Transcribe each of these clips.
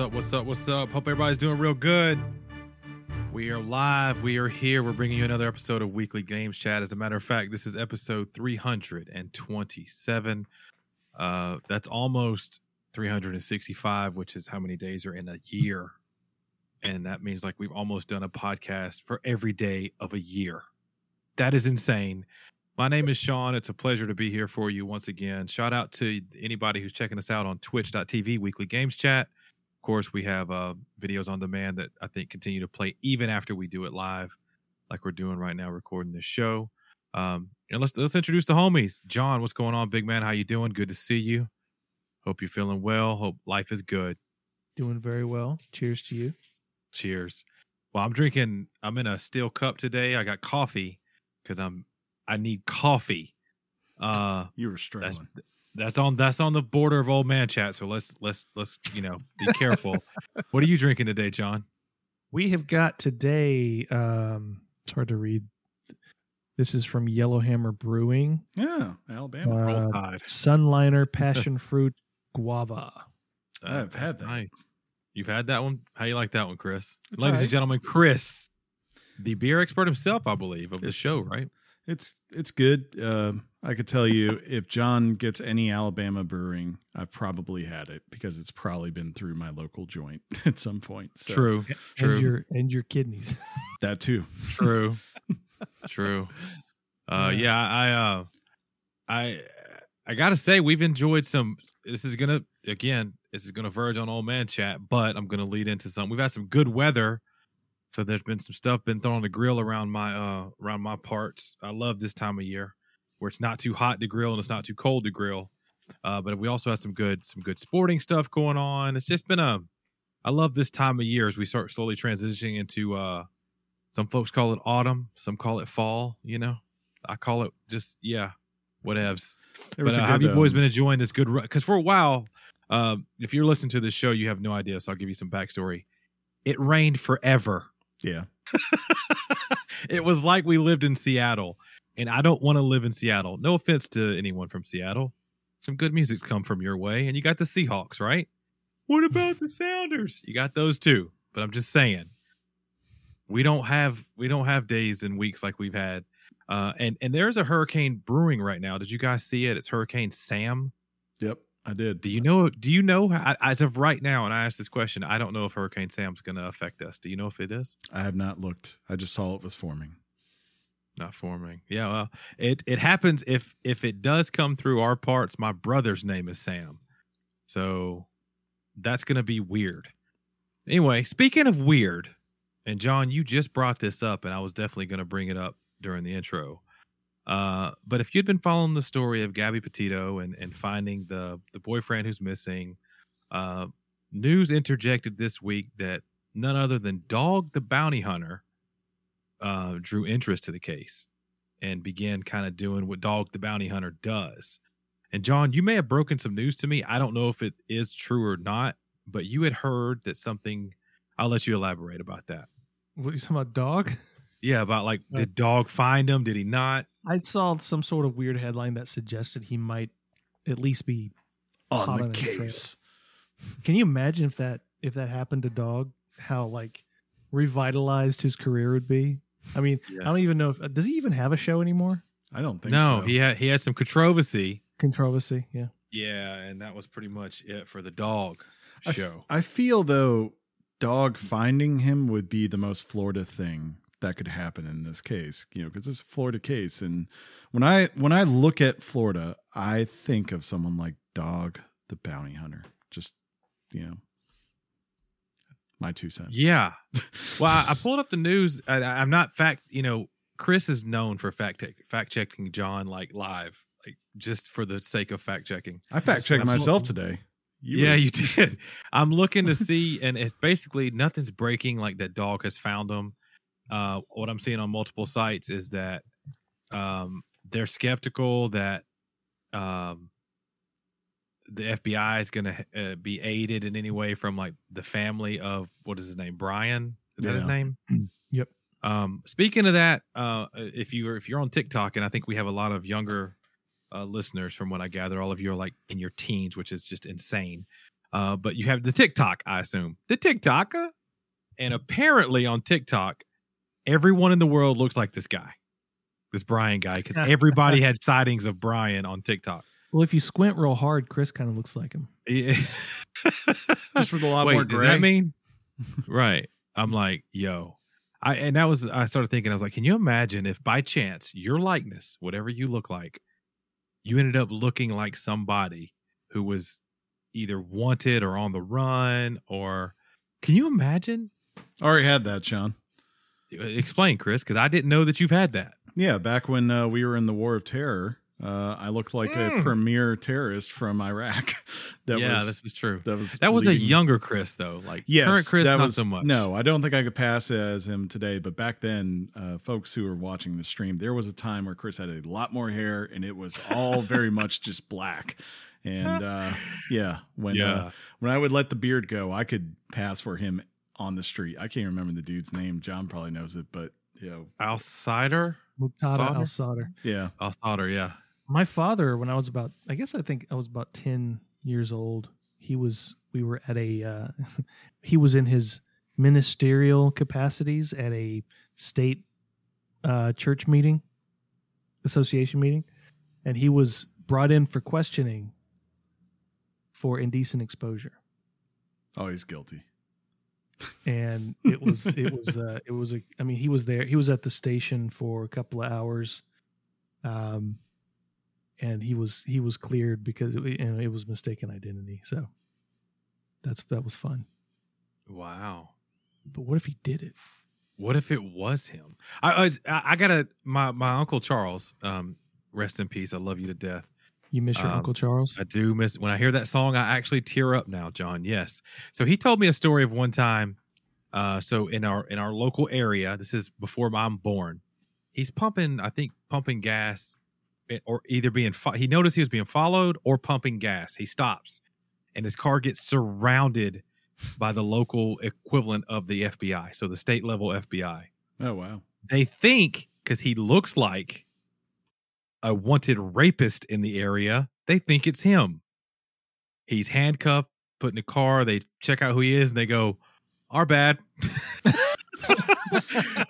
up? What's up? What's up? Hope everybody's doing real good. We are live. We are here. We're bringing you another episode of Weekly Games Chat. As a matter of fact, this is episode 327. Uh, that's almost 365, which is how many days are in a year. And that means like we've almost done a podcast for every day of a year. That is insane. My name is Sean. It's a pleasure to be here for you once again. Shout out to anybody who's checking us out on twitch.tv, weekly games chat. Of course, we have uh, videos on demand that I think continue to play even after we do it live, like we're doing right now, recording this show. Um, and let's let's introduce the homies. John, what's going on, big man? How you doing? Good to see you. Hope you're feeling well. Hope life is good. Doing very well. Cheers to you. Cheers. Well, I'm drinking. I'm in a steel cup today. I got coffee because I'm I need coffee. Uh, you were struggling. That's, that's on that's on the border of old man chat. So let's let's let's you know be careful. what are you drinking today, John? We have got today. Um, it's hard to read. This is from Yellowhammer Brewing. Yeah, Alabama. Uh, Sunliner Passion Fruit Guava. I've had that. Nice. You've had that one. How you like that one, Chris? It's Ladies all and gentlemen, Chris, the beer expert himself, I believe, of the show, right? It's it's good. Um, I could tell you if John gets any Alabama brewing, I've probably had it because it's probably been through my local joint at some point. So True. True. And your and your kidneys. that too. True. True. Uh yeah, I uh I I gotta say we've enjoyed some this is gonna again, this is gonna verge on old man chat, but I'm gonna lead into some we've had some good weather. So there's been some stuff been thrown on the grill around my uh around my parts. I love this time of year where it's not too hot to grill and it's not too cold to grill. Uh, but we also have some good some good sporting stuff going on. It's just been a I love this time of year as we start slowly transitioning into uh some folks call it autumn, some call it fall, you know. I call it just yeah, whatevs. There But uh, a have you boys um, been enjoying this good run? Because for a while, um, if you're listening to this show, you have no idea. So I'll give you some backstory. It rained forever. Yeah. it was like we lived in Seattle, and I don't want to live in Seattle. No offense to anyone from Seattle. Some good music's come from your way, and you got the Seahawks, right? What about the Sounders? You got those too. But I'm just saying, we don't have we don't have days and weeks like we've had. Uh, and and there's a hurricane brewing right now. Did you guys see it? It's Hurricane Sam. Yep, I did. Do you know? Do you know? As of right now, and I asked this question, I don't know if Hurricane Sam's going to affect us. Do you know if it is? I have not looked. I just saw it was forming. Not forming. Yeah, well, it it happens if if it does come through our parts. My brother's name is Sam, so that's to be weird. Anyway, speaking of weird, and John, you just brought this up, and I was definitely to bring it up during the intro. Uh, but if you'd been following the story of Gabby Petito and and finding the the boyfriend who's missing, uh, news interjected this week that none other than Dog the Bounty Hunter uh, drew interest to the case and began kind of doing what Dog the Bounty Hunter does. And John, you may have broken some news to me. I don't know if it is true or not, but you had heard that something. I'll let you elaborate about that. What are you talking about, dog? Yeah, about like, Uh, did Dog find him? Did he not? I saw some sort of weird headline that suggested he might at least be. On the on his trail. case. Can you imagine if that if that happened to Dog? How like revitalized his career would be. I mean, I don't even know if does he even have a show anymore. I don't think No, so. he had he had some controversy. Controversy, yeah. Yeah, and that was pretty much it for the Dog I f- show. I feel though dog finding him would be the most Florida thing that could happen in this case, you know, because it's a Florida case. And when I when I look at Florida, I think of someone like Dog the Bounty Hunter. Just you know, my two cents. Yeah. Well, I, I pulled up the news. I, I- I'm not fact. You know, Chris is known for fact check, fact checking John like live, like just for the sake of fact checking. I fact checked myself today. You yeah, were- you did. I'm looking to see, and it's basically nothing's breaking. Like that dog has found them. Uh, what I'm seeing on multiple sites is that um, they're skeptical that um, the FBI is going to uh, be aided in any way from like the family of what is his name, Brian? Is that his name? Yep. Um, speaking of that, uh, if you are if you're on TikTok, and I think we have a lot of younger uh, listeners, from what I gather, all of you are like in your teens, which is just insane. Uh, but you have the TikTok, I assume. The TikTok. And apparently on TikTok, everyone in the world looks like this guy, this Brian guy, because everybody had sightings of Brian on TikTok. Well, if you squint real hard, Chris kind of looks like him. Yeah. Just with a lot Wait, more does that mean? right. I'm like, yo. I and that was I started thinking, I was like, can you imagine if by chance your likeness, whatever you look like, you ended up looking like somebody who was either wanted or on the run or can you imagine? I Already had that, Sean. Explain, Chris, because I didn't know that you've had that. Yeah, back when uh, we were in the War of Terror, uh, I looked like a Mm. premier terrorist from Iraq. that yeah, was this is true. that was That was a younger Chris, though. Like Yes, current Chris, that not was, so much. No, I don't think I could pass as him today. But back then, uh, folks who were watching the stream, there was a time where Chris had a lot more hair, and it was all very much just black. And uh, yeah, when Yeah. uh, when I would let the beard go, I could pass for him on the street. I can't remember the dude's name. John probably knows it, but you know, Outsider? Muqtada Sadr? al Sadr. yeah. Outsider, yeah. My father, when I was about, I guess I think I was about ten years old. He was. We were at a. Uh, he was in his ministerial capacities at a state uh, church meeting, association meeting, and he was brought in for questioning for indecent exposure. Oh, he's guilty. and it was it was uh it was a i mean he was there he was at the station for a couple of hours um and he was he was cleared because it, you know, it was mistaken identity so that's that was fun Wow. but what if he did it What if it was him? I I, I gotta my my uncle Charles. Um, rest in peace. I love you to death. you miss your Um, uncle charles I do miss when I hear that song. I actually tear up now, John. Yes. So he told me a story of one time. Uh, so in our in our local area, this is before I'm born. He's pumping, I think, pumping gas, or either being. Fo- he noticed he was being followed or pumping gas. He stops, and his car gets surrounded by the local equivalent of the FBI, so the state level FBI Oh wow. they think because he looks like a wanted rapist in the area, they think it's him. He's handcuffed, put in a car. They check out who he is, and they go, "Our bad."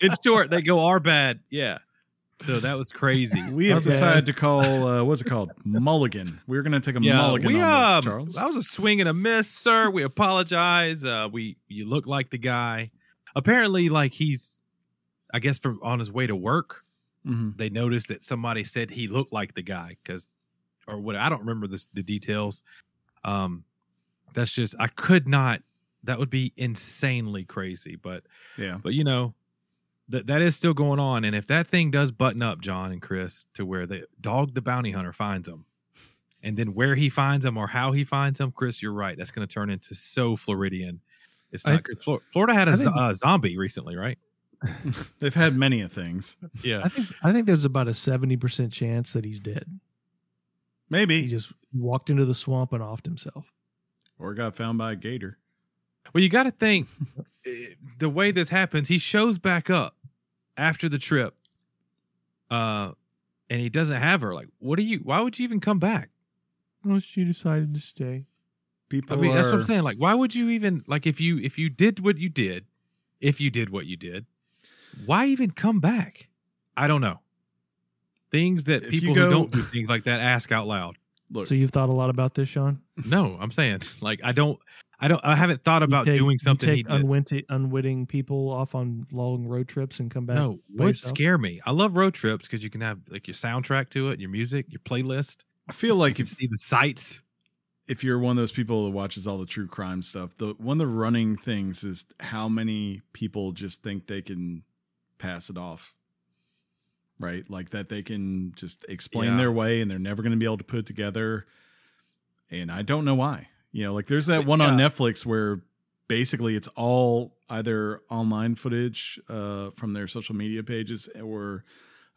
it's short, they go, "Our bad." Yeah. So that was crazy. We have Okay. decided to call uh, what's it called mulligan. We're going to take a mulligan we on um, this, Charles. that was a swing and a miss, sir. We apologize. Uh, we you look like the guy. Apparently, like he's, I guess, from on his way to work. Mhm. they noticed that somebody said he looked like the guy because or what I don't remember this, the details. Um, that's just I could not. That would be insanely crazy, but Yeah. but you know that that is still going on. And if that thing does button up, John and Chris, to where the dog the bounty hunter finds him, and then where he finds him or how he finds him, Chris, you're right. That's going to turn into so Floridian. It's not because Florida had a think- uh, zombie recently, right? They've had many of things. Yeah. i think i think there's about a 70% chance that he's dead Maybe he just walked into the swamp and offed himself Or got found by a gator. Well, you got to think eh, the way this happens. He shows back up after the trip, uh, and he doesn't have her. Like, what do you? Why would you even come back? well she decided to stay People I mean, that's what I'm saying. Like, why would you even like if you if you did what you did, if you did what you did, why even come back? I don't know. Things that If people go- who don't do things like that ask out loud. Look, so you've thought a lot about this sean No, I'm saying like I don't. I don't. I haven't thought about take- doing something he take unwitting, unwitting people off on long road trips and come back No, by would scare me. I love road trips because you can have like your soundtrack to it, your music, your playlist. I feel You like can if see the sights. if you're one of those people that watches all the true crime stuff, the one of the running things is how many people just think they can pass it off. Right? Like that they can just explain Yeah. their way and they're never going to be able to put it together. And I don't know why. You know, like there's that But one on. Netflix where basically it's all either online footage uh, from their social media pages or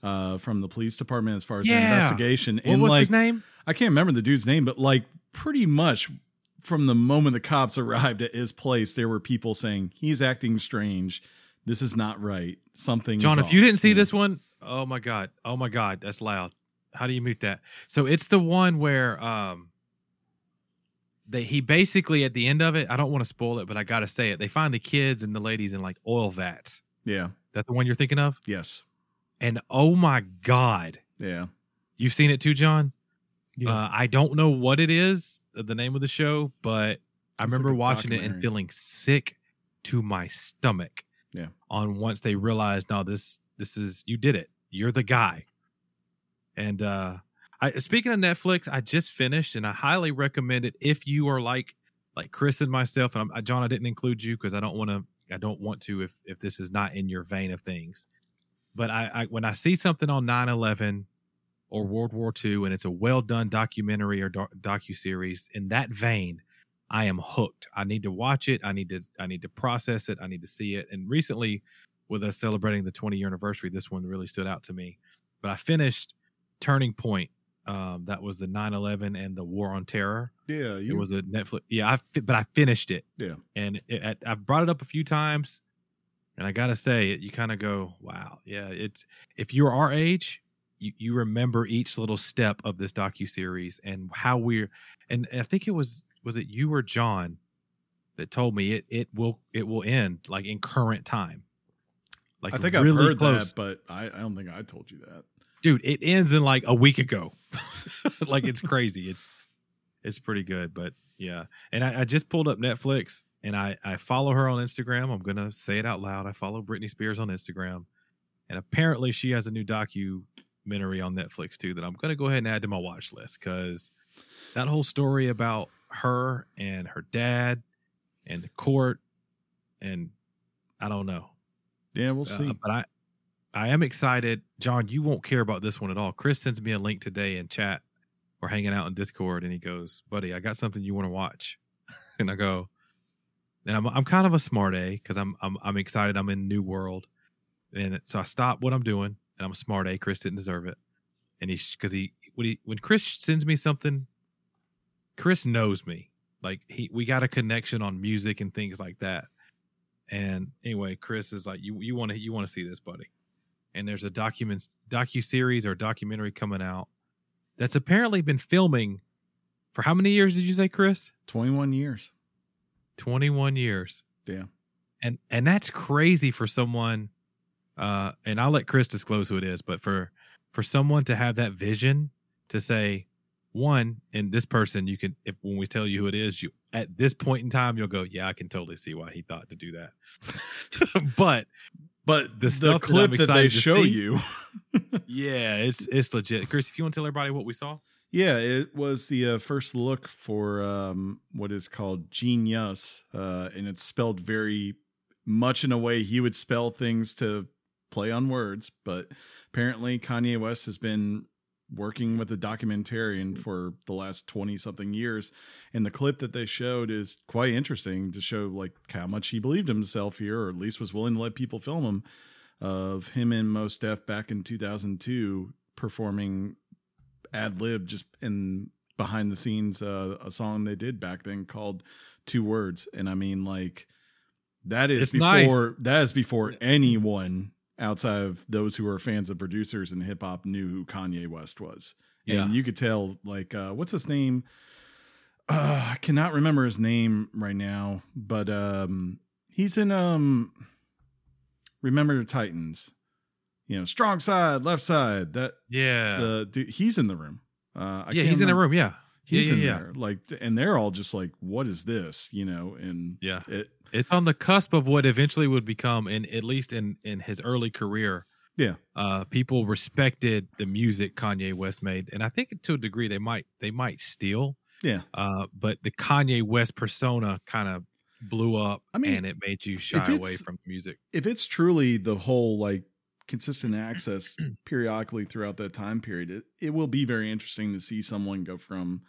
uh, from the police department as far as Yeah. investigation. What and was like, his name? I can't remember the dude's name, but like pretty much from the moment the cops arrived at his place, there were people saying he's acting strange. This is not right. Something. John, if you didn't see Yeah. this one, oh my god, oh my god, that's loud. How do you mute that? So it's the one where um they he basically at the end of it, I don't want to spoil it, but I gotta say it. They find the kids and the ladies in like oil vats. Yeah. That the one you're thinking of? Yes. And oh my god, Yeah. you've seen it too, John. Yeah. Uh, I don't know what it is, uh, the name of the show, but I remember like watching it and feeling sick to my stomach. Yeah. On once they realized, no, this this is you did it. You're the guy. And uh I speaking of Netflix, I just finished and I highly recommend it if you are like like Chris and myself. And I'm, John, I didn't include you because I don't want to. I don't want to if if this is not in your vein of things. But I, I when I see something on 9/11 or World War II and it's a well done documentary or doc, docu series in that vein, I am hooked. I need to watch it. I need to I need to process it. I need to see it. And recently, with us celebrating the 20 year anniversary, this one really stood out to me. But I finished Turning Point. Um, that was the 9/11 and the War on Terror. Yeah. It was a Netflix. Yeah, I but I finished it. Yeah. and it, I- I've brought it up a few times, and I gotta say, it. you kind of go, "Wow, yeah." It's if you're our age, you you remember each little step of this docu series and how we're. And I think it was was it you or John that told me it it will it will end like in current time. Like I think really I've heard close. that, but I, I don't think I told you that. dude it ends in like a week ago. Like it's crazy. It's it's pretty good but yeah. And I, I just pulled up netflix and i i follow her on instagram. I'm gonna say it out loud. I follow britney spears on instagram and apparently she has a new documentary on netflix too that i'm gonna go ahead and add to my watch list because that whole story about her and her dad and the court and i don't know Yeah, we'll uh, see. but I, I am excited, John. You won't care about this one at all. Chris sends me a link today in chat. We're hanging out in Discord, and he goes, "Buddy, I got something you want to watch," and I go, and I'm I'm kind of a smart A because I'm I'm I'm excited. I'm in New World, and so I stop what I'm doing, and I'm a smart A. Chris didn't deserve it, and he's because he when he when Chris sends me something, Chris knows me. Like he we got a connection on music and things like that. And anyway, Chris is like, you you want to you want to see this, buddy? And there's a document docu series or documentary coming out that's apparently been filming for how many years did you say, Chris? 21 years. Twenty one years. Yeah. And and that's crazy for someone. Uh, and I'll let Chris disclose who it is, but for for someone to have that vision to say, one, and this person, you can if when we tell you who it is, you at this point in time you'll go, yeah, I can totally see why he thought to do that. but But The the, stuff that clip I'm that, they show see- you. yeah, it's it's legit. Chris, if you want to tell everybody what we saw, Yeah, it was the uh, first look for um, what is called jeen-yuhs, uh, and it's spelled very much in a way he would spell things to play on words. But apparently, Kanye West has been working with a documentarian for the last 20 something years. And the clip that they showed is quite interesting to show like how much he believed himself here, or at least was willing to let people film him. Of him and Mos Def back in 2002 performing ad lib just in behind the scenes uh, a song they did back then called Two Words. And I mean, like that is It's before nice. that is before anyone outside of those who are fans of producers and hip hop knew who Kanye West was. Yeah. And you could tell, like, uh, what's his name? Uh, I cannot remember his name right now, but um, he's in um, Remember the Titans. You know, strong side, left side. That yeah, the dude, he's in the room. Uh, I yeah, he's in the room. Yeah, He's yeah, in yeah, yeah. there, like, and they're all just like, "What is this?" You know, and Yeah. it, It's on the cusp of what eventually would become, in at least in in his early career. Yeah. uh, people respected the music Kanye West made, and I think to a degree they might they might steal. yeah. Uh, but the Kanye West persona kind of blew up, I mean, and it made you shy away from music. if it's truly the whole like consistent access periodically throughout that time period, it, it will be very interesting to see someone go from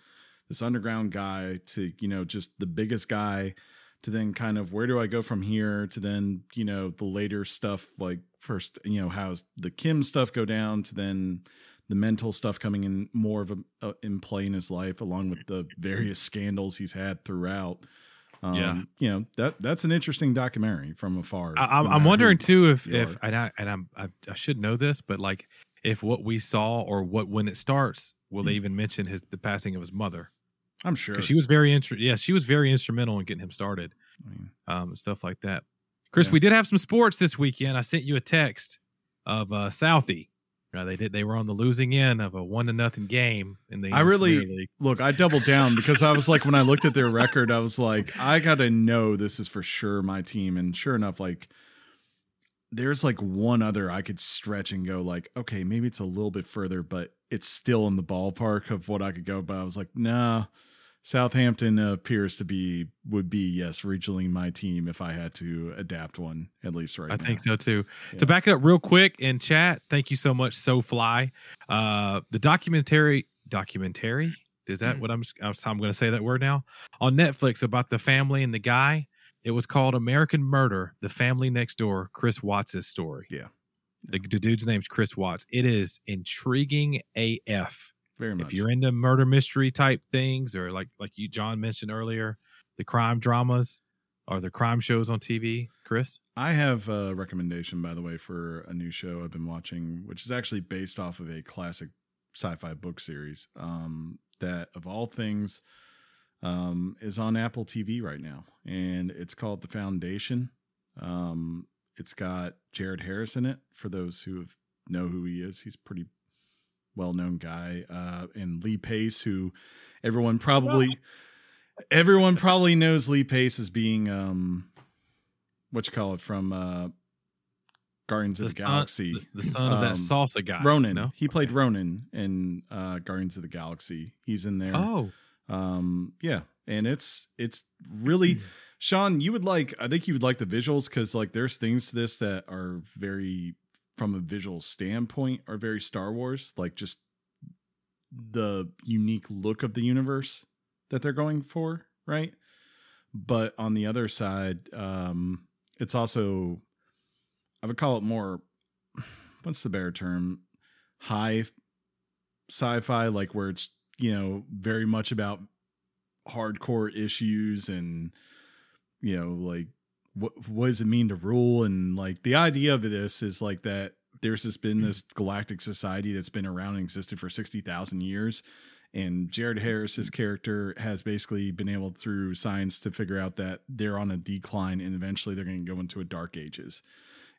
this underground guy to, you know, just the biggest guy to then kind of where do I go from here to then, you know, the later stuff like first, you know, how's the Kim stuff go down to then the mental stuff coming in more of a, uh, in play in his life along with the various scandals he's had throughout. Um, Yeah. you know that that's an interesting documentary from afar. I, no I'm wondering too if if and I and I'm I, I should know this, but like if what we saw or what when it starts, will they Hmm. even mention his the passing of his mother? I'm sure. she was very instru- yeah she was very instrumental in getting him started um stuff like that chris Yeah. we did have some sports this weekend i sent you a text of uh southie uh, they did they were on the losing end of a one to nothing game in the I really- look, I doubled down because I was like, when I looked at their record, I was like, I gotta know this is for sure my team. And sure enough, like, there's like one other I could stretch and go like, okay, maybe it's a little bit further, but it's still in the ballpark of what I could go. But I was like, nah, Southampton appears to be would be yes, regionally my team if I had to adapt one at least right I now. think so too. Yeah. To back it up real quick in chat, thank you so much, SoFly. Uh, the documentary, documentary, is that what I'm? I'm going to say that word now on Netflix about the family and the guy. It was called American Murder: The Family Next Door. Chris Watts' story. Yeah. The, the dude's name's Chris Watts. It is intriguing AF. Very much. If you're into murder mystery type things, or like like you John mentioned earlier, the crime dramas or the crime shows on TV, Chris. I have a recommendation, by the way, for a new show I've been watching, which is actually based off of a classic sci-fi book series. Um, that of all things, um, is on Apple TV right now, and it's called The Foundation. Um, it's got Jared Harris in it. For those who have, know who he is, he's pretty well-known guy, uh, and Lee Pace, who everyone probably everyone probably knows Lee Pace as being um, what you call it from uh, Guardians of the, son- Galaxy. the, the son of that Um, salsa guy, Ronan. No? He played Ronan in uh, Guardians of the Galaxy. He's in there. Oh, Um, yeah, and it's it's really Sean. You would like. I think you would like the visuals because like there's things to this that are very from a visual standpoint are very Star Wars. Like just the unique look of the universe that they're going for, right? But on the other side, um, it's also I would call it more. What's the better term? High sci-fi, like where it's you know very much about hardcore issues and you know like what what does it mean to rule? And like the idea of this is like that there's just been mm-hmm. this galactic society that's been around and existed for 60,000 years. And Jared Harris's mm-hmm. character has basically been able through science to figure out that they're on a decline and eventually they're going to go into a dark ages.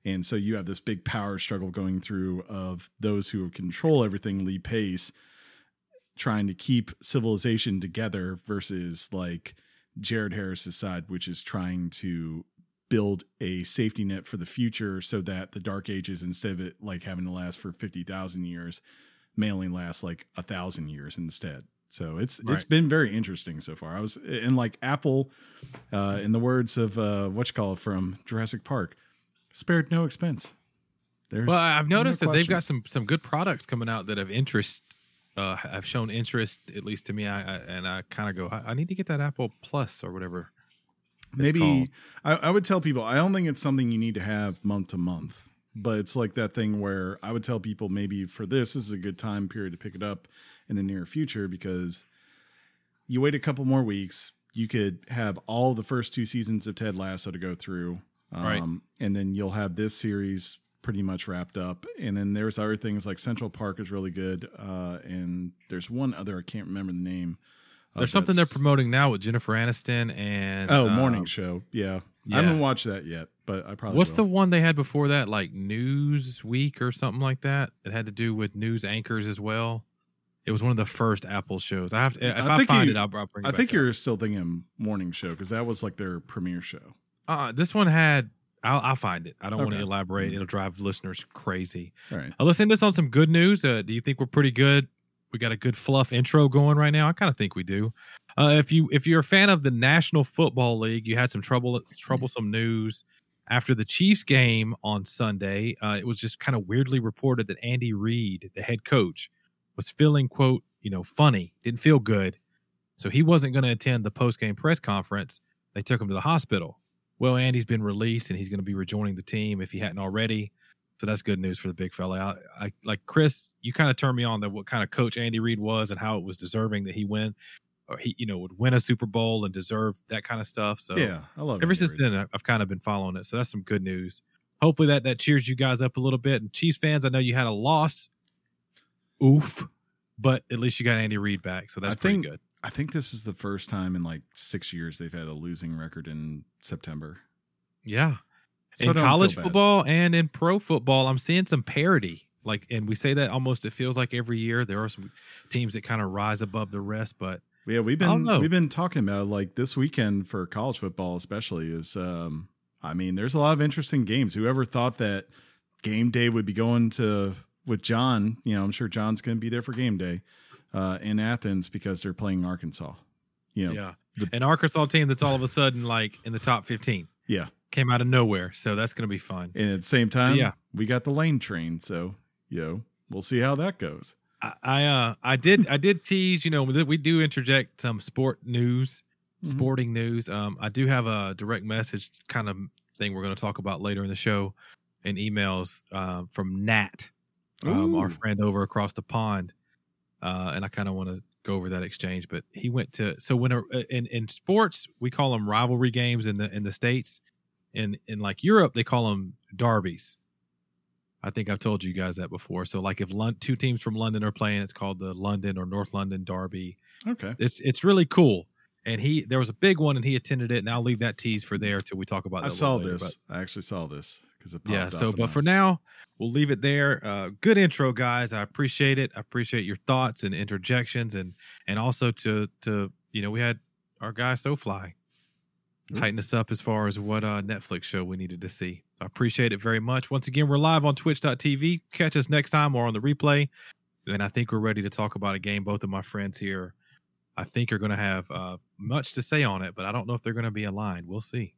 And so you have this big power struggle going through of those who control everything, Lee Pace, trying to keep civilization together versus like Jared Harris's side, which is trying to build a safety net for the future so that the dark ages, instead of it like having to last for 50,000 years, may only last like a thousand years instead. So it's it's been very interesting so far. I was in like Apple, uh, in the words of uh, what you call it from Jurassic Park, spared no expense. There's well, I've no noticed that they've got some some good products coming out that have interest. Uh, have shown interest at least to me. I, I and I kind of go, I, I need to get that Apple Plus or whatever. Maybe. I, I would tell people I don't think it's something you need to have month to month, but it's like that thing where I would tell people maybe for this, this is a good time period to pick it up in the near future because you wait a couple more weeks, you could have all the first two seasons of Ted Lasso to go through, um, Right. and then you'll have this series pretty much wrapped up. And then there's other things like Central Park is really good, uh, and there's one other I can't remember the name. There's something they're promoting now with Jennifer Aniston and Oh, uh, morning show. Yeah. yeah. I haven't watched that yet, but I probably What's the one they had before that? Like News Week or something like that. It had to do with news anchors as well. It was one of the first Apple shows. I have to, if I I, think find you- it, I'll, I'll bring it I think up. you're still thinking morning show because that was like their premiere show. Uh, this one had. I'll, I'll find it. I don't want to elaborate. Mhm. It'll drive listeners crazy. All right. Uh, let's end this on some good news. Uh, do you think we're pretty good? We got a good fluff intro going right now. I kind of think we do. Uh, if you if you're a fan of the National Football League, you had some trouble troublesome news after the Chiefs game on Sunday. Uh, it was just kind of weirdly reported that Andy Reid, the head coach, was feeling quote you know funny, didn't feel good, so he wasn't going to attend the post game press conference. They took him to the hospital. Well, Andy's been released and he's going to be rejoining the team if he hadn't already. So that's good news for the big fella. I, I like Chris. You kind of turned me on to what kind of coach Andy Reid was and how it was deserving that he win, or he you know would win a Super Bowl and deserve that kind of stuff. So yeah, I love it. ever Andy since Reid. then, I've kind of been following it. So that's some good news. Hopefully that that cheers you guys up a little bit. And Chiefs fans, I know you had a loss. Oof, but at least you got Andy Reid back, so that's I pretty think- good. I think this is the first time in like six years they've had a losing record in September. Yeah. So in college football and in pro football, I'm seeing some parity. Like, and we say that almost it feels like every year there are some teams that kind of rise above the rest, but Yeah, we've been we've been talking about like this weekend for college football, especially is. um I mean, there's a lot of interesting games. Whoever thought that game day would be going to with John? You know, I'm sure John's going to be there for game day uh, in Athens because they're playing Arkansas. You know, yeah, the- an Arkansas team that's all of a sudden like in the top 15 yeah. came out of nowhere, so that's going to be fun. And at the same time, Yeah. we got the lane train, so you know, we'll see how that goes. I, I uh I did I did tease you know we do interject some sport news, Mhm. sporting news. Um, I do have a direct message kind of thing we're going to talk about later in the show, and emails um, from Nat, um, our friend over across the pond, uh, and I kind of want to go over that exchange. But he went to so when a, uh, in in sports we call them rivalry games in the in the states, in in like Europe they call them derbies. I think I've told you guys that before. So like if Lon- two teams from London are playing, it's called the London or North London Derby. Okay. It's it's really cool. And he there was a big one and he attended it. And I'll leave that tease for there till we talk about. I saw later, this. I actually saw this because yeah. So, but for now, we'll leave it there. Uh, good intro, guys. I appreciate it. I appreciate your thoughts and interjections, and and also to to you know we had our guy SoFly Ooh. tighten us up as far as what uh, Netflix show we needed to see. So I appreciate it very much. Once again, we're live on Twitch.tv. Catch us next time or on the replay. And I think we're ready to talk about a game. Both of my friends here, I think, are going to have uh, much to say on it, but I don't know if they're going to be aligned. We'll see.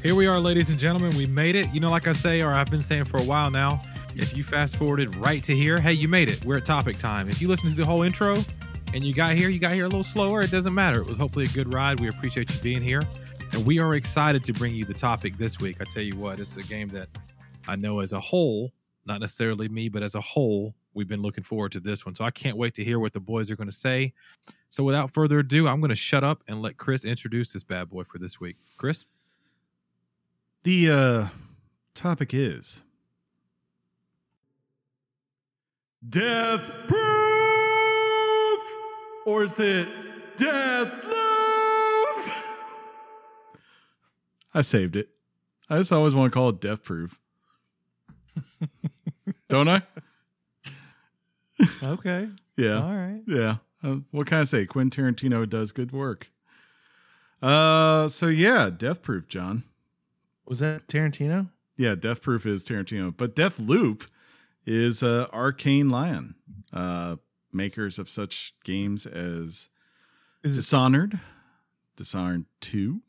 Here we are, ladies and gentlemen. We made it. You know, like I say, or I've been saying for a while now, if you fast forwarded right to here, hey, you made it. We're at topic time. If you listen to the whole intro and you got here, you got here a little slower, it doesn't matter. It was hopefully a good ride. We appreciate you being here. And we are excited to bring you the topic this week. I tell you what, it's a game that I know as a whole, not necessarily me, but as a whole, we've been looking forward to this one. So I can't wait to hear what the boys are going to say. So without further ado, I'm going to shut up and let Chris introduce this bad boy for this week. Chris? The uh, topic is Death Proof! Or is it Death Loop? I saved it. I just always want to call it Death Proof. Don't I? Okay. Yeah. All right. Yeah. Uh, what can I say? Quentin Tarantino does good work. Uh, so yeah, Death Proof, John. Was that Tarantino? Yeah, Death Proof is Tarantino, but Death Loop is uh, Arkane Lyon, uh, makers of such games as Is it Dishonored, Dishonored Two,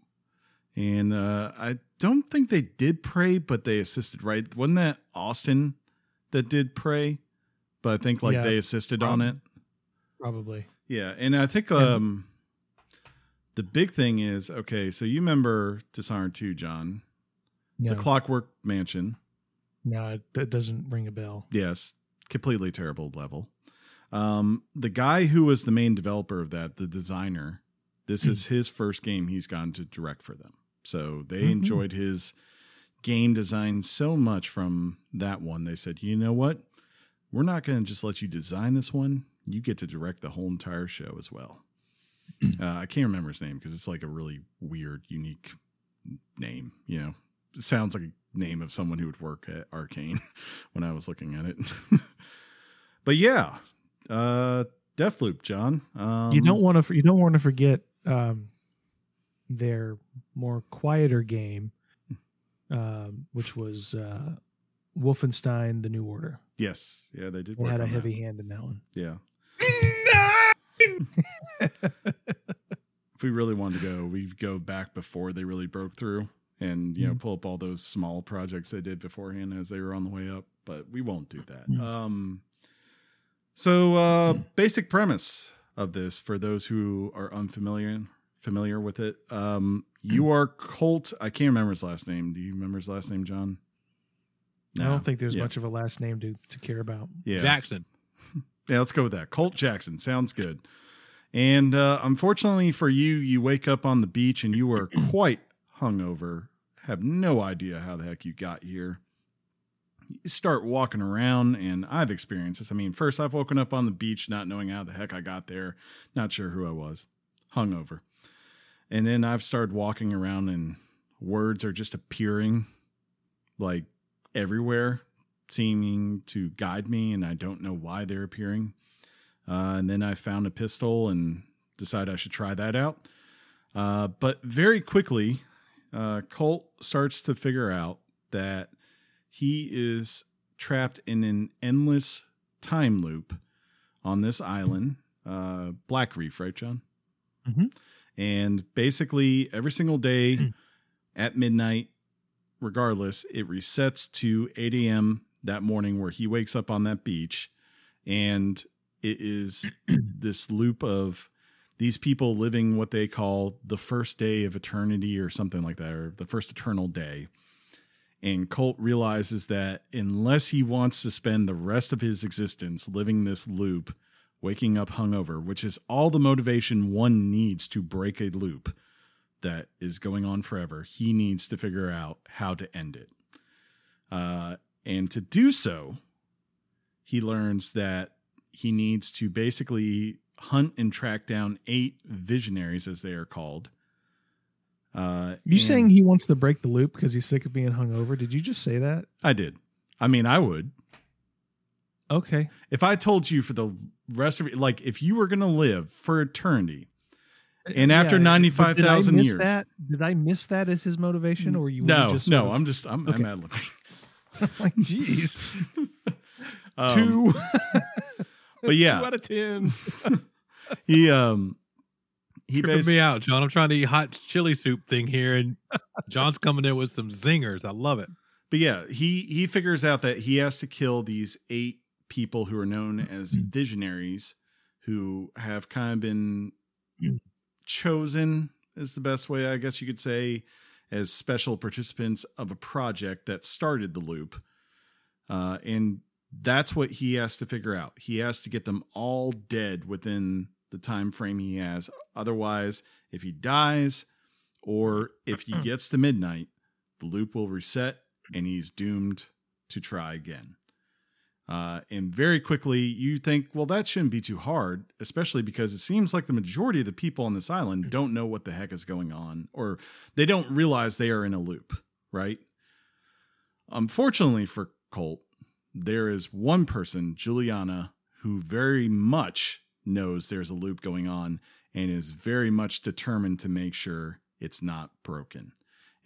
and uh, I don't think they did Prey, but they assisted. Right? Wasn't that Austin that did Prey? But I think like Yeah, they assisted on it. probably? Yeah, and I think um the big thing is okay. So you remember Dishonored Two, John, No, the Clockwork Mansion. no, it- that doesn't ring a bell. Yes, completely terrible level. Um, the guy who was the main developer of that, the designer, this is his first game he's gone to direct for them. So they Mhm. enjoyed his game design so much from that one. They said, you know what? We're not going to just let you design this one. You get to direct the whole entire show as well. uh, I can't remember his name because it's like a really weird, unique name. You know, sounds like a name of someone who would work at Arkane when I was looking at it. but yeah, uh, Deathloop, John. Um, you don't want to. You don't want to forget um, their more quieter game, um, which was uh, Wolfenstein: The New Order. Yes, yeah, they did. They had a that. heavy hand in that one. Yeah. if we really wanted to go, we'd go back before they really broke through and, you know, Mhm. pull up all those small projects they did beforehand as they were on the way up, but we won't do that. Mhm. Um so uh basic premise of this for those who are unfamiliar familiar with it. Um you are Colt, I can't remember his last name. Do you remember his last name, John? I don't think there's Yeah. much of a last name to to care about. Yeah. Jackson. Yeah, let's go with that. Colt Jackson sounds good. And uh, unfortunately for you, you wake up on the beach and you are quite hungover. Have no idea how the heck you got here. You start walking around, and I've experienced this. I mean, first, I've woken up on the beach not knowing how the heck I got there, not sure who I was, hungover. And then I've started walking around, and words are just appearing like everywhere, seeming to guide me, and I don't know why they're appearing. Uh, and then I found a pistol and decided I should try that out. Uh, but very quickly, uh, Colt starts to figure out that he is trapped in an endless time loop on this island, uh, Black Reef, right, John? Mm-hmm. And basically, every single day at midnight, regardless, it resets to 8 a.m. that morning where he wakes up on that beach. And it is this loop of these people living what they call the first day of eternity or something like that, or the first eternal day. And Colt realizes that unless he wants to spend the rest of his existence living this loop, waking up hungover, which is all the motivation one needs to break a loop that is going on forever, he needs to figure out how to end it. Uh, and to do so, he learns that he needs to basically hunt and track down eight visionaries, as they are called. Uh, You saying he wants to break the loop because he's sick of being hungover? Did you just say that? I did. I mean, I would. Okay. If I told you for the rest of it, like if you were going to live for eternity, And after but 95,000 did I miss years. That? Did I miss that as his motivation, or you? no, just no, of- I'm just, I'm, Okay. I'm ad libbing. like, jeez, Um, two, but yeah, two out of ten. he, um, he Tripping basically, me out, John. I'm trying to eat hot chili soup thing here, and John's coming in with some zingers. I love it. but yeah, he, he figures out that he has to kill these eight people who are known as visionaries who have kind of been chosen is the best way I guess you could say as special participants of a project that started the loop. Uh, and that's what he has to figure out. He has to get them all dead within the time frame he has. Otherwise, if he dies or if he gets to midnight, the loop will reset and he's doomed to try again. Uh, and very quickly, you think, well, that shouldn't be too hard, especially because it seems like the majority of the people on this island don't know what the heck is going on, or they don't realize they are in a loop, right? Unfortunately for Colt, there is one person, Juliana, who very much knows there's a loop going on and is very much determined to make sure it's not broken.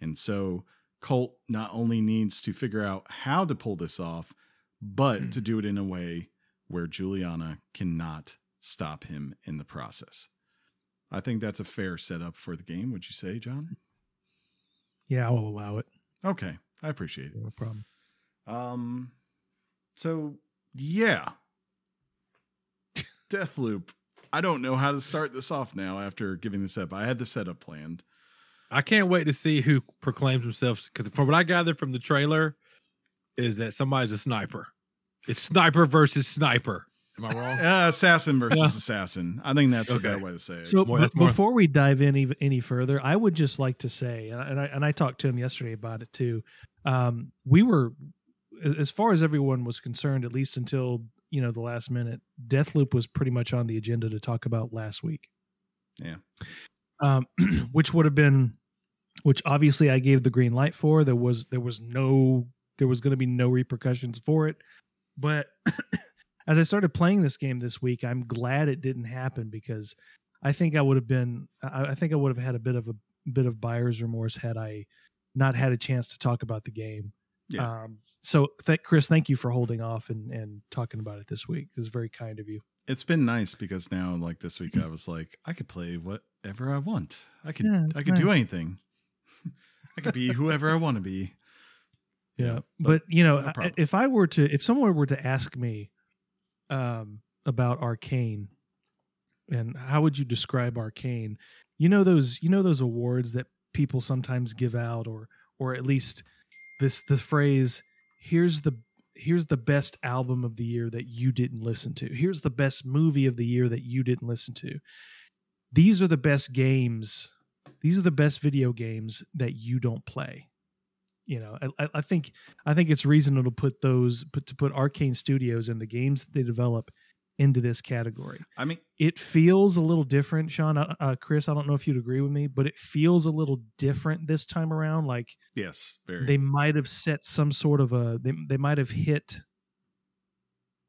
And so Colt not only needs to figure out how to pull this off, but to do it in a way where Juliana cannot stop him in the process. I think that's a fair setup for the game. Would you say, John? Yeah, I will allow it. Okay, I appreciate it. No problem. Um, so yeah, Deathloop. I don't know how to start this off now after giving this up. I had the setup planned. I can't wait to see who proclaims himself because from what I gathered from the trailer, is that somebody's a sniper. It's sniper versus sniper. Am I wrong? Uh, assassin versus Yeah. assassin. I think that's the Okay. better way to say it. So More- be- that's more- before we dive in even any further, I would just like to say, and I, and I, and I talked to him yesterday about it too. Um, we were, as as far as everyone was concerned, at least until you know the last minute, Deathloop was pretty much on the agenda to talk about last week. Yeah. Um, which would have been, which obviously I gave the green light for. There was there was no there was going to be no repercussions for it, but as I started playing this game this week, I'm glad it didn't happen because I think I would have been I, I think I would have had a bit of a bit of buyer's remorse had I not had a chance to talk about the game. Yeah. Um, so th- Chris, thank you for holding off and, and talking about it this week. It was very kind of you. it's been nice because now, like this week, I was like, I could play whatever I want. I could, Yeah, I could do anything. I could be whoever I want to be. Yeah, but, you know, no if I were to, if someone were to ask me um, about Arkane, and how would you describe Arkane? You know those, you know those awards that people sometimes give out, or or at least this the phrase, "Here's the here's the best album of the year that you didn't listen to. Here's the best movie of the year that you didn't listen to. These are the best games. These are the best video games that you don't play. You know, I, I think I think it's reasonable to put those to put Arkane Studios and the games that they develop into this category. I mean, It feels a little different, Sean. Uh, Chris, I don't know if you'd agree with me, but it feels a little different this time around. Like yes, very. they might have set some sort of a they they might have hit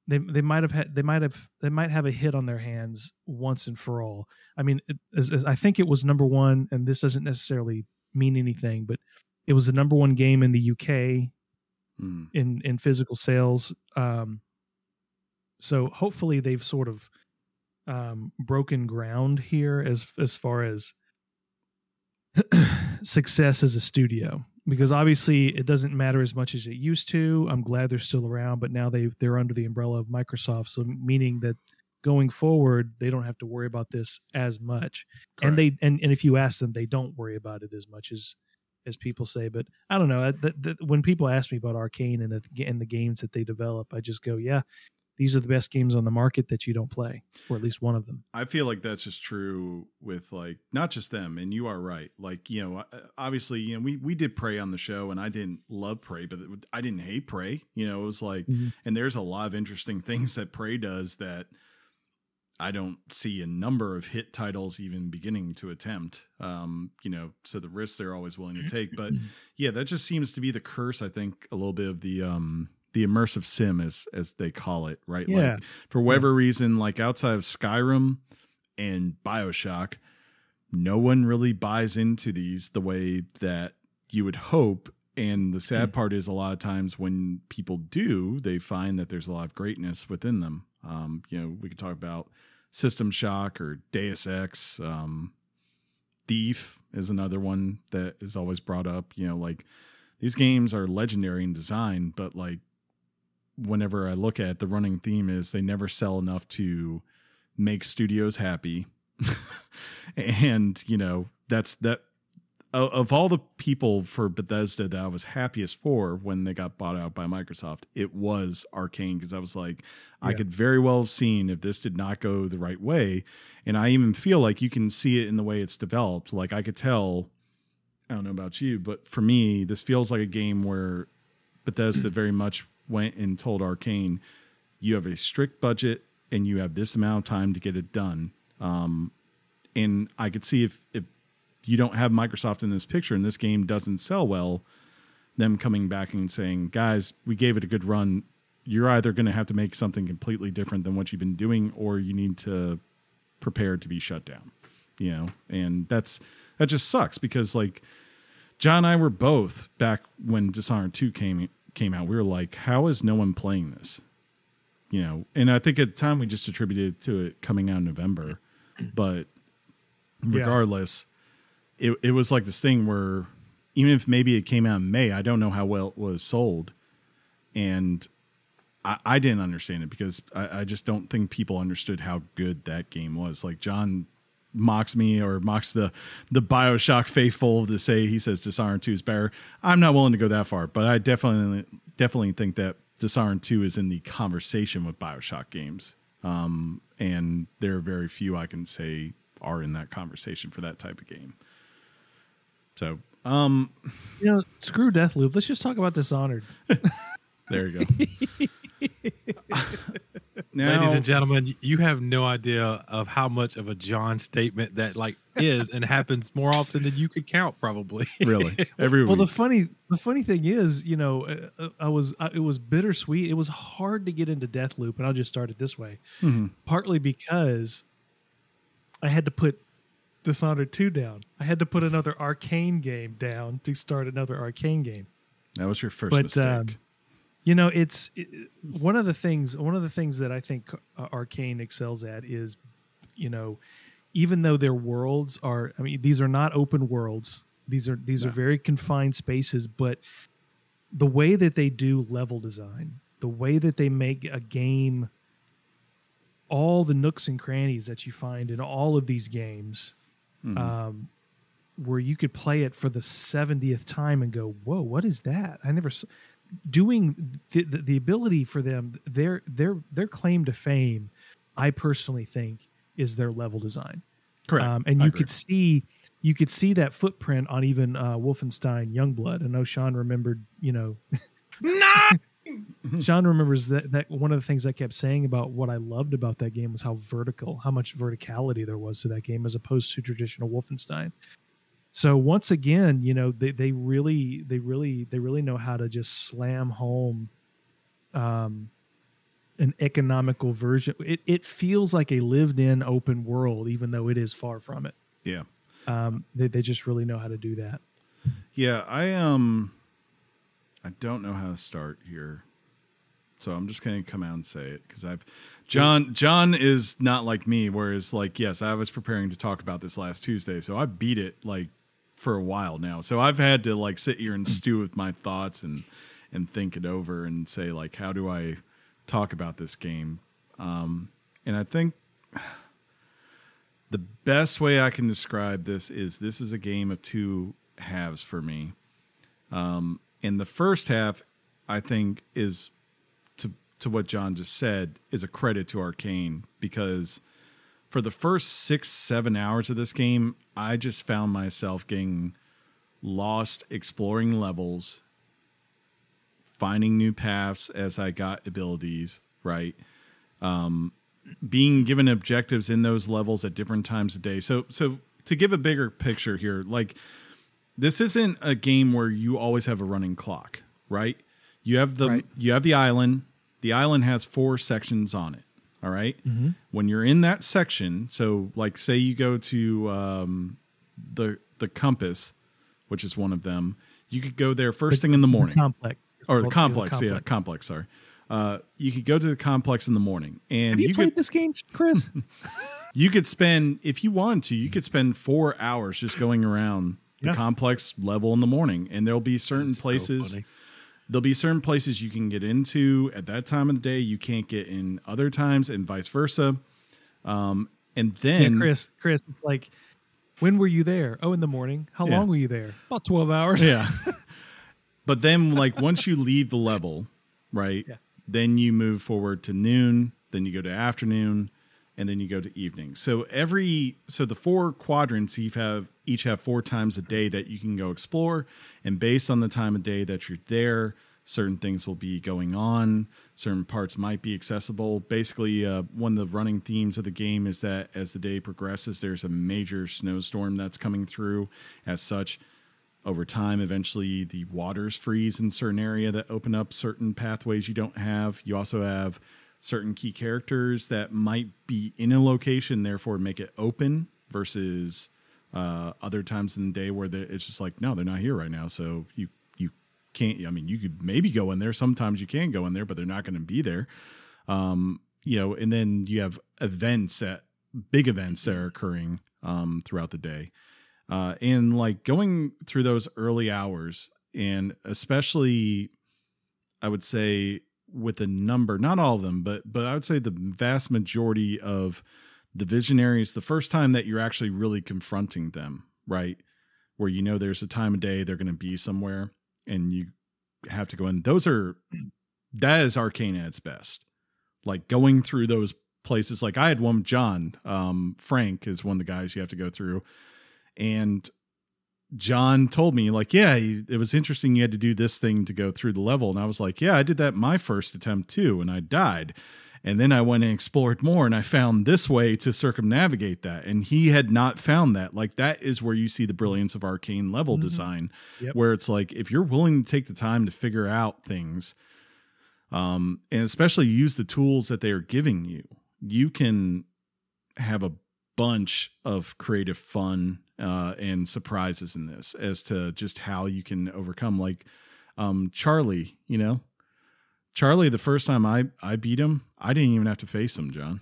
they they might have had they might have they might have a hit on their hands once and for all. I mean, it, as, as I think it was number one, and this doesn't necessarily mean anything, but it was the number one game in the UK Mm. in in physical sales. Um, so hopefully they've sort of um, broken ground here as as far as success as a studio because obviously it doesn't matter as much as it used to. I'm glad they're still around, but now they they're under the umbrella of Microsoft, so meaning that going forward they don't have to worry about this as much. And they and, and if you ask them, they don't worry about it as much as as people say. But I don't know. When people ask me about Arkane and the and the games that they develop, I just go, yeah, these are the best games on the market that you don't play, or at least one of them. I feel like that's just true with like not just them, and you are right. Like you know, uh, obviously, you know, we we did Prey on the show, and I didn't love Prey, but I didn't hate Prey. You know, it was like, Mhm. and there's a lot of interesting things that Prey does that I don't see a number of hit titles even beginning to attempt. Um, you know, so the risks they're always willing to take, but yeah, that just seems to be the curse. I think a little bit of the um the immersive sim as as they call it, right? Yeah. Like for whatever reason, like outside of Skyrim and Bioshock, no one really buys into these the way that you would hope. And the sad part is, a lot of times when people do, they find that there's a lot of greatness within them. Um, you know, we could talk about System Shock or Deus Ex. Um, Thief is another one that is always brought up. You know, like these games are legendary in design, but like whenever I look at it, the running theme is they never sell enough to make studios happy. and, you know, that's that of, of all the people for Bethesda that I was happiest for when they got bought out by Microsoft, it was Arkane because I was like, I could very well have seen if this did not go the right way. And I even feel like you can see it in the way it's developed. Like I could tell, I don't know about you, but for me, this feels like a game where Bethesda very much went and told Arkane, you have a strict budget and you have this amount of time to get it done. Um, and I could see if if you don't have Microsoft in this picture and this game doesn't sell well, them coming back and saying, guys, we gave it a good run. You're either going to have to make something completely different than what you've been doing, or you need to prepare to be shut down. You know, and that's that just sucks because like John and I were both back when Dishonored 2 came came out. We were like, how is no one playing this? You know, and I think at the time we just attributed to it coming out in November. But Yeah. regardless, it it was like this thing where even if maybe it came out in May, I don't know how well it was sold. And I, I didn't understand it because I, I just don't think people understood how good that game was. Like John mocks me or mocks the the Bioshock faithful to say he says Dishonored 2 is better. I'm not willing to go that far, but I definitely definitely think that Dishonored 2 is in the conversation with Bioshock games. Um, and there are very few I can say are in that conversation for that type of game. So, um, You know, screw Deathloop. Let's just talk about Dishonored. there you go. now, Ladies and gentlemen, you have no idea of how much of a John statement that like is and happens more often than you could count, probably. really, every Well, the funny the funny thing is, you know, uh, uh, I was uh, it was bittersweet. It was hard to get into Deathloop, and I'll just start it this way. Mhm. Partly because I had to put Dishonored two down. I had to put another arkane game down to start another arkane game. that was your first but, mistake. um, You know, it's it, one of the things. One of the things that I think uh, Arkane excels at is, you know, even though their worlds are. I mean, these are not open worlds. These are these are very confined spaces. But the way that they do level design, the way that they make a game, all the nooks and crannies that you find in all of these games, Mhm. um, where you could play it for the 70th time and go, whoa, what is that? I never, doing the, the, the ability for them their their their claim to fame i personally think is their level design Correct. um, and I you agree. could see you could see that footprint on even uh, wolfenstein youngblood i know sean remembered you know sean remembers that, that one of the things i kept saying about what i loved about that game was how vertical how much verticality there was to that game as opposed to traditional wolfenstein so once again you know they, they really they really they really know how to just slam home um an economical version it, it feels like a lived in open world even though it is far from it Yeah. um they, they just really know how to do that Yeah, I um I don't know how to start here. So I'm just going to come out and say it cuz I've John John is not like me whereas like yes, I was preparing to talk about this last Tuesday, so I beat it like for a while now. So I've had to like sit here and stew with my thoughts and and think it over and say like how do I talk about this game? Um and I think the best way I can describe this is this is a game of two halves for me. Um, and the first half, I think, is to to what John just said, is a credit to Arkane because for the first six seven hours of this game, I just found myself getting lost exploring levels, finding new paths as I got abilities. Right. Um, being given objectives in those levels at different times of day. So so to give a bigger picture here, like this isn't a game where you always have a running clock, right? You have the Right. you have the island. The island has four sections on it. All right? When you're in that section, so like say you go to um, the the compass, which is one of them, you could go there first thing in the morning complex or the called complex, yeah, complex. Sorry, uh, you could go to the complex in the morning, and have you, you played could this game chris you could spend if you wanted to, you could spend four hours just going around the Yeah. complex level in the morning, and there'll be certain places. funny. There'll be certain places you can get into at that time of the day you can't get in other times, and vice versa. Um, and yeah, then chris chris it's like when were you there oh in the morning how Yeah. long were you there about 12 hours Yeah. but then like once you leave the level, right? Yeah. Then you move forward to noon, then you go to afternoon, and then you go to evening. So every so the four quadrants you have each have four times a day that you can go explore, and based on the time of day that you're there, certain things will be going on. Certain parts might be accessible. Basically, uh, one of the running themes of the game is that as the day progresses, there's a major snowstorm that's coming through. As such, over time eventually the waters freeze in certain area that open up certain pathways you don't have you also have certain key characters that might be in a location therefore make it open versus uh, other times in the day where it's just like no they're not here right now. So you you can't i mean you could maybe go in there. Sometimes you can go in there but they're not going to be there. Um, you know and then you have events that big events that are occurring um, throughout the day. Uh, and like going through those early hours and especially i would say with a number not all of them but but i would say the vast majority of the visionaries the first time that you're actually really confronting them right? Where you know there's a time of day they're going to be somewhere and you have to go in. Those are that is arkane at its best. Like going through those places like i had one john um frank is one of the guys you have to go through. And John told me like, yeah, you- it was interesting. You had to do this thing to go through the level, and I was like, yeah, I did that my first attempt too, and I died. And then I went and explored more, and I found this way to circumnavigate that. And he had not found that. Like that is where you see the brilliance of arkane level Mhm. design, Yep. where it's like if you're willing to take the time to figure out things, um, and especially use the tools that they are giving you, you can have a bunch of creative fun uh, and surprises in this as to just how you can overcome. Like um, Charlie, you know, Charlie. The first time I I beat him, I didn't even have to face him, John.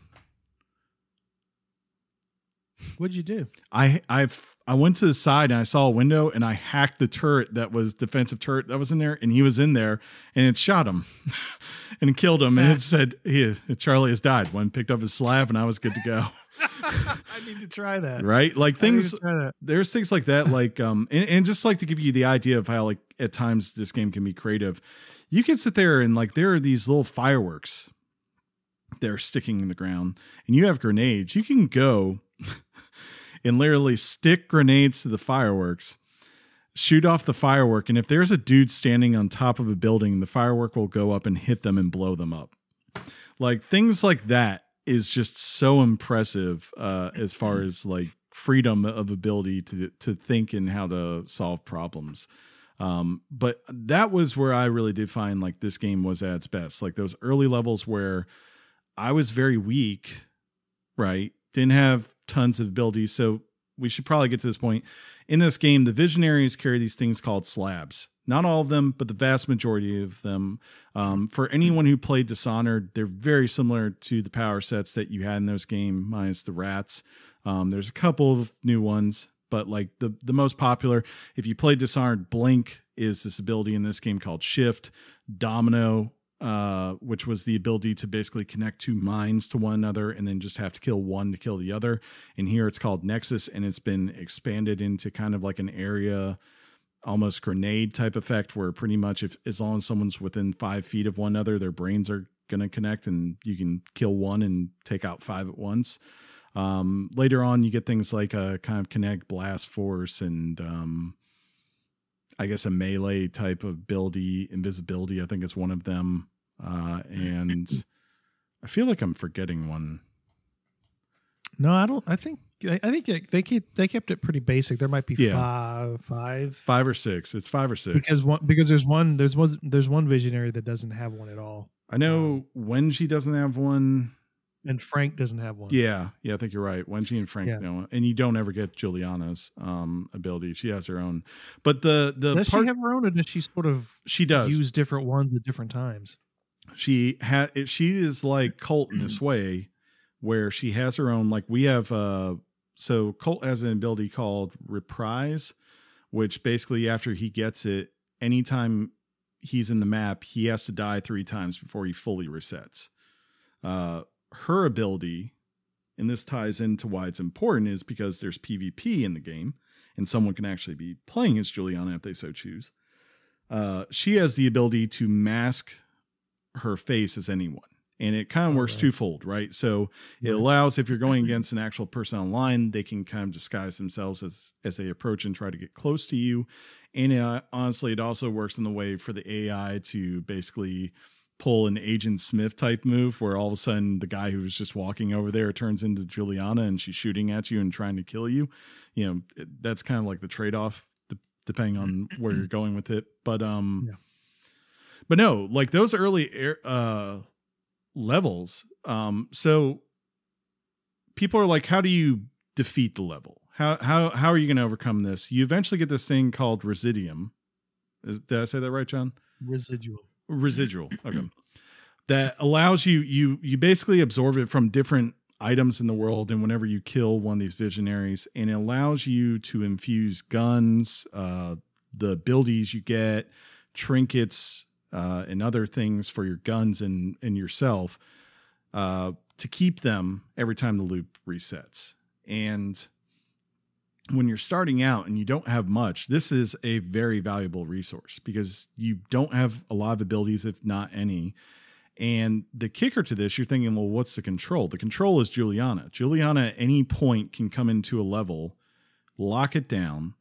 What'd you do? I I've I went to the side and I saw a window and I hacked the turret that was defensive turret that was in there and he was in there and it shot him and killed him and it said he Charlie has died. One picked up his slab and I was good to go. I need to try that. right? Like things that. there's things like that like um and, and just like to give you the idea of how like at times this game can be creative. You can sit there and like there are these little fireworks they're sticking in the ground and you have grenades. You can go and literally stick grenades to the fireworks, shoot off the firework, and if there's a dude standing on top of a building, the firework will go up and hit them and blow them up. Like things like that is just so impressive uh, as far as like freedom of ability to to think and how to solve problems. Um, but that was where I really did find like this game was at its best. Like those early levels where I was very weak, right? Didn't have tons of abilities. So we should probably get to this point. In this game, the visionaries carry these things called slabs. Not all of them, but the vast majority of them. Um, for anyone who played Dishonored, they're very similar to the power sets that you had in those games, minus the rats. Um, there's a couple of new ones, but like the the most popular, if you played Dishonored, Blink is this ability in this game called Shift. Domino uh, which was the ability to basically connect two minds to one another and then just have to kill one to kill the other. And here it's called Nexus, and it's been expanded into kind of like an area, almost grenade type effect, where pretty much if as long as someone's within five feet of one another, their brains are to connect, and you can kill one and take out five at once. Um, later on, you get things like a kind of connect blast force and um, I guess a melee type of ability, invisibility. I think is one of them. Uh, and I feel like I'm forgetting one. No, I don't. I think I think they keep they kept it pretty basic. There might be Yeah. five, five, Five or six. It's five or six. because one because there's one there's one there's one visionary that doesn't have one at all, I know Wenjie doesn't have one. and Frank doesn't have one. Yeah, yeah, I think you're right. Wenjie and Frank Yeah. don't, and you don't ever get Julianna's um, ability. She has her own, but the the Does part she have her own, or does she sort of she does use different ones at different times? She had she is like Colt in this way, where she has her own. Like we have, uh so Colt has an ability called Reprise, which basically after he gets it, anytime he's in the map, he has to die three times before he fully resets. Uh, her ability, and this ties into why it's important, is because there's PvP in the game, and someone can actually be playing as Julianna if they so choose. Uh, she has the ability to mask her face as anyone. And it kind of works Okay. twofold, right? So it Right. allows if you're going against an actual person online, they can kind of disguise themselves as as they approach and try to get close to you. And uh, honestly, it also works in the way for the AI to basically pull an Agent Smith type move, where all of a sudden the guy who was just walking over there turns into Julianna and she's shooting at you and trying to kill you. You know, it- that's kind of like the trade off, depending on where you're going with it. But um, Yeah. But no, like those early air, uh levels. Um, so people are like, how do you defeat the level? How how how are you going to overcome this? You eventually get this thing called residium. Is, did I say that right, John? Residual. Residual. Okay. that allows you you you basically absorb it from different items in the world and whenever you kill one of these visionaries and it allows you to infuse guns uh the abilities you get trinkets uh and other things for your guns and and yourself uh to keep them every time the loop resets and when you're starting out and you don't have much, this is a very valuable resource because you don't have a lot of abilities, if not any. And the kicker to this, you're thinking, well, what's the control? The control is Julianna. Julianna at any point can come into a level, lock it down.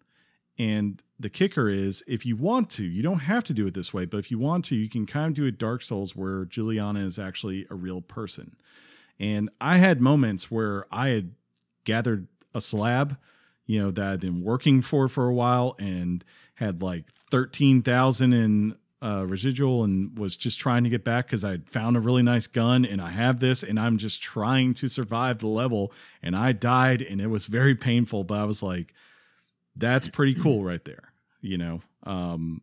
And the kicker is, if you want to, you don't have to do it this way, but if you want to, you can kind of do a Dark Souls where Julianna is actually a real person. And I had moments where I had gathered a slab you know that I'd been working for for a while and had like 13,000 in uh, residual and was just trying to get back because I'd found a really nice gun and I have this and I'm just trying to survive the level and I died and it was very painful but I was like that's pretty cool right there you know um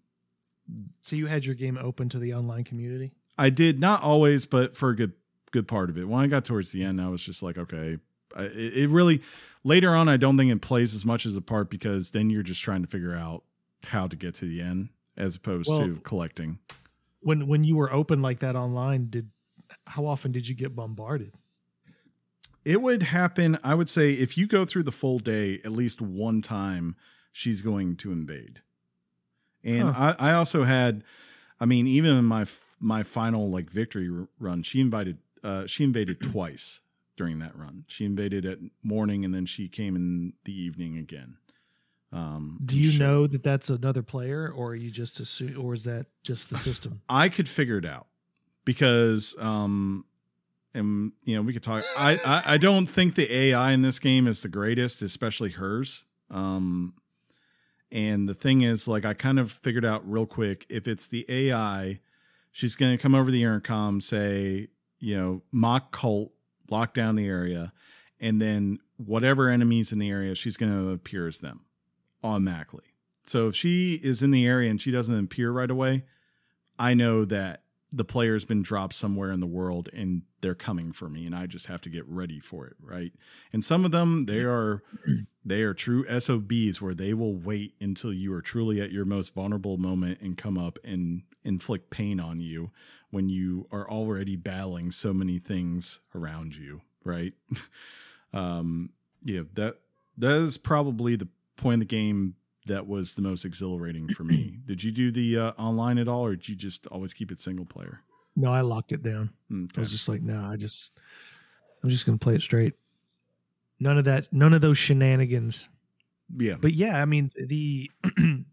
So you had your game open to the online community. I did not always but for a good good part of it when I got towards the end I was just like okay I- it, really later on. I don't think it plays as much as a part because then you're just trying to figure out how to get to the end as opposed Well- to collecting. When when you were open like that online, did how often did you get bombarded? It would happen. I would say if you go through the full day, at least one time, she's going to invade. And I, I also had, I mean, even in my my final like victory run, she invited, uh, she invaded twice during that run. She invaded at morning, and then she came in the evening again. Um, Do you know that that's another player, or are you just assume, or is that just the system? I could figure it out because, um, and you know, we could talk. I, I I don't think the AI in this game is the greatest, especially hers. Um, and the thing is, like, I kind of figured out real quick if it's the AI, she's going to come over the intercom, say, you know, mock cult, lock down the area, and then whatever enemies in the area, she's going to appear as them automatically. So if she is in the area and she doesn't appear right away, I know that the player's been dropped somewhere in the world and they're coming for me and I just have to get ready for it, right? And some of them they are they are true SOBs where they will wait until you are truly at your most vulnerable moment and come up and inflict pain on you when you are already battling so many things around you, right? um yeah, that that is probably the point of the game that was the most exhilarating for me. did you do the uh, online at all, or did you just always keep it single player? no, I locked it down. I was just like, no, I just, I'm just gonna play it straight. None of that, none of those shenanigans. Yeah, But yeah, I mean the in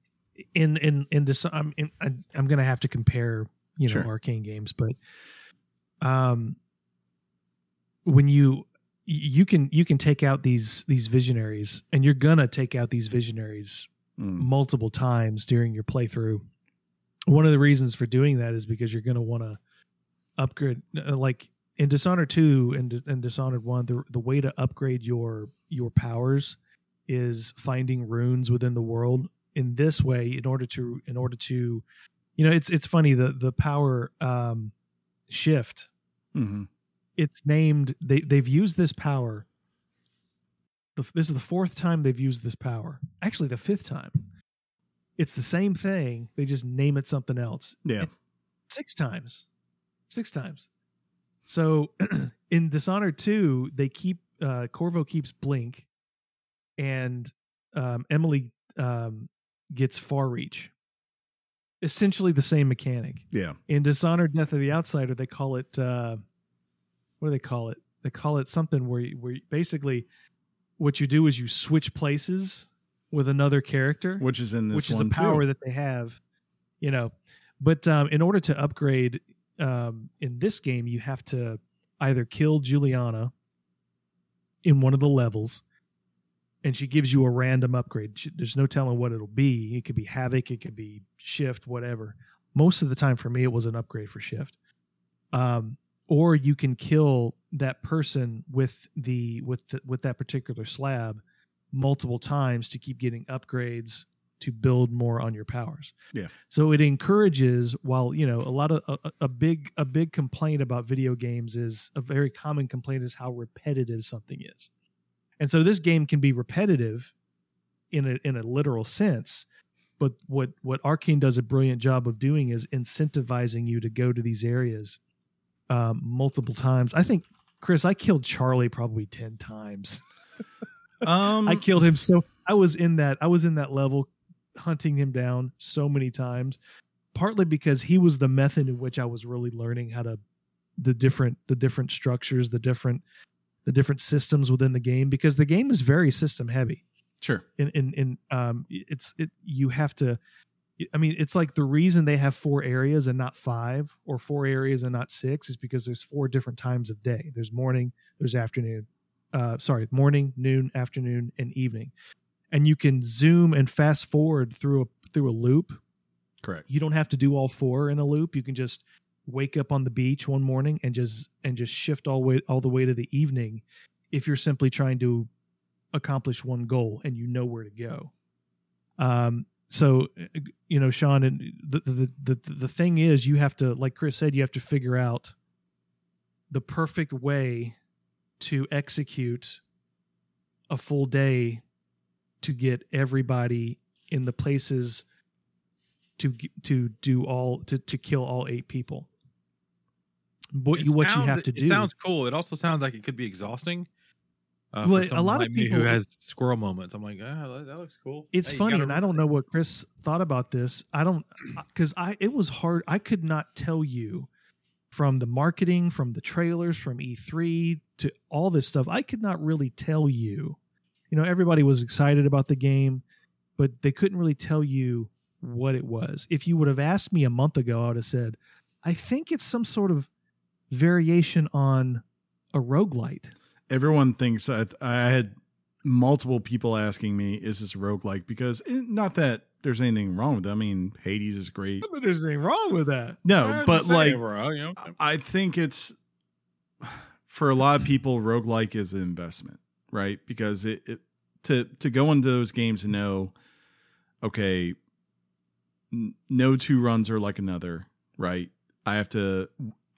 in in this, I'm in, I, I'm gonna have to compare, you know, Sure. arkane games, but um, when you you can you can take out these these visionaries, and you're gonna take out these visionaries Mm. multiple times during your playthrough. One of the reasons for doing that is because you're going to want to upgrade, uh, like in Dishonored two and and Dishonored one. The the way to upgrade your your powers is finding runes within the world. In this way, in order to in order to, you know, it's it's funny the the power um, shift. Mhm. It's named they they've used this power the, this is the fourth time they've used this power. Actually, the fifth time. It's the same thing. They just name it something else. Yeah, Six times. Six times. So in Dishonored 2, they keep uh Corvo keeps Blink and um Emily um gets far reach. Essentially the same mechanic yeah, in Dishonored Death of the Outsider, they call it uh, what do they call it? They call it something where where you, basically what you do is you switch places with another character, which is in this which is a power too. that they have, you know. But um, in order to upgrade um, in this game, you have to either kill Julianna in one of the levels, and she gives you a random upgrade. She- There's no telling what it'll be. It could be Havoc, it could be Shift, whatever. Most of the time, for me, it was an upgrade for Shift. Um, or you can kill that person with the with the, with that particular slab multiple times to keep getting upgrades to build more on your powers. Yeah. So it encourages while, you know, a lot of a, a big a big complaint about video games is a very common complaint is how repetitive something is. And so this game can be repetitive in a in a literal sense, but what what Arkane does a brilliant job of doing is incentivizing you to go to these areas um, multiple times. I think Chris, I killed Charlie probably 10 times. Um, I killed him so I was in that I was in that level hunting him down so many times partly because he was the method in which I was really learning how to the different the different structures the different the different systems within the game because the game is very system heavy sure. in in, in um it's it you have to I mean it's like the reason they have four areas and not five or four areas and not six is because there's four different times of day. There's morning there's afternoon uh sorry morning noon afternoon and evening. And you can zoom and fast forward through a through a loop. Correct. you don't have to do all four in a loop. You can just wake up on the beach one morning and just and just shift all way all the way to the evening if you're simply trying to accomplish one goal and you know where to go. Um so uh, you know sean and the the the, the thing is you have to like chris said you have to figure out the perfect way to execute a full day to get everybody in the places to to do all to to kill all eight people. What It you what you have to it do. sounds cool. It also sounds like it could be exhausting. Uh, Well, a lot of like who people- has squirrel moments. I'm like, ah, that, that looks cool. it's Hey, funny gotta and i don't know what chris thought about this i don't because i it was hard i could not tell you from the marketing from the trailers from e3 to all this stuff i could not really tell you you know everybody was excited about the game but they couldn't really tell you what it was if you would have asked me a month ago i would have said i think it's some sort of variation on a roguelite everyone thinks I, I had multiple people asking me, "Is this roguelike?" Because eh, not that there's anything wrong with it. I mean, Hades is great. But there's anything wrong with that No, I'm but like bro, you know, I think it's for a lot of people, roguelike is an investment, right? Because it, it to to go into those games and know, okay, n- no two runs are like another, right? I have to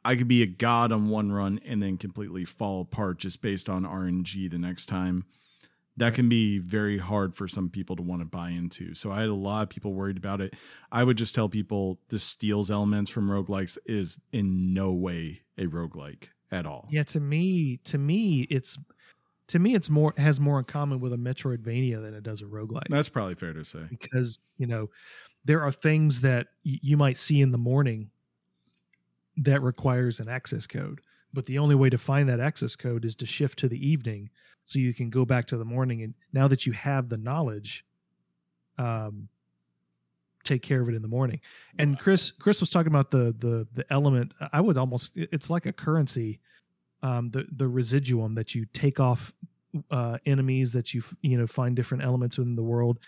I could be a god on one run and then completely fall apart just based on RNG the next time. That can be very hard for some people to want to buy into. So I had a lot of people worried about it. I would just tell people this steals elements from roguelikes is in no way a roguelike at all. Yeah, to me, to me, it's to me, it's more has more in common with a Metroidvania than it does a roguelike. That's probably fair to say. because you know there are things that y- you might see in the morning that requires an access code, but the only way to find that access code is to shift to the evening so you can go back to the morning. And now that you have the knowledge, um, take care of it in the morning. And Chris, Chris was talking about the the the element. I would almost it's like a currency, um, the the residuum that you take off uh, enemies that you you know find different elements in the world.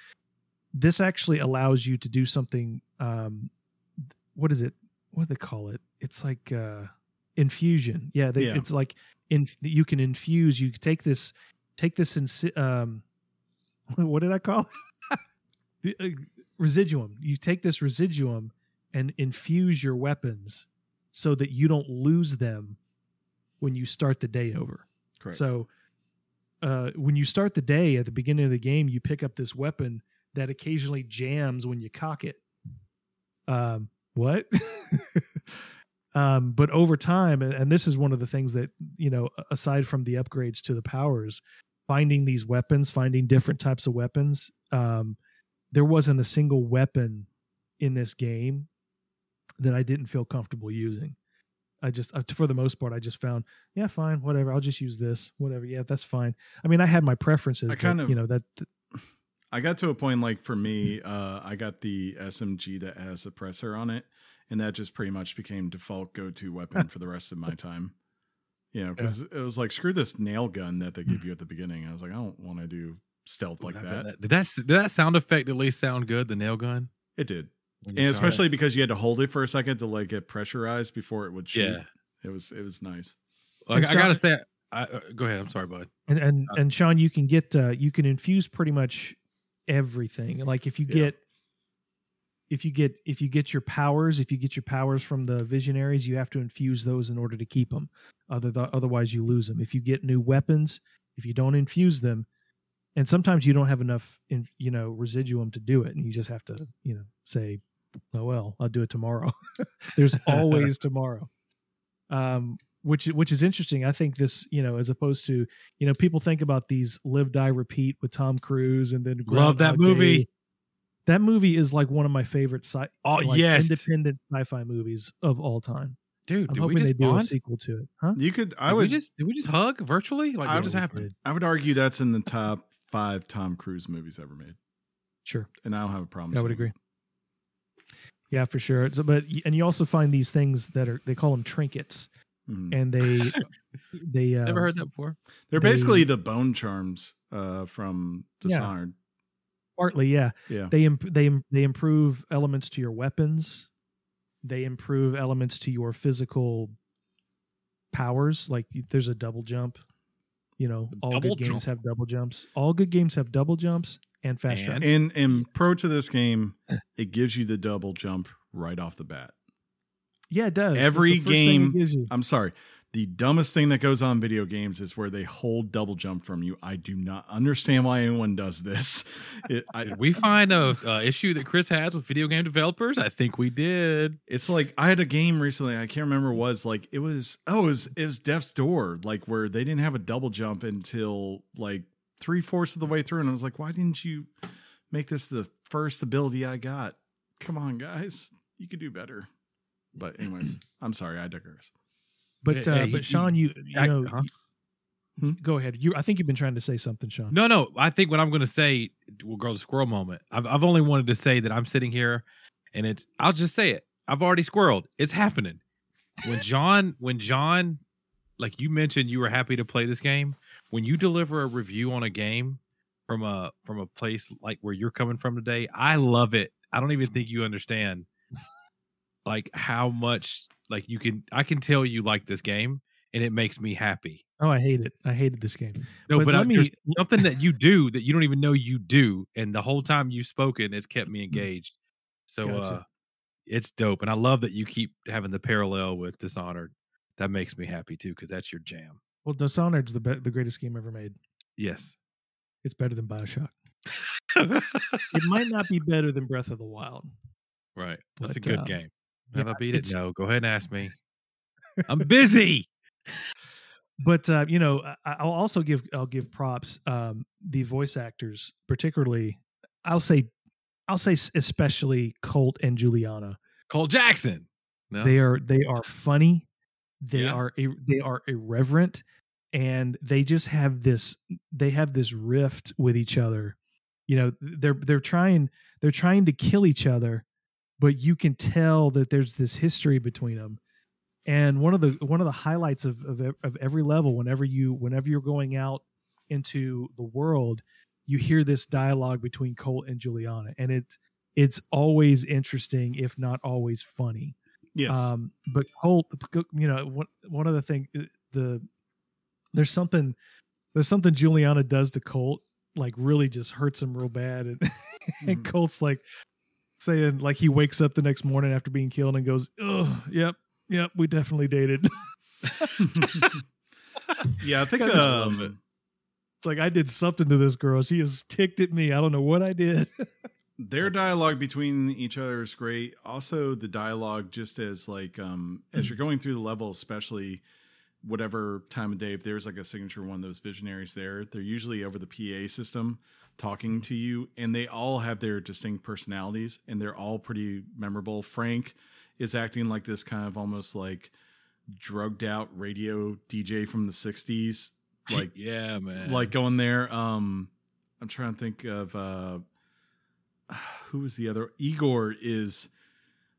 This actually allows you to do something. Um, what is it? What do they call it? It's like uh, infusion. Yeah, they, Yeah. it's like in you can infuse. You take this, take this in. Um, what did I call it? the, uh, residuum. You take this residuum and infuse your weapons so that you don't lose them when you start the day over. Correct. So uh, when you start the day at the beginning of the game, you pick up this weapon that occasionally jams when you cock it. Um, what? um, but over time, and, this is one of the things that you know, aside from the upgrades to the powers, finding these weapons, finding different types of weapons. Um, there wasn't a single weapon in this game that I didn't feel comfortable using. I just, uh, for the most part, I just found, yeah, fine, whatever. I'll just use this, whatever. Yeah, that's fine. I mean, I had my preferences. I but, kind of- you know, that I got to a point like for me, uh, I got the SMG that has suppressor on it, and that just pretty much became default go to weapon for the rest of my time. You know, because it was like screw this nail gun that they give you at the beginning. I was like, I don't want to do stealth like that. Did that did that sound effect at least sound good? The nail gun, It did, and shot it? especially because you had to hold it for a second to like get pressurized before it would shoot. yeah. It was it was nice. Like, And I gotta say, I, uh, go ahead. I'm sorry, bud. and and Uh, and Sean, you can get uh, you can infuse pretty much everything. Like if you Yeah. get if you get if you get your powers, if you get your powers from the visionaries, you have to infuse those in order to keep them. Other th- otherwise, you lose them. If you get new weapons, if you don't infuse them, and sometimes you don't have enough in you know residuum to do it, and you just have to you know say, oh well, I'll do it tomorrow. There's always tomorrow. Um, which which is interesting. I think this, you know, as opposed to, you know, people think about these live die repeat with Tom Cruise and then Love that movie. Day. That movie is like one of my favorite sci- Oh, like yes. independent sci-fi movies of all time. Dude, I'm did we hoping they just do a sequel to it, huh? You could I Did would we just did we just hug virtually? Like I what just happened? I would argue that's in the top five Tom Cruise movies ever made, Sure, and I don't have a problem. I would saying agree. Yeah, for sure. So, but and you also find these things that are they call them trinkets, it. Mhm. and they they uh, Never heard that before. They're they- basically the bone charms uh, from Yeah. Dishonored. partly yeah Yeah. they imp- they they improve elements to your weapons they improve elements to your physical powers like there's a double jump you know all Double good games jump. have double jumps all good games have double jumps and fast travel And and pro to this game, it gives you the double jump right off the bat. Yeah, it does. Every the first thing it game- I'm sorry. The dumbest thing that goes on in video games is where they hold double jump from you. I do not understand why anyone does this. It, I, Did we find a uh, issue that Chris has with video game developers? I think we did. It's like I had a game recently. I can't remember what it was like. It was oh, it was it was Death's Door, like where they didn't have a double jump until like three fourths of the way through, and I was like, why didn't you make this the first ability I got? Come on, guys, you could do better. But anyways, I'm sorry, I digress. But uh, yeah, but Sean, you, you I- know, huh? Hmm? go ahead. You, I think you've been trying to say something, Sean. No, no. I think what I'm going to say will go to squirrel moment. I've, I've only wanted to say that I'm sitting here, and it's. I'll just say it. I've already squirreled. It's happening. When John, when John, like you mentioned, you were happy to play this game. When you deliver a review on a game from a from a place like where you're coming from today, I love it. I don't even think you understand, like how much like you can. I can tell you like this game, and it makes me happy. Oh, I hate it. I hated this game. No, But but, I, me- something that you do that you don't even know you do, and the whole time you've spoken, has kept me engaged. So Gotcha. uh, it's dope, and I love that you keep having the parallel with Dishonored. That makes me happy too, because that's your jam. Well, Dishonored's the be- the greatest game ever made. Yes. It's better than Bioshock. It might not be better than Breath of the Wild. right. That's a good uh, game. Have yeah, I beat it? No. Go ahead and ask me. I'm busy. But uh, you know, I- I'll also give I'll give props um, the voice actors, particularly. I'll say, I'll say especially Colt and Julianna. Colt Jackson. No. They are they are funny. They Yeah. are they are irreverent, and they just have this they have this rift with each other. You know, they're they're trying they're trying to kill each other, but you can tell that there's this history between them. And one of the one of the highlights of of, of every level, whenever you whenever you're going out into the world, you hear this dialogue between Colt and Julianna, and it it's always interesting, if not always funny. Yes, Um, but Colt, you know, one one of the thing, the there's something there's something Julianna does to Colt, like really just hurts him real bad, and, and Mhm. Colt's like saying like he wakes up the next morning after being killed and goes, "Oh, yep, yep, we definitely dated." yeah, I think Kinda um. It's like I did something to this girl. She is ticked at me. I don't know what I did. their dialogue between each other is great also the dialogue just as like um as you're going through the level especially whatever time of day if there's like a signature one of those visionaries there they're usually over the pa system talking to you and they all have their distinct personalities and they're all pretty memorable frank is acting like this kind of almost like drugged out radio dj from the 60s like yeah, man. like going there. Um, I'm trying to think of uh, who was the other. Egor is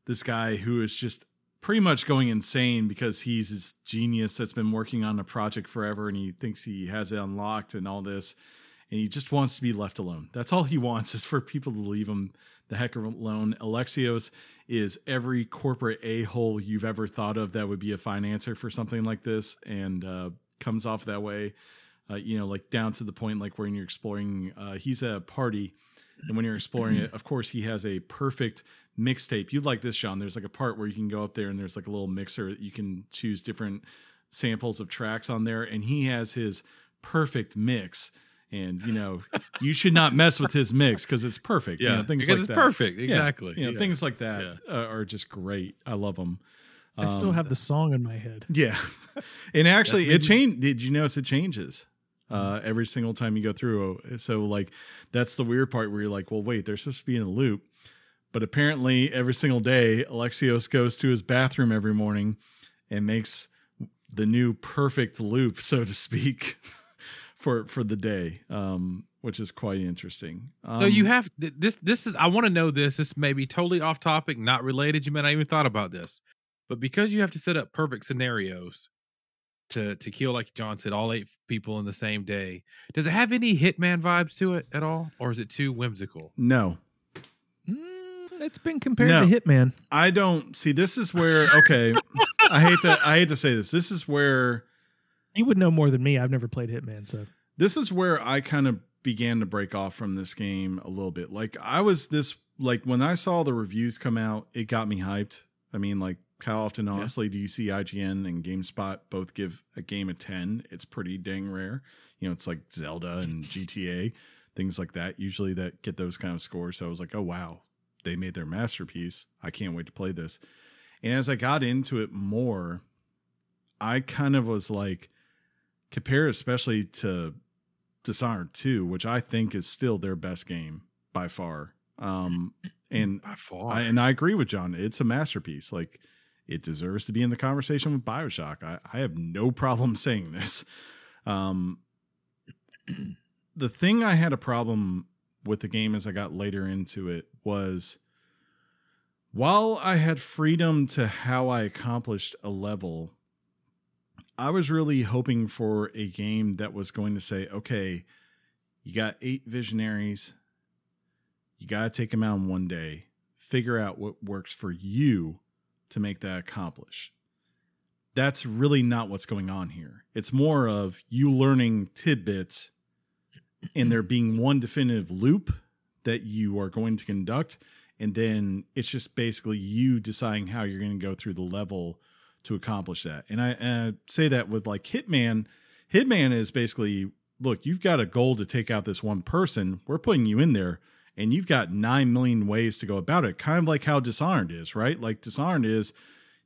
this guy who is just pretty much going insane because he's this genius that's been working on a project forever and he thinks he has it unlocked and all this, and he just wants to be left alone. That's all he wants is for people to leave him the heck alone. Alexios is every corporate a hole you've ever thought of that would be a financer for something like this, and uh, comes off that way. Uh, you know, like down to the point like when you're exploring. Uh, he's a party, and when you're exploring it, of course, he has a perfect mixtape. You'd like this, Sean. There's like a part where you can go up there and there's like a little mixer. That you can choose different samples of tracks on there, and he has his perfect mix. And you know, you should not mess with his mix because it's perfect. yeah, you know, things because like it's that. perfect. Yeah, Exactly. You know, Yeah. things like that uh, are just great. I love them. I still Um, have the song in my head. yeah, and actually, it changed. Did you notice it changes uh, every single time you go through? So, like, that's the weird part where you're like, well, wait, they're supposed to be in a loop, but apparently, every single day, Alexios goes to his bathroom every morning and makes the new perfect loop, so to speak, for for the day, um, which is quite interesting. Um, So you have this. This is. I want to know this. This may be totally off topic, not related. You may not even thought about this, but because you have to set up perfect scenarios to to kill, like John said, all eight people in the same day. Does it have any Hitman vibes to it at all, or is it too whimsical? no, Mm, it's been compared No. to Hitman. I don't see. This is where okay. I hate to I hate to say this. This is where You would know more than me. I've never played Hitman, so this is where I kind of began to break off from this game a little bit. Like I was this like when I saw the reviews come out, it got me hyped. I mean, like How often, honestly, do you see IGN and GameSpot both give a game a 10? It's pretty dang rare. You know, it's like Zelda and GTA, things like that, usually that get those kind of scores. So I was like, oh, wow, they made their masterpiece. I can't wait to play this. And as I got into it more, I kind of was like, compare especially to Dishonored 2, which I think is still their best game by far. Um, and By far. I, and I agree with John. It's a masterpiece. Like it deserves to be in the conversation with Bioshock. I, I have no problem saying this. Um, the thing I had a problem with the game as I got later into it was while I had freedom to how I accomplished a level, I was really hoping for a game that was going to say, okay, you got eight visionaries. You got to take them out in one day. Figure out what works for you to make that accomplish. That's really not what's going on here. It's more of you learning tidbits and there being one definitive loop that you are going to conduct. And then it's just basically you deciding how you're going to go through the level to accomplish that. And I, and I say that with like Hitman. Hitman is basically look, you've got a goal to take out this one person. We're putting you in there and you've got 9 million ways to go about it. Kind of like how Dishonored is, right? Like Dishonored is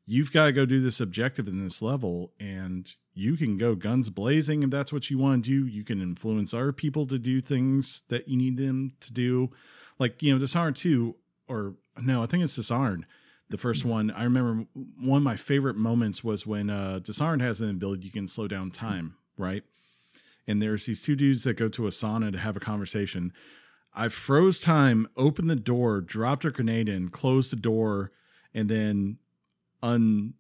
you've got to go do this objective in this level and you can go guns blazing if that's what you want to do. You can influence other people to do things that you need them to do. Like, you know, Dishonored 2, or no, I think it's Dishonored. The first one, I remember one of my favorite moments was when uh, Dishonored has an ability you can slow down time, right? And there's these two dudes that go to a sauna to have a conversation. I froze time, opened the door, dropped a grenade in, closed the door, and then un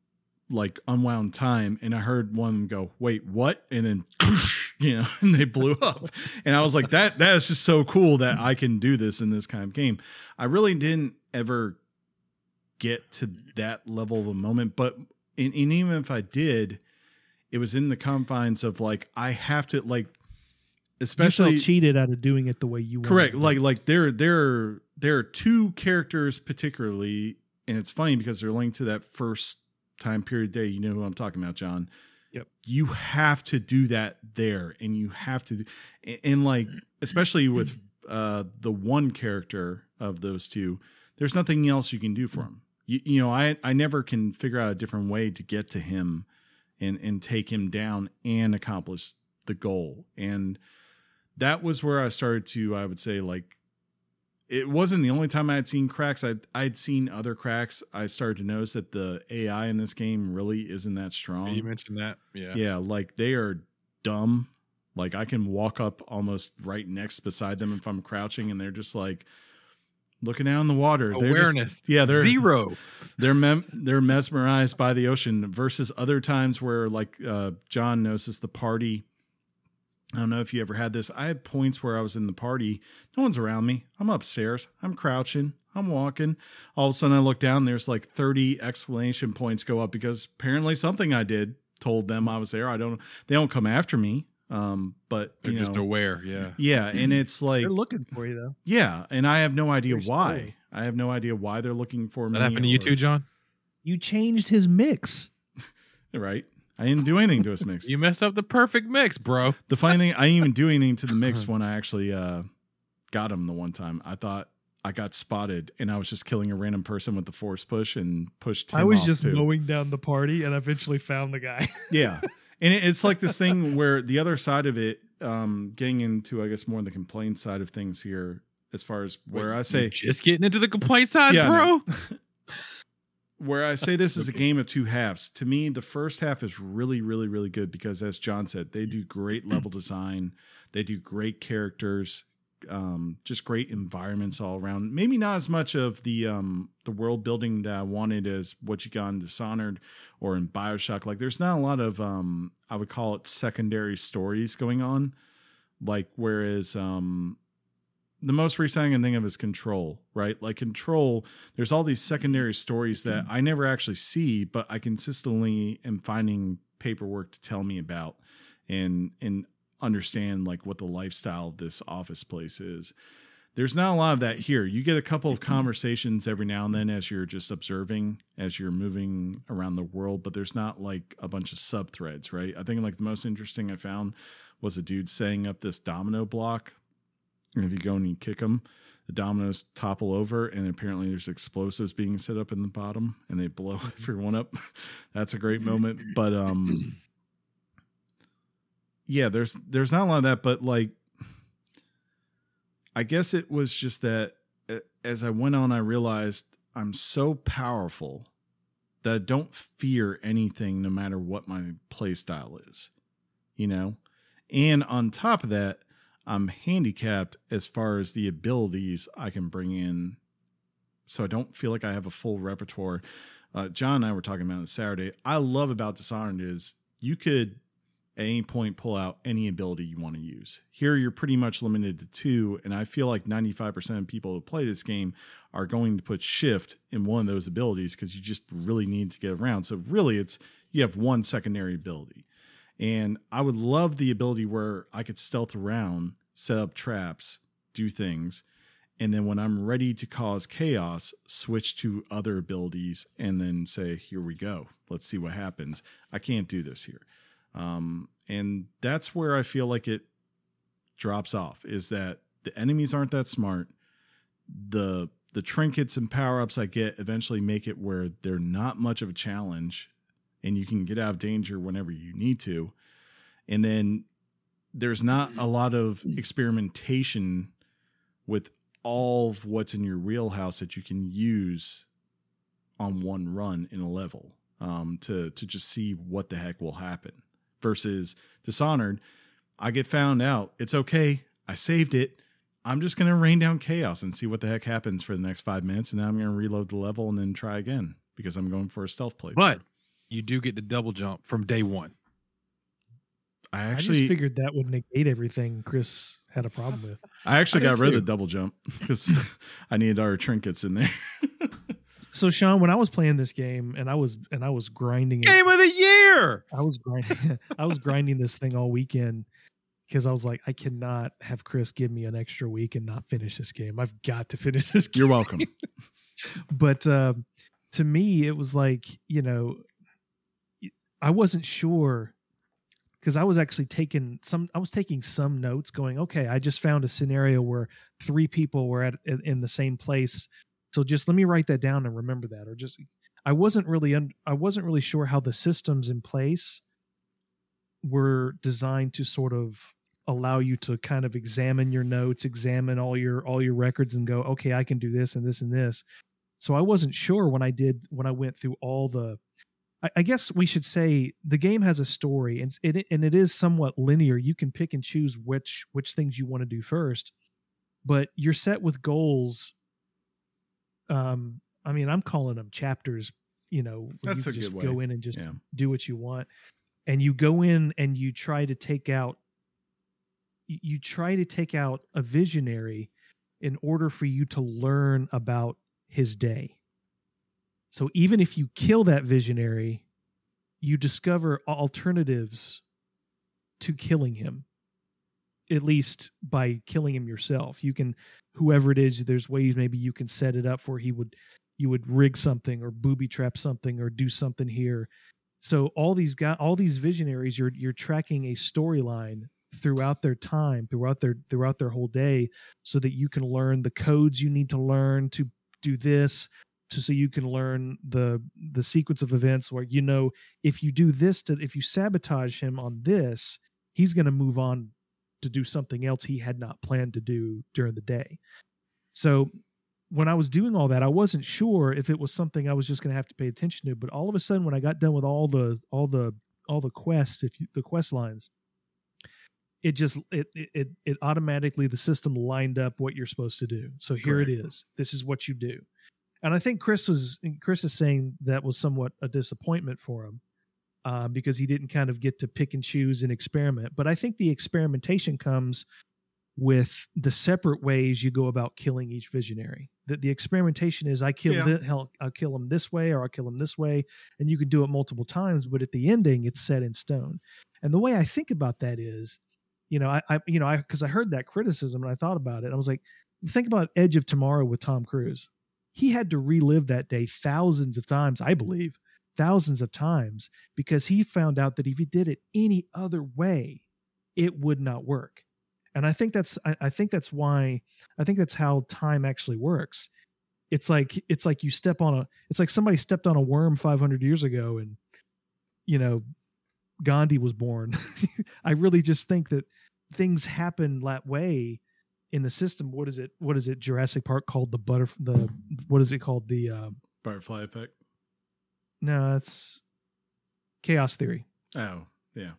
like unwound time and I heard one go, wait, what? And then you know, and they blew up. And I was like, that that is just so cool that I can do this in this kind of game. I really didn't ever get to that level of a moment, but and, and even if I did, it was in the confines of like I have to like especially cheated out of doing it the way you were correct. wanted. like like there there there are two characters particularly and it's funny because they're linked to that first time period day. You know who i'm talking about john? Yep. you have to do that there and you have to and, and like especially with uh the one character of those two there's nothing else you can do for him you, you know i i never can figure out a different way to get to him and and take him down and accomplish the goal and that was where I started to, I would say, like, it wasn't the only time I had seen cracks. I'd, I'd seen other cracks. I started to notice that the AI in this game really isn't that strong. you mentioned that. Yeah. Yeah, like they are dumb. Like I can walk up almost right next beside them if I'm crouching, and they're just like looking out in the water. They're just- Awareness. yeah, they're zero. they're mem- they're mesmerized by the ocean versus other times where like uh, John notices the party. I don't know if you ever had this. I had points where I was in the party, no one's around me. I'm upstairs. I'm crouching. I'm walking. All of a sudden, I look down. There's like 30 exclamation points go up because apparently something I did told them I was there. I don't. They don't come after me. Um, but They're you just aware. Yeah. yeah, and it's like They're looking for you though. yeah, and I have no idea Pretty why. cool. I have no idea why they're looking for me. That happened to you too, John. You changed his mix. right? I didn't do anything to his mix. You messed up the perfect mix, bro. The funny thing, I didn't even do anything to the mix when I actually uh, got him the one time. I thought I got spotted and I was just killing a random person with the force push and pushed him I was off, just too. mowing down the party and eventually found the guy. Yeah. And it- it's like this thing where the other side of it, um, getting into, I guess, more on the complaint side of things here, as far as where Wait, I say, just getting into the complaint side, Yeah, bro. where I say this is a game of two halves. To me, the first half is really, really, really good because, as John said, they do great level design, they do great characters, um, just great environments all around. Maybe not as much of the um, the world building that I wanted as what you got in Dishonored or in Bioshock. Like, there's not a lot of um, I would call it secondary stories going on. Like, whereas um, the most recent I can think of is Control, right? Like Control, there's all these secondary stories that I never actually see, but I consistently am finding paperwork to tell me about and and understand like what the lifestyle of this office place is. there's not a lot of that here. You get a couple of conversations every now and then as you're just observing, as you're moving around the world, but there's not like a bunch of sub threads, right? I think like the most interesting I found was a dude setting up this domino block. And if you go and you kick them, the dominoes topple over, and apparently there's explosives being set up in the bottom, and they blow everyone up. That's a great moment. But um, yeah, there's there's not a lot of that, but like I guess it was just that as I went on, I realized I'm so powerful that I don't fear anything no matter what my play style is, you know? And on top of that, I'm handicapped as far as the abilities I can bring in. So I don't feel like I have a full repertoire. Uh, John and I were talking about it Saturday. I love about Dishonored is you could at any point pull out any ability you want to use. Here, you're pretty much limited to two, and I feel like 95% of people who play this game are going to put shift in one of those abilities because you just really need to get around. So, really, it's you have one secondary ability. And I would love the ability where I could stealth around, set up traps, do things, and then when I'm ready to cause chaos, switch to other abilities and then say, here we go. Let's see what happens. I can't do this here. Um, and that's where I feel like it drops off is that the enemies aren't that smart. The the trinkets and power ups I get eventually make it where they're not much of a challenge and you can get out of danger whenever you need to. And then there's not a lot of experimentation with all of what's in your wheelhouse that you can use on one run in a level um, to to just see what the heck will happen versus Dishonored, I get found out. It's okay. I saved it. I'm just going to rain down chaos and see what the heck happens for the next five minutes. And then I'm going to reload the level and then try again because I'm going for a stealth play. But you do get the double jump from day one. I actually I just figured that would negate everything Chris had a problem with. I actually I got rid too. of the double jump because I needed our trinkets in there. So Sean, when I was playing this game and I was and I was grinding it, game of the year. I was grinding I was grinding this thing all weekend because I was like, I cannot have Chris give me an extra week and not finish this game. I've got to finish this game. You're welcome. but uh, to me, it was like, you know, I wasn't sure because I was actually taking some I was taking some notes going, okay, I just found a scenario where three people were at in the same place so just let me write that down and remember that, or just I wasn't really un, I wasn't really sure how the systems in place were designed to sort of allow you to kind of examine your notes, examine all your all your records, and go, okay, I can do this and this and this. So I wasn't sure when I did when I went through all the. I, I guess we should say the game has a story, and it and it is somewhat linear. You can pick and choose which which things you want to do first, but you're set with goals um i mean i'm calling them chapters you know that's you a just good go in and just yeah. do what you want. And you go in and you try to take out you try to take out a visionary in order for you to learn about his day. So even if you kill that visionary you discover alternatives to killing him at least by killing him yourself. You can whoever it is there's ways maybe you can set it up where he would you would rig something or booby trap something or do something here so all these guys all these visionaries you're you're tracking a storyline throughout their time throughout their throughout their whole day so that you can learn the codes you need to learn to do this to so you can learn the the sequence of events where you know if you do this to if you sabotage him on this he's going to move on to do something else he had not planned to do during the day. So when I was doing all that, I wasn't sure if it was something I was just going to have to pay attention to. But all of a sudden, when I got done with all the all the all the quests, if you, the quest lines, it just it it it automatically the system lined up what you're supposed to do. So here Correct. it is. This is what you do. And I think Chris was Chris is saying that was somewhat a disappointment for him uh, because he didn't kind of get to pick and choose and experiment. But I think the experimentation comes with the separate ways you go about killing each visionary. That the experimentation is I kill yeah. hell, I'll kill him this way or I'll kill him this way, and you can do it multiple times. But at the ending, it's set in stone. And the way I think about that is, you know, I, I you know, I because I heard that criticism and I thought about it. I was like, think about Edge of Tomorrow with Tom Cruise. He had to relive that day thousands of times, I believe, thousands of times, because he found out that if he did it any other way, it would not work. And I think that's I, I think that's why I think that's how time actually works. It's like it's like you step on a it's like somebody stepped on a worm 500 years ago and you know Gandhi was born. I really just think that things happen that way in the system. What is it? What is it? Jurassic Park called the butter. The what is it called? The uh, Butterfly effect. no, that's chaos theory. Oh, yeah.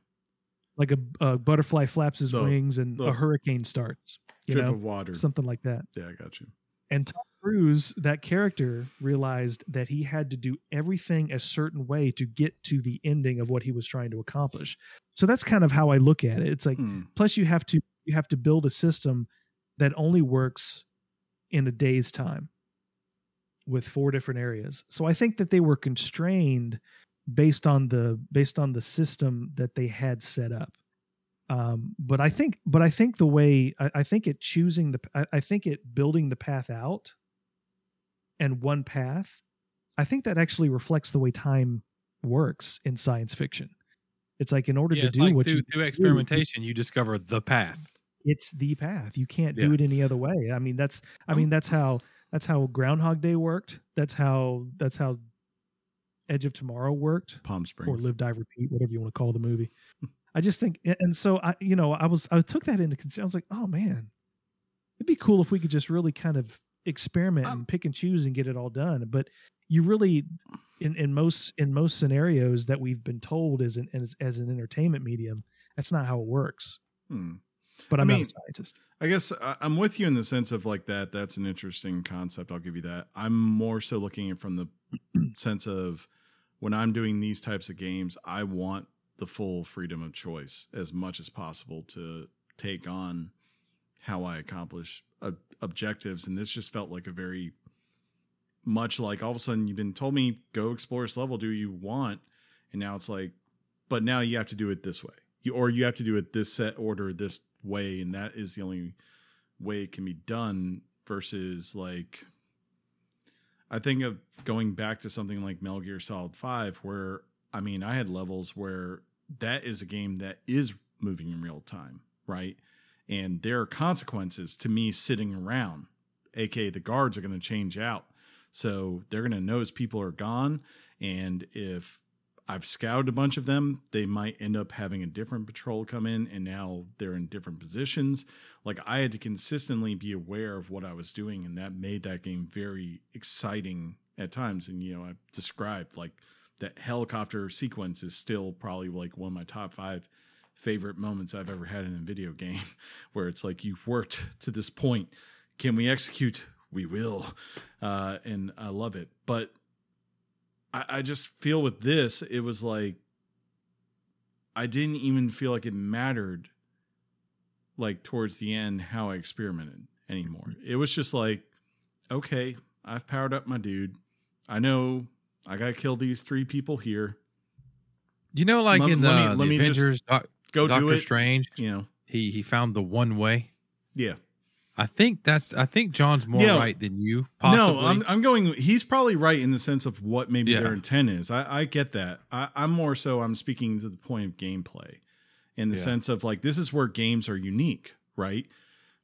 Like a, a butterfly flaps his The- wings and a hurricane starts. You Drip know, of water. something like that. yeah, I got you. And Tom Cruise, that character, realized that he had to do everything a certain way to get to the ending of what he was trying to accomplish. So that's kind of how I look at it. It's like Hmm. plus you have to you have to build a system that only works in a day's time with four different areas. So I think that they were constrained based on the based on the system that they had set up. Um, but I think but I think the way I, I think it choosing the I, I think it building the path out and one path, I think that actually reflects the way time works in science fiction. It's like in order Yeah, to do like what through, you through experimentation, you discover the path. it's the path. You can't do it any other way. I mean, that's I mean that's how that's how Groundhog Day worked. That's how that's how Edge of Tomorrow worked, Palm Springs or Live Die Repeat, whatever you want to call the movie. I just think, and so I, you know, I was I took that into consideration. I was like, oh man, it'd be cool if we could just really kind of experiment Um, and pick and choose and get it all done. But you really, in in most in most scenarios that we've been told as an as, as an entertainment medium, that's not how it works. Hmm. But I I'm not mean, a scientist. I guess I- I'm with you in the sense of like that. That's an interesting concept. I'll give you that. I'm more so looking at it from the sense of when I'm doing these types of games, I want the full freedom of choice as much as possible to take on how I accomplish ob- objectives. And this just felt like a very much like all of a sudden you've been told me go explore this level, do you want, and now it's like, but now you have to do it this way, you or you have to do it this set order this way, and that is the only way it can be done. Versus like, I think of going back to something like Metal Gear Solid Five, where I mean, I had levels where that is a game that is moving in real time, right? And there are consequences to me sitting around, aka the guards are going to change out. So they're going to notice people are gone. And if I've scouted a bunch of them, they might end up having a different patrol come in and now they're in different positions. Like I had to consistently be aware of what I was doing, and that made that game very exciting at times. And, you know, I described like that helicopter sequence is still probably like one of my top five favorite moments I've ever had in a video game, where it's like you've worked to this point. Can we execute? We will. Uh, and I love it. But I, I just feel with this, it was like I didn't even feel like it mattered like towards the end how I experimented anymore. It was just like, okay, I've powered up my dude. I know I gotta kill these three people here. You know, like Let- in the, let me- the let Avengers, Doc, Go Doctor do it. Strange, You know. he he found the one way. Yeah. I think that's. I think John's more Yeah. right than you. Possibly. No, I'm I'm going. He's probably right in the sense of what maybe Yeah. their intent is. I, I get that. I, I'm more so. I'm speaking to the point of gameplay, in the Yeah. sense of like this is where games are unique, right?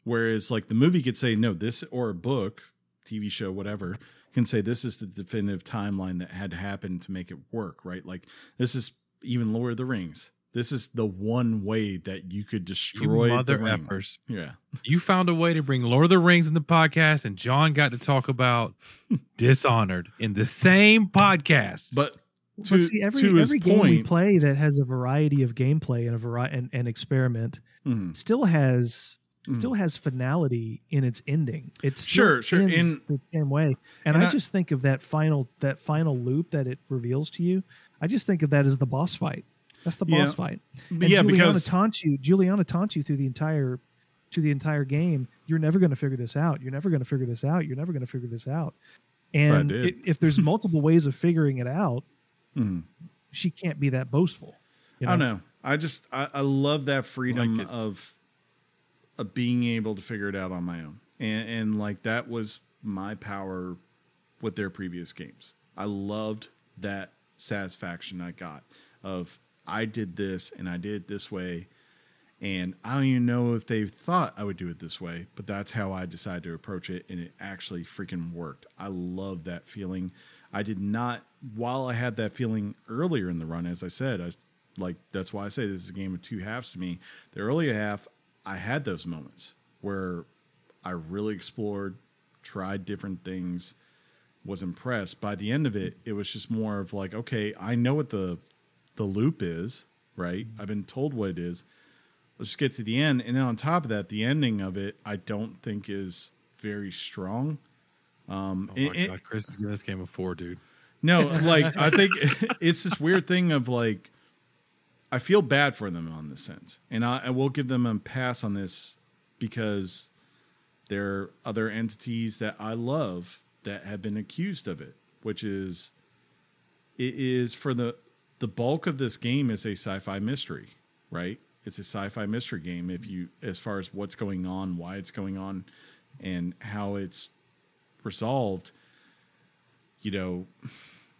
Whereas like the movie could say no, this or a book, TV show, whatever can say this is the definitive timeline that had to happen to make it work, right? Like this is even Lord of the Rings. This is the one way that you could you destroy mother the ring. effers. Yeah. You found a way to bring Lord of the Rings in the podcast, and John got to talk about Dishonored in the same podcast. But But to, see, every to his every game we play that has a variety of gameplay and a variety and, and experiment Mhm. still has Mhm. still has finality in its ending. It's Sure, sure, in the same way. And, and I, I- just think of that final that final loop that it reveals to you. I just think of that as the boss fight. That's the boss Yeah. fight. But And yeah, Julianna because taunts you. Julianna taunts you through the entire to the entire game. You're never going to figure this out. You're never going to figure this out. You're never going to figure this out. And did. i- if there's multiple ways of figuring it out, Mhm. she can't be that boastful. you I don't know. I just I, I love that freedom Like of of being able to figure it out on my own. and and like that was my power with their previous games. I loved that satisfaction I got of I did this and I did it this way. And I don't even know if they thought I would do it this way, but that's how I decided to approach it. And it actually freaking worked. I love that feeling. I did not, while I had that feeling earlier in the run, as I said, I like, that's why I say this is a game of two halves to me. The earlier half, I had those moments where I really explored, tried different things, was impressed. By the end of it, it was just more of like, okay, I know what the the loop is, right? I've been told what it is. Let's just get to the end. And then on top of that, the ending of it, I don't think is very strong. Um, Oh my it- god, Chris is giving this game a four, dude. no, like I think it's this weird thing of like I feel bad for them on this sense, and I, I will give them a pass on this because there are other entities that I love that have been accused of it, which is it is for the the bulk of this game is a sci-fi mystery, right? It's a sci-fi mystery game if you as far as what's going on, why it's going on, and how it's resolved. You know,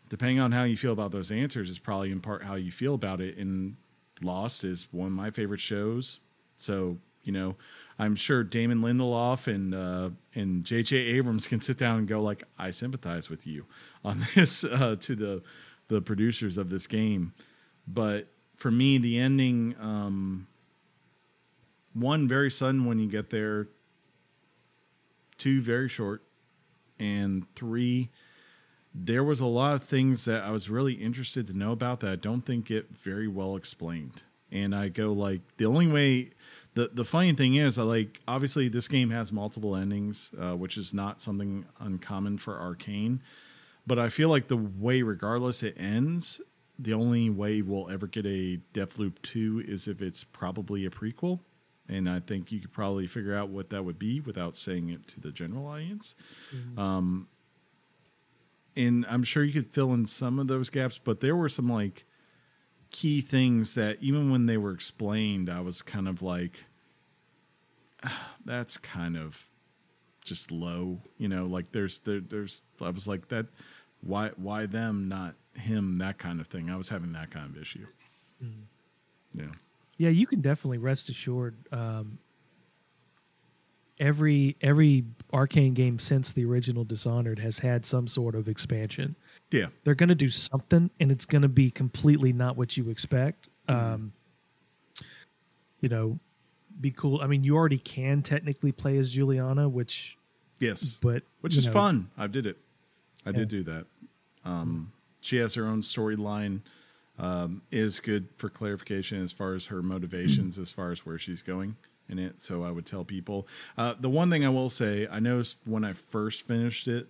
depending on how you feel about those answers is probably in part how you feel about it. And Lost is one of my favorite shows. So, you know, I'm sure Damon Lindelof and uh, and J.J. Abrams can sit down and go like, I sympathize with you on this uh, to the the producers of this game. But for me, the ending, um, one very sudden when you get there, two very short, and three there was a lot of things that I was really interested to know about that I don't think get very well explained. And I go like the only way the the funny thing is I like obviously this game has multiple endings, uh, which is not something uncommon for Arkane. But I feel like the way regardless it ends, the only way we'll ever get a Deathloop 2 is if it's probably a prequel. And I think you could probably figure out what that would be without saying it to the general audience and I'm sure you could fill in some of those gaps, but there were some like key things that even when they were explained, I was kind of like, "Ah, that's kind of just low, you know. Like there's there, there's I was like that, why why them not him that kind of thing. I was having that kind of issue. Yeah, Yeah, you can definitely rest assured. Um, every every arkane game since the original Dishonored has had some sort of expansion. yeah, They're going to do something, and it's going to be completely not what you expect. Mm-hmm. Um, you know, be cool. I mean, you already can technically play as Julianna, which, yes, but which is know, fun. I did it. I Yeah. did do that. Um, she has her own storyline. Um, is good for clarification as far as her motivations, as far as where she's going in it. So I would tell people. Uh, the one thing I will say, I noticed when I first finished it,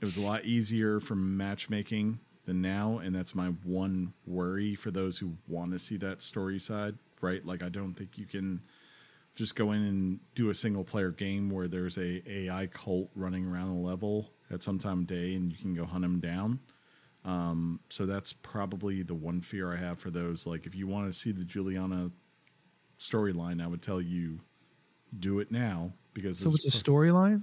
it was a lot easier for matchmaking than now, and that's my one worry for those who want to see that story side. Right? Like I don't think you can just go in and do a single player game where there's a AI cult running around a level at some time of day and you can go hunt them down. Um, so that's probably the one fear I have for those. Like if you want to see the Julianna storyline, I would tell you do it now because so it's a storyline.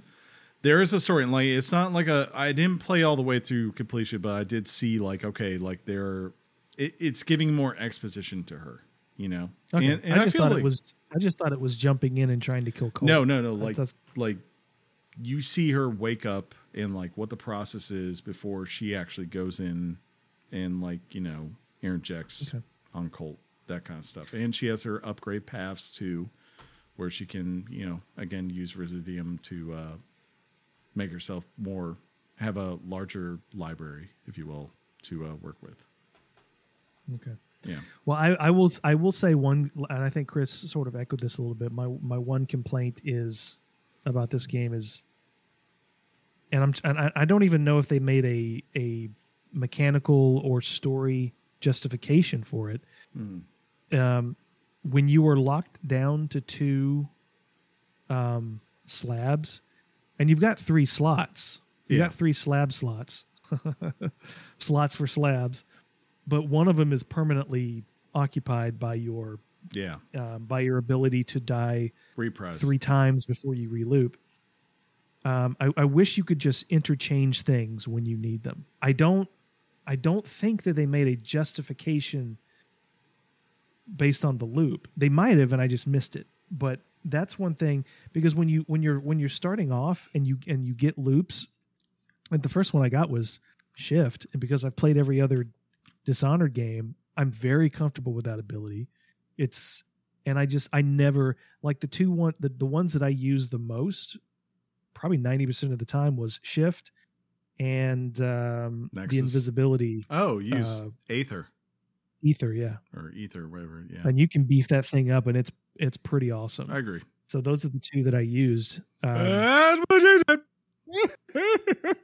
there is a storyline. like it's not like a i didn't play all the way through completion but i did see like okay like there it, it's giving more exposition to her you know Okay. and, and I I, just feel thought like it was. I just thought it was jumping in and trying to kill Colt. no no no like That's- like you see her wake up and like what the process is before she actually goes in and like you know interjects Okay. on Colt that kind of stuff and she has her upgrade paths too where she can you know again use Residuum to uh make herself more have a larger library if you will to uh, work with Okay. yeah Well, I, I will I will say one, and I think Chris sort of echoed this a little bit. My my one complaint is about this game is, and I'm and I, I don't even know if they made a a mechanical or story justification for it. Mm. Um, when you were locked down to two um, slabs, and you've got three slots, you Yeah. got three slab slots, slots for slabs, but one of them is permanently occupied by your yeah um, by your ability to die reprise three times before you reloop. Um, I, I wish you could just interchange things when you need them. I don't. I don't think that they made a justification based on the loop. They might have, and I just missed it. But that's one thing because when you when you're when you're starting off and you and you get loops, like the first one I got was shift, and because I've played every other Dishonored game, I'm very comfortable with that ability. It's and I just I never like the two one the, the ones that I use the most, probably ninety percent of the time was shift and um the invisibility Oh, use Uh, Aether ether, yeah. or Ether, whatever. Yeah, And you can beef that thing up and it's it's pretty awesome. I agree. So those are the two that I used. Um, That's what you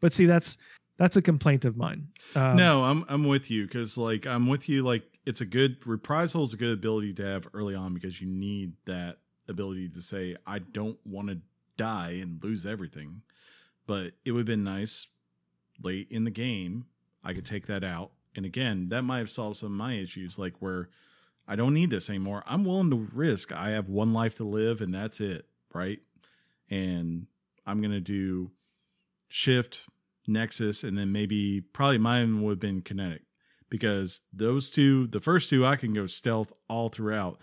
but see, that's that's a complaint of mine. Um, no, I'm I'm with you because like I'm with you. Like it's a good reprisal is a good ability to have early on because you need that ability to say I don't want to die and lose everything. But it would have been nice late in the game. I could take that out, and again, that might have solved some of my issues, like where I don't need this anymore. I'm willing to risk. I have one life to live, and that's it, right? And I'm gonna do shift Nexus, and then maybe probably mine would have been Kinetic because those two, the first two, I can go stealth all throughout.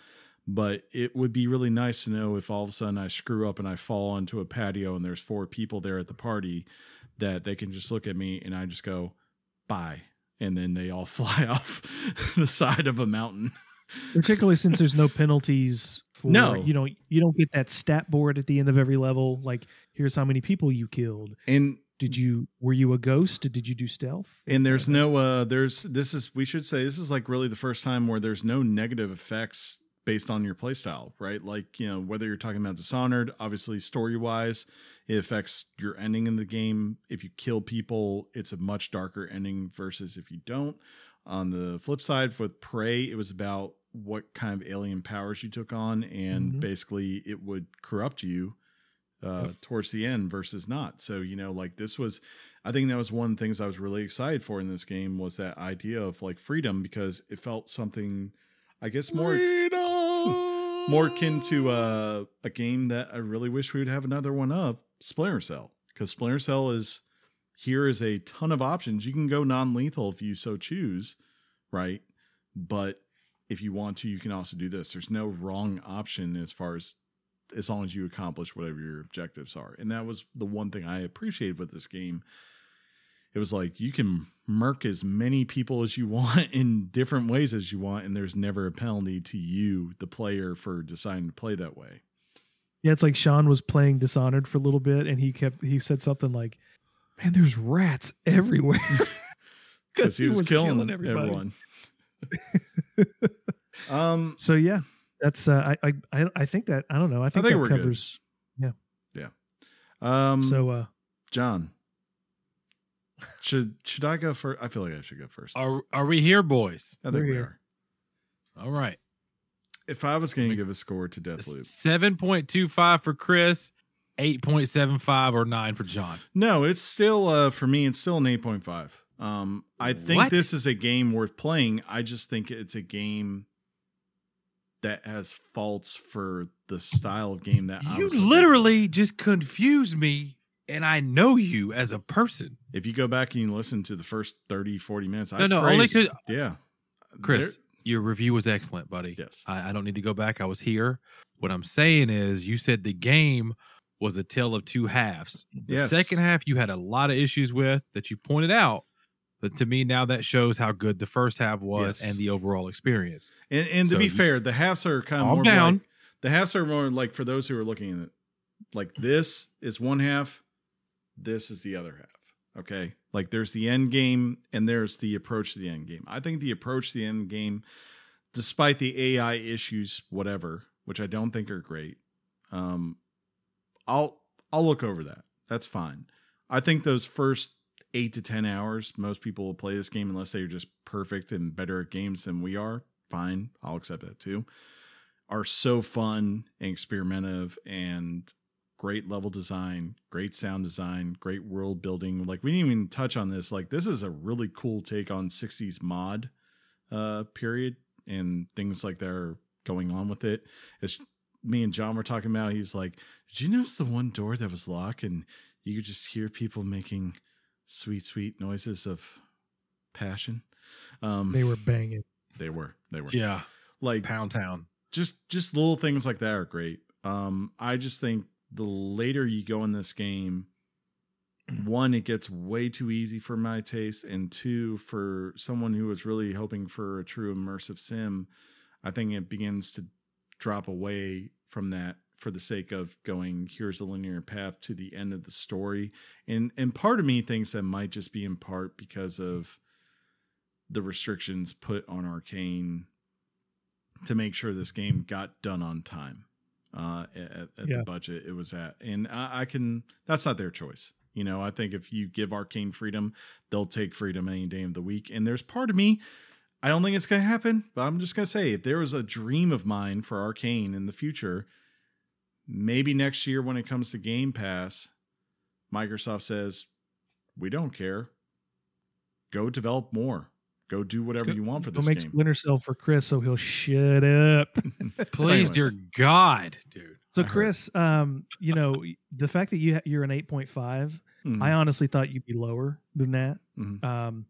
But it would be really nice to know if all of a sudden I screw up and I fall onto a patio and there's four people there at the party that they can just look at me and I just go, bye. And then they all fly off the side of a mountain. particularly since there's no penalties. For, No. you don't you don't get that stat board at the end of every level. Like here's how many people you killed. And Did you were you a ghost? Did you do stealth? and there's no uh there's this is we should say this is like really the first time where there's no negative effects based on your playstyle right like you know whether you're talking about dishonored obviously story wise it affects your ending in the game if you kill people it's a much darker ending versus if you don't on the flip side with prey it was about what kind of alien powers you took on and Mhm. basically it would corrupt you uh, towards the end versus not. So you know, like this was, I think that was one of the things I was really excited for in this game was that idea of like freedom because it felt something, I guess more more akin to uh, a game that I really wish we would have another one of Splinter Cell because Splinter Cell is here is a ton of options. You can go non lethal if you so choose, right? But if you want to, you can also do this. There's no wrong option as far as as long as you accomplish whatever your objectives are. And that was the one thing I appreciated with this game. It was like you can murk as many people as you want in different ways as you want, and there's never a penalty to you, the player, for deciding to play that way. Yeah, it's like Sean was playing Dishonored for a little bit, and he kept he said something like, "Man, there's rats everywhere." Because he was, killing, everybody. everyone. um, So yeah, that's uh, I, I I I think that I don't know. I think, think that we're good. covers. um, So uh, John, should should I go first? I feel like I should go first. Are are we here, boys? I think we're we here. are. All right. If I was going to give a score to Deathloop, Seven point two five for Chris, eight point seven five or nine for John. no, it's still uh, for me. It's still an eight point five. Um, I think What? this is a game worth playing. I just think it's a game that has faults for the style of game that I You literally just confused me, and I know you as a person. If you go back and you listen to the first 30, 40 minutes, I No, no, only praised- 'cause- yeah, Chris, your review was excellent, buddy. Yes, I, I don't need to go back. I was here. What I'm saying is, you said the game was a tale of two halves. The Yes. second half you had a lot of issues with that you pointed out. But to me, now that shows how good the first half was Yes. and the overall experience. And and to be you- fair, the halves are kind of more down. Like, the halves are more like for those who are looking at it, like this is one half, this is the other half. Okay, like there's the end game and there's the approach to the end game. I think the approach to the end game, despite the AI issues, whatever, which I don't think are great, um, I'll I'll look over that. That's fine. I think those first eight to ten hours, most people will play this game unless they're just perfect and better at games than we are. Fine, I'll accept that too. Are so fun and experimentative and great level design, great sound design, great world building. Like we didn't even touch on this. Like this is a really cool take on 60s mod uh period and things like that are going on with it. It's me and John were talking about. He's like, "Did you notice the one door that was locked and you could just hear people making sweet, sweet noises of passion?" Um, They were banging. they were, they were, Yeah, like Pound Town. just just little things like that are great. Um, I just think the later you go in this game, one, it gets way too easy for my taste, and two, for someone who was really hoping for a true immersive sim, I think it begins to drop away from that for the sake of going here's a linear path to the end of the story. And and part of me thinks that might just be in part because of the restrictions put on Arkane to make sure this game got done on time uh, at, at Yeah. the budget it was at. And I, I can, that's not their choice. You know, I think if you give Arkane freedom, they'll take freedom any day of the week. And there's part of me, I don't think it's going to happen, but I'm just going to say if there was a dream of mine for Arkane in the future, maybe next year when it comes to Game Pass, Microsoft says, we don't care. Go develop more. Go do whatever Go- you want for Go this make game. Splinter Cell for Chris so he'll shut up. Please, dear God, dude. So I. Chris, um, you know the fact that you ha- you're an 8.5, Mhm. I honestly thought you'd be lower than that. Mhm. Um,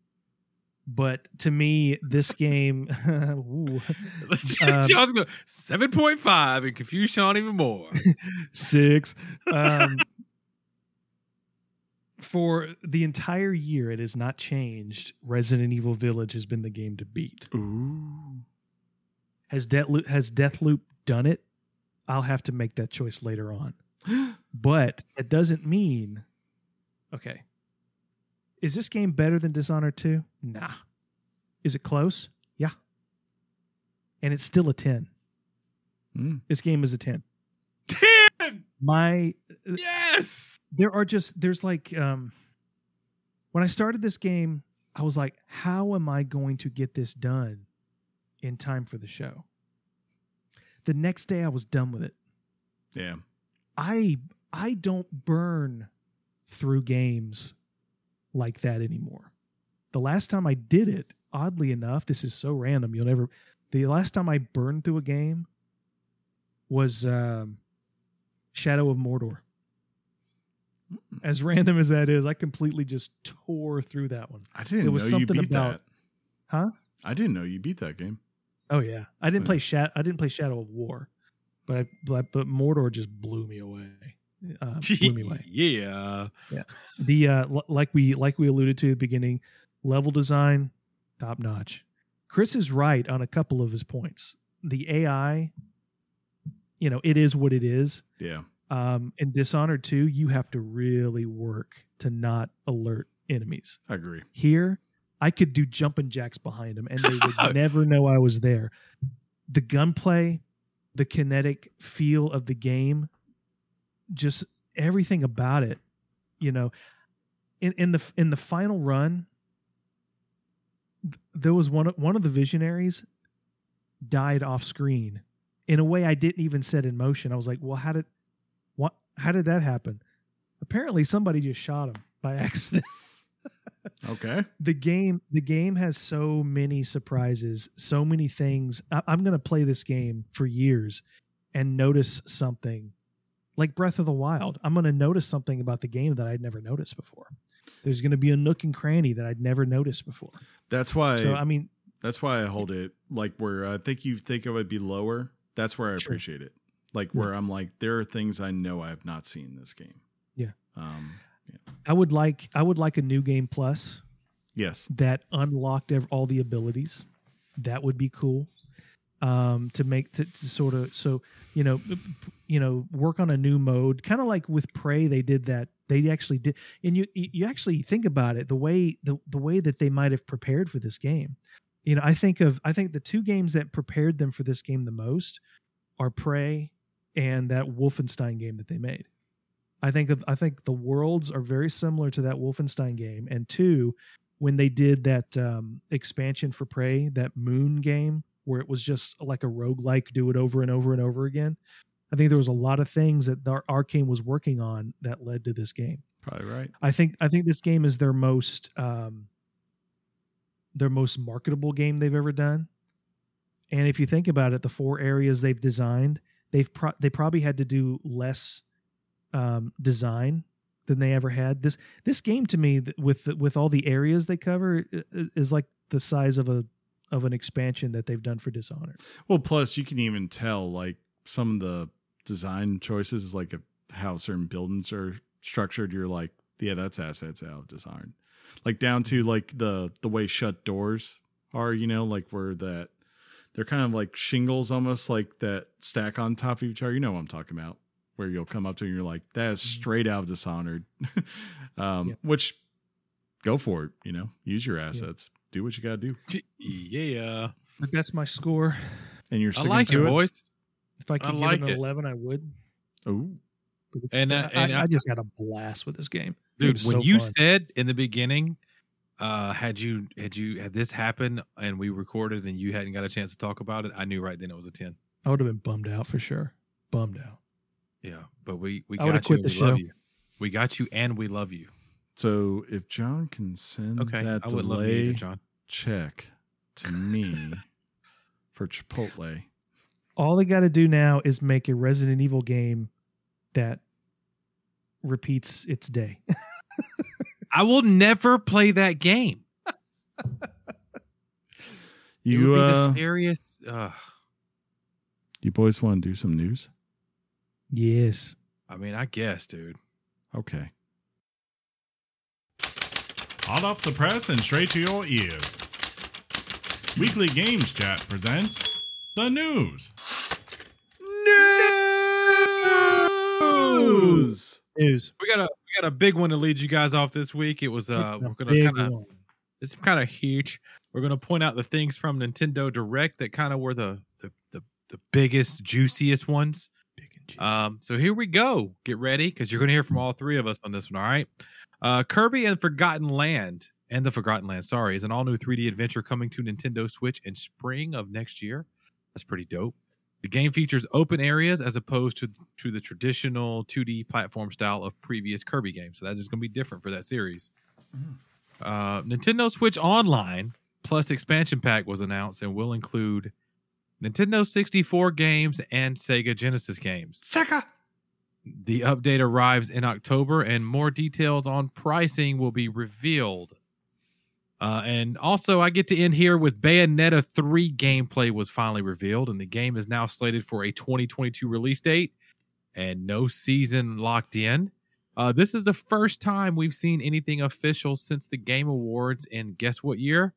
but to me, this game, ooh, Um, Sean's going seven point five and confuse Sean even more. six. Um, for the entire year, it has not changed. Resident Evil Village has been the game to beat. Ooh. Has Deathloop has Deathloop done it? I'll have to make that choice later on. But it doesn't mean okay. Is this game better than Dishonored 2? Nah. Is it close? Yeah. And it's still a 10. Mm. This game is a 10. Ten. My Yes. there are just there's like um when I started this game, I was like, how am I going to get this done in time for the show? The next day I was done with it. Yeah. I I don't burn through games like that anymore. The last time I did it, oddly enough, this is so random. You'll never. The last time I burned through a game was um, Shadow of Mordor. As random as that is, I completely just tore through that one. I didn't There was know you something beat about- that. Huh? I didn't know you beat that game. Oh yeah, I didn't Yeah. play Shat. I didn't play Shadow of War, but I, but but Mordor just blew me away. Uh, blew me away. yeah. the uh l- like we like we alluded to at the beginning level design top notch chris is right on a couple of his points the ai you know it is what it is Yeah. um in dishonored 2 you have to really work to not alert enemies I agree. here i could do jumping jacks behind them and they would never know i was there the gunplay the kinetic feel of the game just everything about it you know in in the in the final run there was one of- one of the visionaries died off screen in a way I didn't even set in motion. I was like, "Well, how did what how did that happen?" Apparently somebody just shot him by accident. Okay. the game the game has so many surprises, so many things. I, I'm going to play this game for years and notice something like Breath of the Wild. I'm going to notice something about the game that I'd never noticed before. There's going to be a nook and cranny that I'd never noticed before. That's why So I mean, that's why I hold it like where I think you think it would be lower. That's where I Sure. appreciate it. Like where I'm like, there are things I know I have not seen in this game. Yeah. Um yeah. I would like I would like a new game plus yes. that unlocked all the abilities. That would be cool. Um, to make to, to sort of so you know you know work on a new mode, kind of like with Prey, they did that. They actually did, and you you actually think about it the way the the way that they might have prepared for this game. You know, I think of I think the two games that prepared them for this game the most are Prey and that Wolfenstein game that they made. I think of I think the worlds are very similar to that Wolfenstein game, and two, when they did that um, expansion for Prey, that Moon game, where it was just like a roguelike, do it over and over and over again. I think there was a lot of things that the Arkane was working on that led to this game. Probably right. I think I think this game is their most um, their most marketable game they've ever done. And if you think about it, the four areas they've designed, they've pro- they probably had to do less um, design than they ever had. This this game to me with the, with all the areas they cover is like the size of a of an expansion that they've done for Dishonored. Well, plus you can even tell like some of the design choices, like how certain buildings are structured. You're like, yeah, that's assets out of design. Like down to like the the way shut doors are, you know, like where that they're kind of like shingles almost like that stack on top of each other. You know what I'm talking about? Where you'll come up to and you're like, that is straight out of Dishonored. um, Yep. which go for it, you know, use your assets, do what you gotta do. Yeah, But that's my score. And you're I sticking like it, to boys. If I could give like it an it. eleven, I would. Oh, And, uh, I, and I I- just had a blast with this game, dude when so you fun. said in the beginning uh had you had you had this happen and we recorded and you hadn't got a chance to talk about it i knew right then it was a 10 I would have been bummed out for sure. Bummed out. yeah but we we I got you quit and the we love you we got you and we love you So if John can send okay that i would love you either, delay john check to me for Chipotle, All they got to do now is make a Resident Evil game that repeats its day. i will never play that game it you would be uh, the scariest uh, you boys want to do some news? yes. i mean i guess dude Okay. Hot off the press and straight to your ears. Weekly Games Chat presents the news. News. News. we got a we got a big one to lead you guys off this week it was uh It's we're gonna kind of it's kind of huge. We're going to point out the things from Nintendo Direct that kind of were the, the the the biggest, juiciest ones. Big and juicy. Um, so here we go. Get ready because you're going to hear from all three of us on this one. All right. Uh, Kirby and Forgotten Land and the Forgotten Land, sorry, is an all new 3D adventure coming to Nintendo Switch in spring of next year. That's pretty dope. The game features open areas as opposed to to the traditional 2D platform style of previous Kirby games. So that is going to be different for that series. Uh, Nintendo Switch Online plus expansion pack was announced and will include Nintendo 64 games and Sega Genesis games. Sega. The update arrives in October, and more details on pricing will be revealed. Uh, and also, I get to end here with Bayonetta 3 gameplay was finally revealed, and the game is now slated for a 2022 release date and no season locked in. Uh, this is the first time we've seen anything official since the Game Awards in guess what year?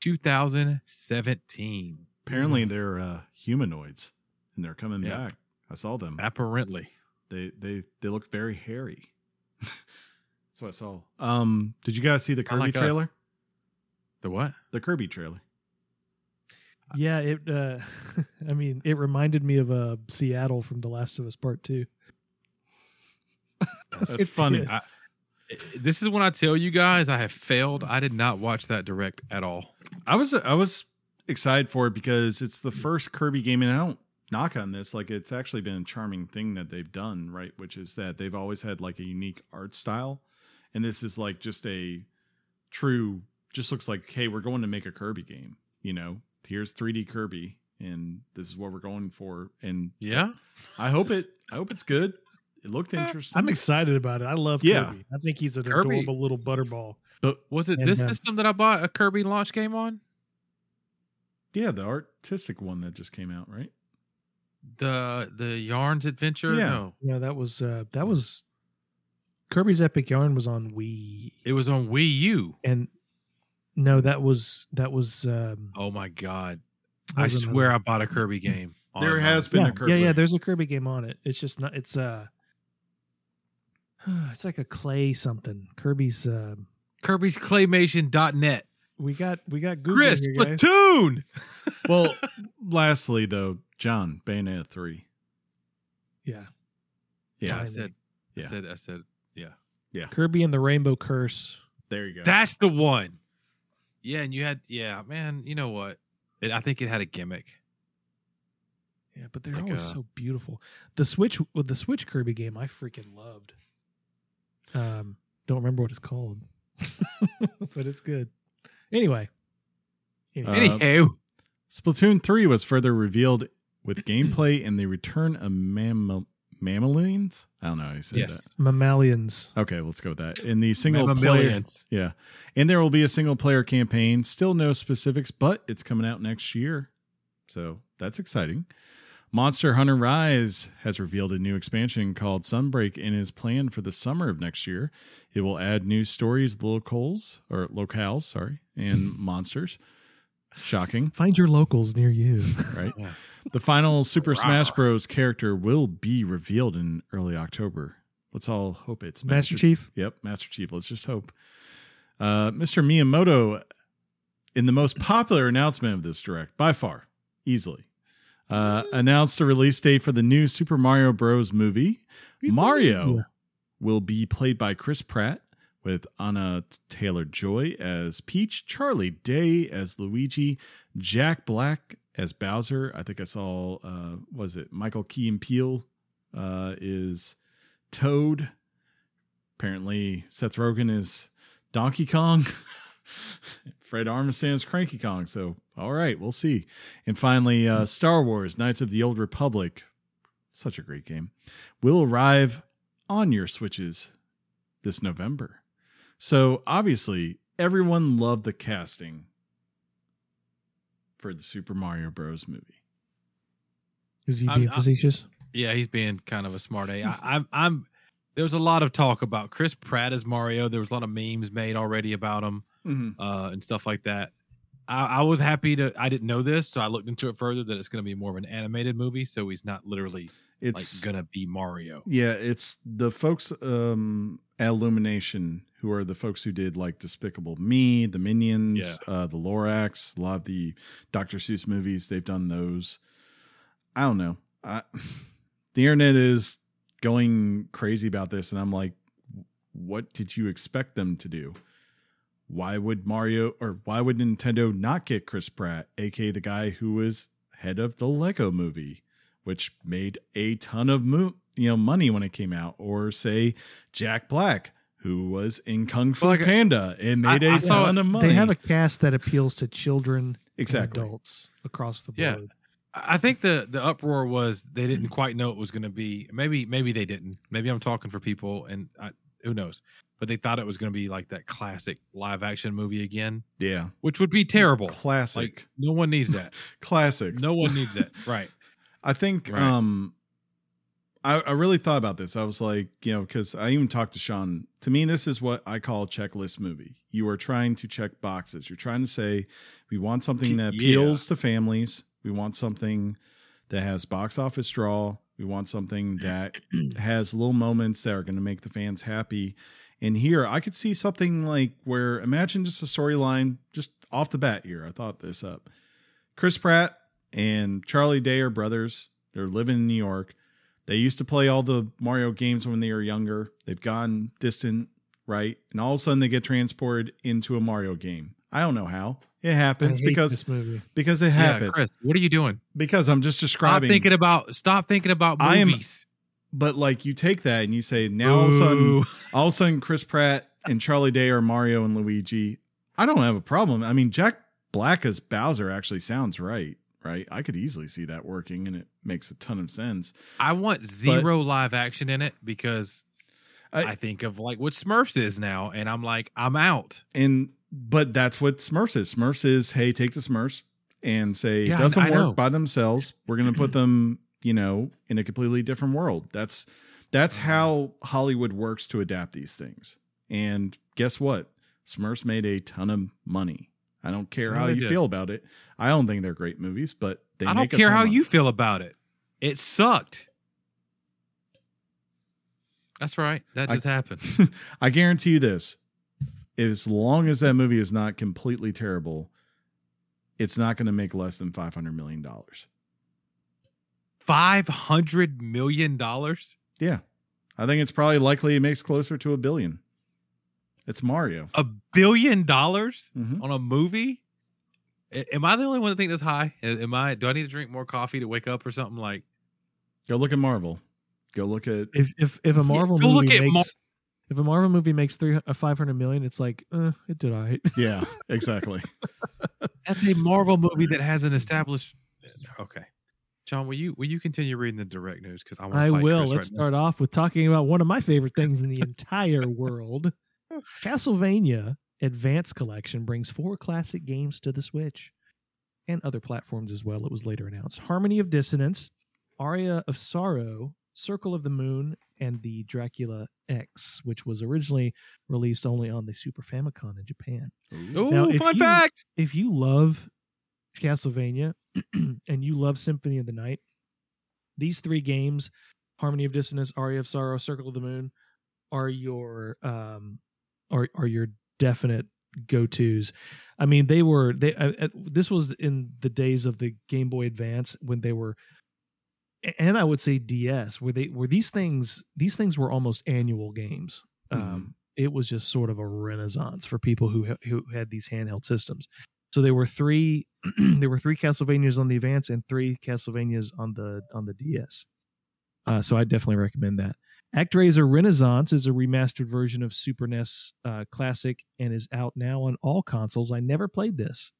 2017. Apparently they're uh, humanoids, and they're coming Yeah. back. I saw them. Apparently. They they they look very hairy. That's what I saw. Um, did you guys see the Kirby like us. trailer? The what? The Kirby trailer. yeah, it. Uh, I mean, it reminded me of uh, Seattle from The Last of Us Part Two. That's It funny. I, this is when I tell you guys I have failed. I did not watch that direct at all. I was I was excited for it because it's the first Kirby game, and I don't knock on this. Like it's actually been a charming thing that they've done, right? Which is that they've always had like a unique art style, and this is like just a true. Just looks like, hey, we're going to make a Kirby game. You know, here's 3D Kirby, and this is what we're going for. And Yeah. I hope it. I hope it's good. It looked interesting. I'm excited about it. I love Yeah. Kirby. I think he's an Kirby- adorable little butterball. but Was it And, this uh, system that I bought a Kirby launch game on? yeah, the artistic one that just came out, right? The the Yarns Adventure? Yeah. No. Yeah, that was uh, that was Kirby's Epic Yarn was on Wii, It was on Wii U. and no, that was that was. Um, Oh my god. I was another- swear I bought a Kirby game. on There has been yeah, a Kirby. yeah, yeah. There's a Kirby game on it. It's just not. It's uh It's like a clay something. Kirby's. Uh, Kirby's Claymation.net. we got we got Google Chris here, guys. Platoon. Well, lastly though, John Bayonetta three. Yeah, Yeah, I Fine. said I said I said yeah. Yeah. Kirby and the Rainbow Curse. there you go. That's the one. Yeah, and you had yeah, man, you know what? It, I think it had a gimmick. Yeah, but they're Like, always uh, so beautiful. The Switch with the Switch Kirby game, I freaking loved. Um, don't remember what it's called, but it's good. Anyway, anyway Uh, Anyhow, Splatoon 3 was further revealed with gameplay and the return of mammal mammalians. I don't know how you say Yes. Mammalians. Okay, let's go with that. In the single player, yeah, and there will be a single player campaign. Still no specifics, but it's coming out next year, so that's exciting. Monster Hunter Rise has revealed a new expansion called Sunbreak and is planned for the summer of next year. It will add new stories, locals or locales, sorry, and monsters. Shocking, Find your locals near you. right? Yeah. The final Super Smash Bros. character will be revealed in early October. Let's all hope it's Master Chief. Yep, Master Chief. Let's just hope. Uh, Mr. Miyamoto, in the most popular announcement of this direct, by far, easily, uh, announced the release date for the new Super Mario Bros. movie. Mario will be played by Chris Pratt, with Anna Taylor Joy as Peach, Charlie Day as Luigi, Jack Black as Bowser. I think I saw, uh, was it Michael Key and Peel uh, is Toad. Apparently, Seth Rogen is Donkey Kong. Fred Armisen is Cranky Kong. So, all right, we'll see. And finally, uh, Star Wars Knights of the Old Republic. Such a great game. Will arrive on your Switches this November. So, obviously, everyone loved the casting for the Super Mario Bros. movie. Is he I'm- being I- facetious? Yeah, he's being kind of a smart A. I, I'm, I'm. There was a lot of talk about Chris Pratt as Mario. There was a lot of memes made already about him Mm-hmm. uh, and stuff like that. I, I was happy to. I didn't know this, so I looked into it further. That it's going to be more of an animated movie, so he's not literally It's like going to be Mario. Yeah, it's the folks um at Illumination who are the folks who did like Despicable Me, the Minions, Yeah. uh the Lorax, a lot of the Dr. Seuss movies, they've done those. I don't know. I, the internet is going crazy about this and I'm like what did you expect them to do? Why would Mario or why would Nintendo not get Chris Pratt, aka the guy who was head of the Lego movie? which made a ton of mo- you know money when it came out, or say Jack Black, who was in Kung Fu Well, like, Panda and made I- a I saw ton of money. They have a cast that appeals to children exactly. and adults across the board. I I think the the uproar was they didn't quite know it was going to be. Maybe maybe they didn't. Maybe I'm talking for people, and I, who knows. But they thought it was going to be like that classic live action movie again, Yeah, which would be terrible. classic, Like no one needs that. classic. No one needs that. Right. I think Right. um I, I really thought about this. I was like, you know, because I even talked to Sean. To me, this is what I call a checklist movie. You are trying to check boxes. You're trying to say, we want something that Yeah. appeals to families. We want something that has box office draw. We want something that has little moments that are going to make the fans happy. And here, I could see something like where imagine just a storyline just off the bat here. I thought this up. Chris Pratt and Charlie Day are brothers. They're living in New York. They used to play all the Mario games when they were younger. They've gone distant, right? And all of a sudden they get transported into a Mario game. I don't know how. It I happens hate because this movie. because it Yeah, happens. Chris, what are you doing? because I'm just describing. Stop describing thinking about. Stop thinking about I am- movies. but like you take that and you say now all of a sudden all of a sudden Chris Pratt and Charlie Day are Mario and Luigi. I don't have a problem. I mean, Jack Black as Bowser actually sounds right, right? I could easily see that working and it makes a ton of sense. I want zero live action in it because I- I, think of like what Smurfs is now, and I'm like, I'm out. And but that's what Smurfs is. Smurfs is, hey, take the Smurfs and say Yeah, it doesn't I work know. by themselves. We're gonna put them, you know, in a completely different world. That's that's Uh-huh. how Hollywood works to adapt these things. And guess what? Smurfs made a ton of money. I don't care how you feel about it. I don't think they're great movies, but they I don't care how you feel about it. It sucked. That's right. That I- just happened. I guarantee you this. As long as that movie is not completely terrible, it's not going to make less than five hundred million dollars. Five hundred million dollars. Yeah. I think it's probably likely it makes closer to a billion. It's Mario. A billion dollars Mhm. on a movie. Am I the only one that think that's high? Am I? Do I need to drink more coffee to wake up or something like? Go look at Marvel. Go look at If if if a Marvel go movie look at makes Mar- if a Marvel movie makes three uh, five hundred million, it's like uh, it did all right. yeah, exactly. That's a Marvel movie that has an established. Okay, John, will you will you continue reading the direct news? Because I want. I fight will. Chris Let's right now. start off with talking about one of my favorite things in the entire world. Castlevania Advance Collection brings four classic games to the Switch and other platforms as well. It was later announced Harmony of Dissonance, Aria of Sorrow, Circle of the Moon, and the Dracula X, which was originally released only on the Super Famicom in Japan. If fun you- fact! If you love Castlevania and you love Symphony of the Night, these three games, Harmony of Dissonance, Aria of Sorrow, Circle of the Moon, are your um are are your definite go-tos. I mean, they were they uh, uh, this was in the days of the Game Boy Advance when they were and I would say DS where they where these things these things were almost annual games. Um it was just sort of a renaissance for people who who had these handheld systems. So there were three there were three Castlevanias on the Advance and three Castlevanias on the on the DS. Uh, so I definitely recommend that. ActRaiser Renaissance is a remastered version of Super NES uh, Classic and is out now on all consoles. I never played this,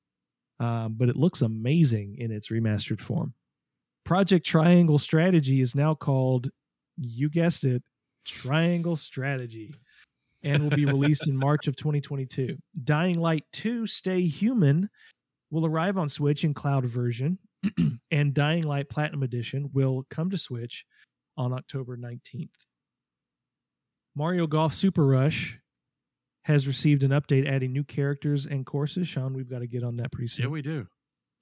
um, but it looks amazing in its remastered form. Project Triangle Strategy is now called, you guessed it, Triangle Strategy, and will be released in March of 2022. Dying Light 2 Stay Human will arrive on Switch in cloud version, and Dying Light Platinum Edition will come to Switch on October 19th. Mario Golf Super Rush has received an update adding new characters and courses. Sean, we've got to get on that pretty soon. Yeah, we do.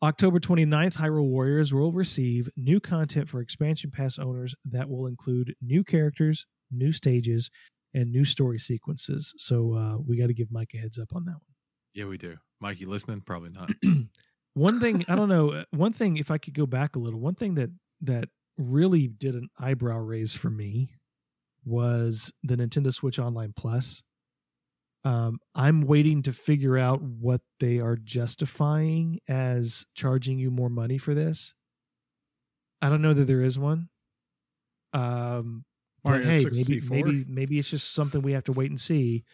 October 29th, Hyrule Warriors will receive new content for expansion pass owners that will include new characters, new stages, and new story sequences. So uh, we got to give Mike a heads up on that one. Yeah, we do. Mike, you listening? Probably not. one. thing I don't know. uh, One thing, if I could go back a little, one thing that that really did an eyebrow raise for me was the Nintendo Switch Online Plus. Um, I'm waiting to figure out what they are justifying as charging you more money for this. I don't know that there is one. Um, but hey, maybe maybe maybe it's just something we have to wait and see.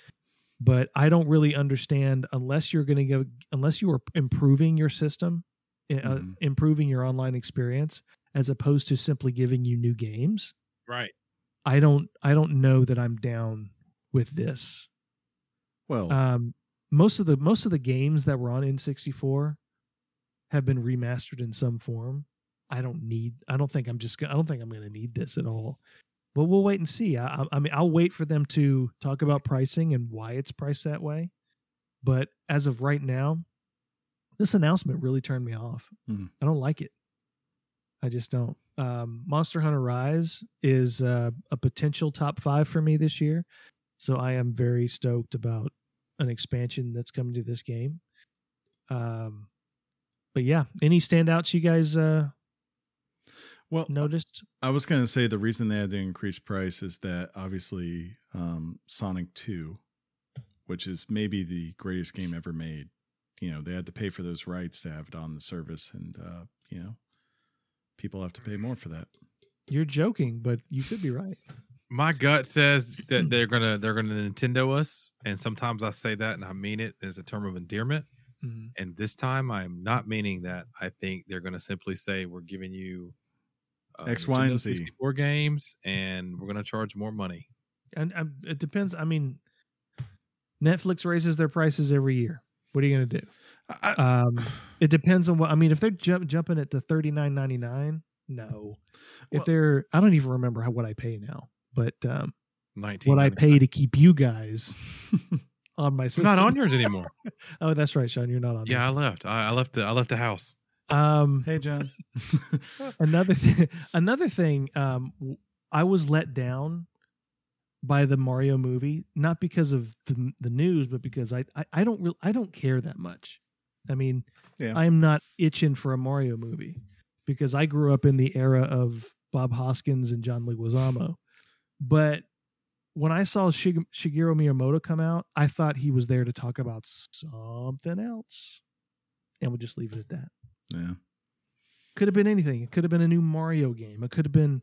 But I don't really understand unless you're going to go unless you are improving your system, uh, Mhm. improving your online experience, as opposed to simply giving you new games. right. I don't I don't know that I'm down with this. Well, Um, most of the most of the games that were on N64 have been remastered in some form. I don't need. I don't think I'm just. I don't think I'm going to need this at all. But we'll wait and see. I, I, mean, I'll wait for them to talk about pricing and why it's priced that way. But as of right now, this announcement really turned me off. Mhm. I don't like it. I just don't. Um, Monster Hunter Rise is uh, a potential top five for me this year. So I am very stoked about an expansion that's coming to this game. Um, but yeah, any standouts you guys uh, well, noticed? I was going to say the reason they had to increase price is that obviously um, Sonic 2, which is maybe the greatest game ever made, you know, they had to pay for those rights to have it on the service. And, uh, you know, people have to pay more for that. You're joking, but you could be right. My gut says that they're gonna they're gonna Nintendo us, and sometimes I say that and I mean it as a term of endearment. Mhm. And this time I am not meaning that. I think they're gonna simply say we're giving you uh, X, Y, and Z. 64 games, and we're gonna charge more money. And um, it depends. I mean, Netflix raises their prices every year. What are you going to do? I, Um, it depends on what. I mean, if they're jump, jumping it to thirty nine ninety nine, no. If Well- they're, I don't even remember how what I pay now, but um, Nineteen. what I pay to keep you guys on my I'm system. not on yours anymore. Oh, that's right, Sean. You're not on. yeah, I left. I, I left. The, I left the house. Um, hey, John. another thing. Another thing. Um, w- I was let down by the Mario movie, not because of the, the news, but because I I, I don't real I don't care that much. I mean, Yeah. I'm not itching for a Mario movie because I grew up in the era of Bob Hoskins and John Leguizamo. But when I saw Shig- Shigeru Miyamoto come out, I thought he was there to talk about something else, and we'll just leave it at that. yeah. Could have been anything. It could have been a new Mario game. It could have been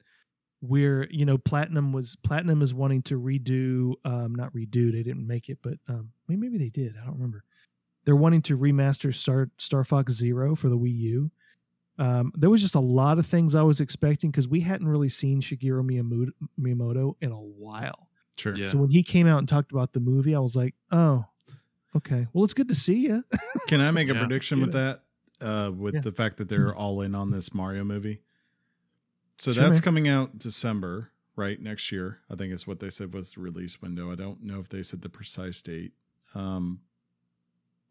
where you know Platinum was Platinum is wanting to redo, um, not redo. They didn't make it, but um, maybe maybe they did. I don't remember. They're wanting to remaster Star Star Fox Zero for the Wii U. Um, there was just a lot of things I was expecting because we hadn't really seen Shigeru Miyamoto, Miyamoto in a while. Sure. Yeah. So when he came out and talked about the movie, I was like, oh, okay. Well, it's good to see you. Can I make a Yeah. prediction with that? Uh, with Yeah. the fact that they're all in on this Mario movie. So Sure, that's man. coming out December, right? Next year. I think is what they said was the release window. I don't know if they said the precise date. Um,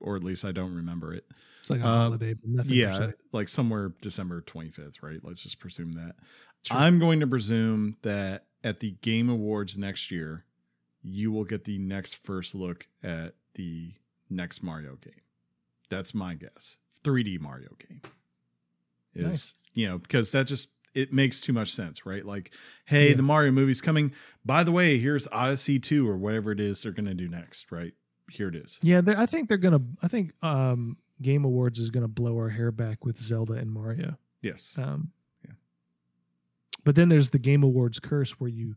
or at least I don't remember it. It's like a Uh, holiday, but nothing. yeah, like somewhere December 25th, right? Let's just presume that. Sure. I'm going to presume that at the Game Awards next year, you will get the next first look at the next Mario game. That's my guess. 3D Mario game is Nice. you know because that just it makes too much sense, right? Like, hey, Yeah. the Mario movie's coming. By the way, here's Odyssey 2 or whatever it is they're going to do next, right? Here it is. Yeah, I think they're gonna. I think um, Game Awards is gonna blow our hair back with Zelda and Mario. Yes. Um, Yeah. But then there's the Game Awards curse where you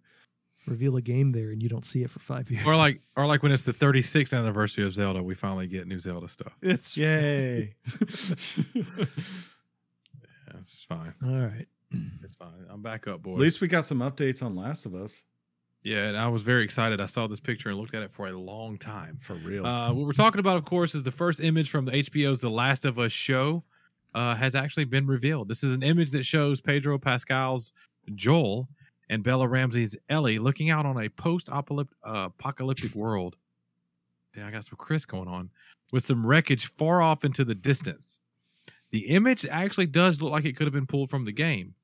reveal a game there and you don't see it for five years. Or like, or like when it's the 36th anniversary of Zelda, we finally get new Zelda stuff. it's Yay. Yeah, it's fine. all right. It's fine. I'm back up, boys. At least we got some updates on Last of Us. Yeah, and I was very excited. I saw this picture and looked at it for a long time. For real. Uh, what we're talking about, of course, is the first image from the HBO's The Last of Us show uh, has actually been revealed. This is an image that shows Pedro Pascal's Joel and Bella Ramsey's Ellie looking out on a post-apocalyptic world. Damn, I got some Chris going on with some wreckage far off into the distance. The image actually does look like it could have been pulled from the game.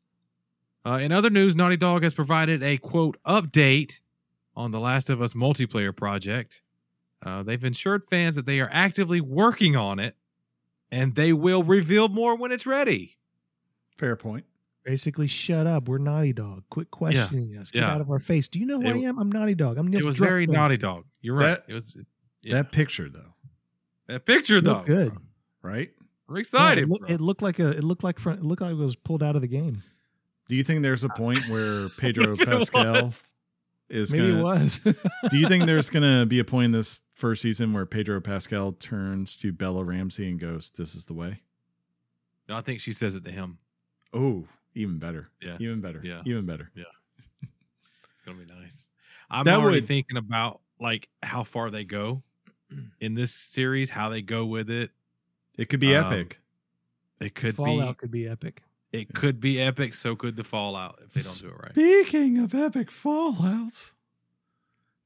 Uh, in other news, Naughty Dog has provided a quote update on the Last of Us multiplayer project. Uh, they've assured fans that they are actively working on it and they will reveal more when it's ready. Fair point. Basically, shut up. We're Naughty Dog. Quit questioning us. Get yeah. out of our face. Do you know who It- I am? I'm Naughty Dog. I'm Neil it was very Druckmann. Naughty Dog. You're right. That- it was yeah. That picture, though, that picture though. Good. right? We're Yeah, excited. it, look- it looked like a. It looked like front. It looked like it was pulled out of the game. Do you think there's a point where Pedro Pascal was. is Maybe going it was. Do you think there's going to be a point in this first season where Pedro Pascal turns to Bella Ramsey and goes, This is the way? No, I think she says it to him. Oh, even better. Yeah. Even better. Yeah. Even better. Yeah, it's gonna be nice. I'm That already would- thinking about like how far they go in this series, how they go with it. It could be Um, epic. It could be Fallout could be epic. It could be epic, so could the Fallout if they don't do it right. Speaking of epic fallouts,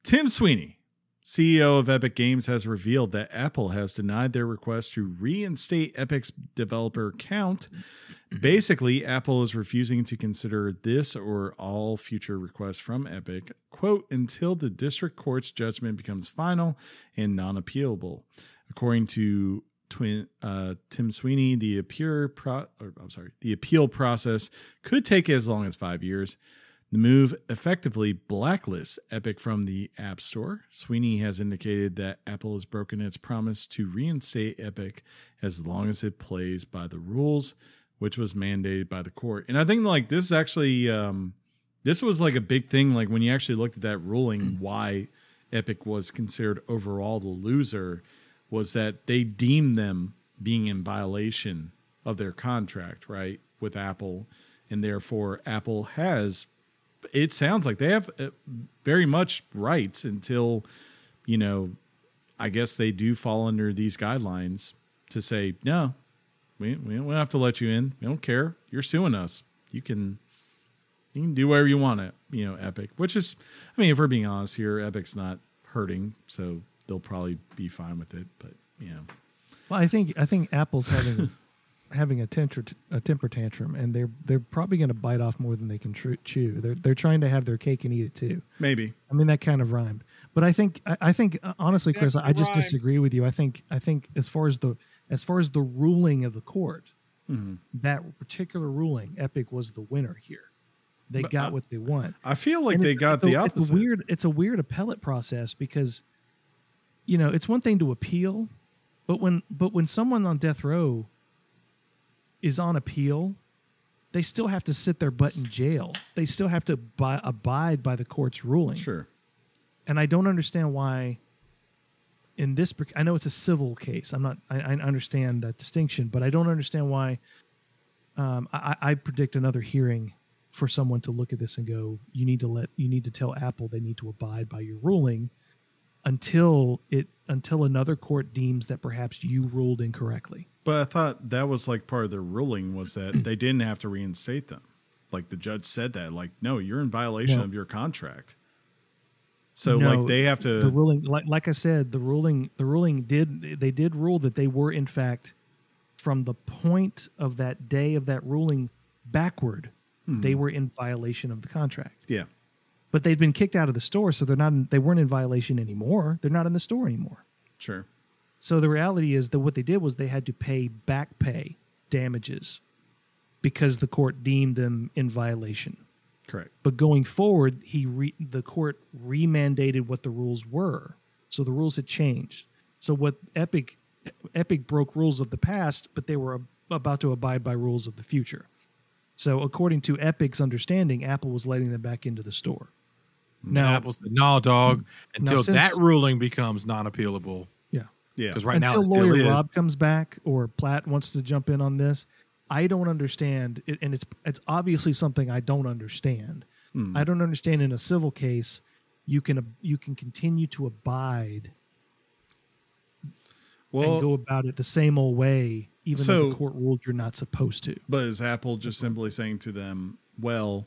Tim Sweeney, CEO of Epic Games, has revealed that Apple has denied their request to reinstate Epic's developer account. Mm-hmm. Basically, Apple is refusing to consider this or all future requests from Epic, quote, until the district court's judgment becomes final and non appealable. According to twin, uh, Tim Sweeney, the appeal pro- or, I'm sorry, the appeal process could take as long as five years. The move effectively blacklists Epic from the App Store. Sweeney has indicated that Apple has broken its promise to reinstate Epic as long as it plays by the rules, which was mandated by the court. And I think like this is actually um, this was like a big thing. Like when you actually looked at that ruling, why Epic was considered overall the loser was that they deemed them being in violation of their contract, right, with Apple, and therefore Apple has. It sounds like they have uh, very much rights until, you know, I guess they do fall under these guidelines to say no, we we don't have to let you in. We don't care. You're suing us. You can you can do whatever you want at you know Epic, which is, I mean, if we're being honest here, Epic's not hurting, so they'll probably be fine with it. But you know, Well, I think I think Apple's having having a temper a temper tantrum, and they're they're probably going to bite off more than they can tr- chew. They're they're trying to have their cake and eat it too. maybe I mean that kind of rhymed, but I think I, I think uh, honestly, Chris, I just rhymed. disagree with you. I think I think as far as the as far as the ruling of the court, Mhm. that particular ruling, Epic was the winner here. They But, got uh, what they want. I feel like And they got it's a- the It's a opposite. weird. It's a weird appellate process because, you know, it's one thing to appeal, but when but when someone on death row is on appeal, they still have to sit their butt in jail. They still have to bi- abide by the court's ruling. Sure. And I don't understand why. In this, I know it's a civil case. I'm not. I, I understand that distinction, but I don't understand why um, I, I predict another hearing for someone to look at this and go, you need to let you need to tell Apple they need to abide by your ruling until it until another court deems that perhaps you ruled incorrectly. But I thought that was like part of their ruling was that they didn't have to reinstate them. Like the judge said that, like, no, you're in violation No. of your contract. So No, like they have to the ruling like like I said, the ruling the ruling did they did rule that they were in fact from the point of that day of that ruling backward, Hmm. they were in violation of the contract. Yeah. But they'd been kicked out of the store, so they're not in, they weren't in violation anymore. They're not in the store anymore. Sure. So the reality is that what they did was they had to pay back pay damages because the court deemed them in violation. Correct. But going forward, he re, the court remandated what the rules were. So the rules had changed. So what Epic Epic broke rules of the past, but they were ab- about to abide by rules of the future. So according to Epic's understanding, Apple was letting them back into the store. Now, Apple said, "No, dog." Until since- that ruling becomes non-appealable, yeah. Yeah. because right now until it still lawyer is. Rob comes back or Platt wants to jump in on this, I don't understand, it, and it's it's obviously something I don't understand. Hmm. I don't understand in a civil case you can you can continue to abide Well, and go about it the same old way, even though the court ruled you're not supposed to. but is Apple just simply saying to them, well,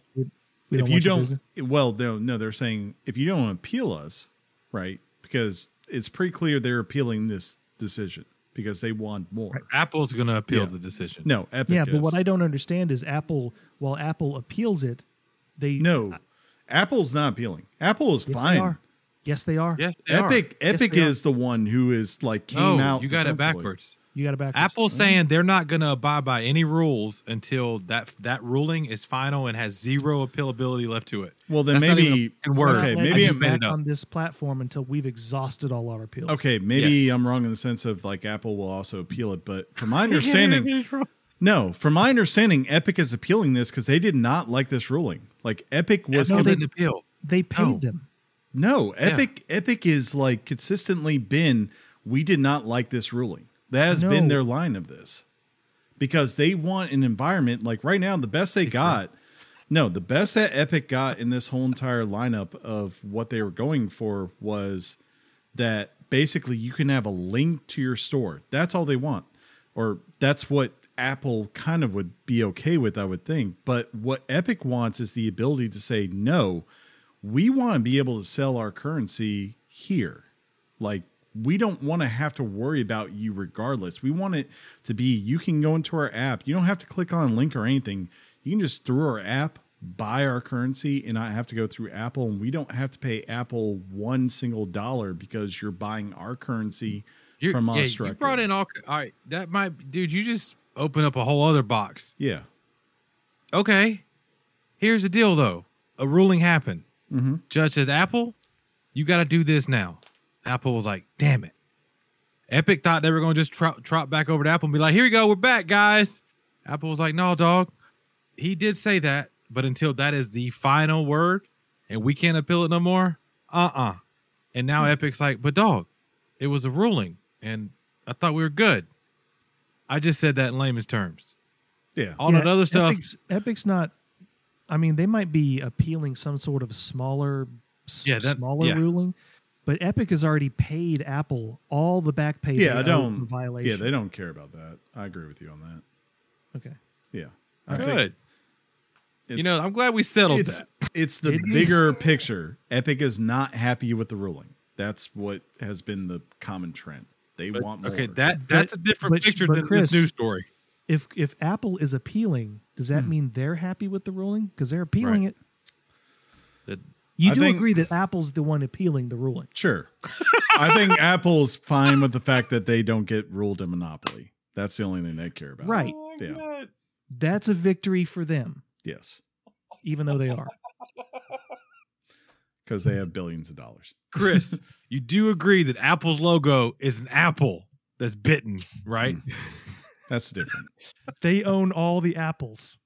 We if don't you want don't business. well no no they're saying if you don't appeal us right because it's pretty clear they're appealing this decision because they want more Apple's going to appeal Yeah. the decision. no epic Yeah, but what is. I don't understand is Apple. While Apple appeals it, they no apple's not appealing apple is Yes, fine they are. Yes, they are. Yes, they are. epic Yes, epic they are. is the one who is like came No, out you got it defensively. backwards. You got it back. Apple's saying they're not going to abide by any rules until that that ruling is final and has zero appealability left to it. well then That's not even a maybe fucking word. okay maybe I'm, back on this platform until we've exhausted all our appeals. okay maybe Yes. i'm wrong in the sense of like apple will also appeal it but from my understanding no from my understanding epic is appealing this because they did not like this ruling like epic was Apple No, they- didn't appeal. They paid No. them. No, Epic Epic is like consistently been we did not like this ruling. That has No. been their line of this. Because they want an environment like right now the best they got no, the best that Epic got in this whole entire lineup of what they were going for was that basically you can have a link to your store. That's all they want. Or that's what Apple kind of would be okay with, I would think. But what Epic wants is the ability to say, no, we want to be able to sell our currency here. Like, we don't want to have to worry about you regardless. We want it to be you can go into our app. You don't have to click on a link or anything. You can just through our app buy our currency and not have to go through Apple. And we don't have to pay Apple one single dollar because you're buying our currency You- from yeah, us you brought in all. All right, that might, dude. You just open up a whole other box. yeah. Okay, here's the deal though. A ruling happened. Mhm. Judge says, Apple, you got to do this now. Apple was like, damn it. Epic thought they were going to just trot, trot back over to Apple and be like, here we go, we're back, guys. Apple was like, no, dog. He did say that, but until that is the final word and we can't appeal it no more, uh uh And now Epic's like, but dog, it was a ruling and I thought we were good. I just said that in layman's terms. Yeah. All that other stuff, Epic's, Epic's not. I mean, they might be appealing some sort of smaller, Yeah, that- smaller yeah. ruling, but Epic has already paid Apple all the back pay. Yeah, they I don't- violation. Yeah, they don't care about that. I agree with you on that. Okay. Yeah. I think good. You know, I'm glad we settled it's that. it's the bigger picture. Epic is not happy with the ruling. That's what has been the common trend. They But, want more. okay, that that's a different but- picture but than Chris- this news story. If if Apple is appealing, does that Hmm. mean they're happy with the ruling? Because they're appealing Right. it. That- You I do think- agree that Apple's the one appealing the ruling. sure. I think Apple's fine with the fact that they don't get ruled a monopoly. That's the only thing they care about. Right. Yeah. That's a victory for them, Yes. even though they are. Because they have billions of dollars. Chris, you do agree that Apple's logo is an apple that's bitten, right? Hmm. That's different. They own all the apples.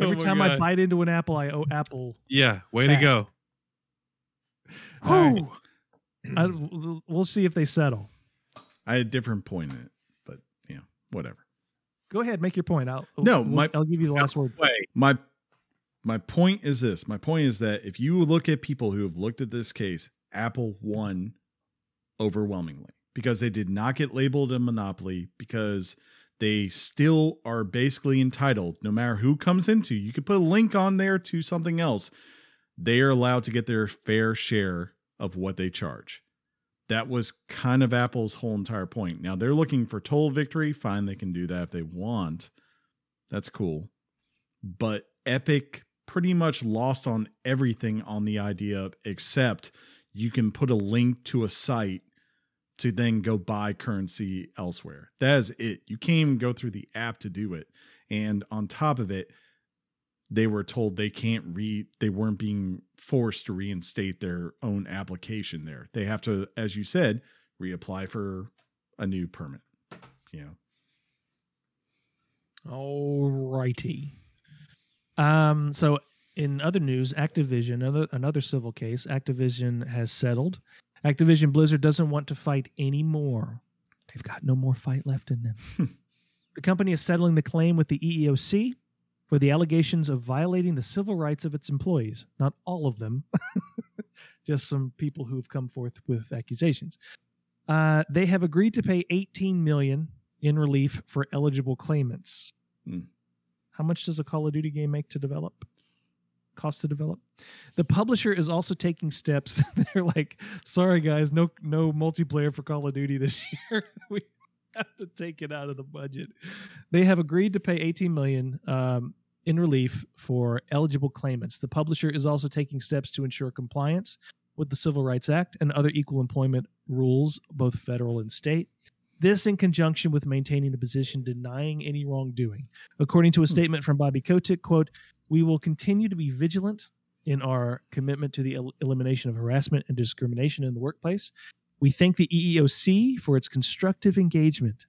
Oh Every Oh my time I bite into an apple, I owe Apple. Yeah, way Tap. to go. All right. Whew. I, we'll see if they settle. I had a different point in it, but yeah, whatever. Go ahead, make your point. I'll No, we'll- my- I'll give you the last word. Way. my my point is this my point is that if you look at people who have looked at this case apple won overwhelmingly because they did not get labeled a monopoly because they still are basically entitled. No matter who comes into you could put a link on there to something else. They are allowed to get their fair share of what they charge. That was kind of apple's whole entire point. Now they're looking for total victory. Fine they can do that if they want. That's cool. But Epic pretty much lost on everything on the idea except you can put a link to a site to then go buy currency elsewhere. That is it. You can't even go through the app to do it. And on top of it, they were told they can't re they weren't being forced to reinstate their own application there. They have to, as you said, reapply for a new permit. You know, All righty. Um, so in other news, Activision, another another civil case, Activision has settled. Activision Blizzard doesn't want to fight anymore. They've got no more fight left in them. the company is settling the claim with the EEOC for the allegations of violating the civil rights of its employees. Not all of them, just some people who have come forth with accusations. Uh, they have agreed to pay 18 million in relief for eligible claimants. Hmm. How much does a Call of Duty game make to develop? Cost to develop? The publisher is also taking steps. They're like, sorry guys, no no multiplayer for Call of Duty this year. we have to take it out of the budget. They have agreed to pay 18 million um, in relief for eligible claimants. The publisher is also taking steps to ensure compliance with the Civil Rights Act and other equal employment rules, both federal and state. This in conjunction with maintaining the position denying any wrongdoing. According to a statement from Bobby Kotick, quote, we will continue to be vigilant in our commitment to the el- elimination of harassment and discrimination in the workplace. We thank the EEOC for its constructive engagement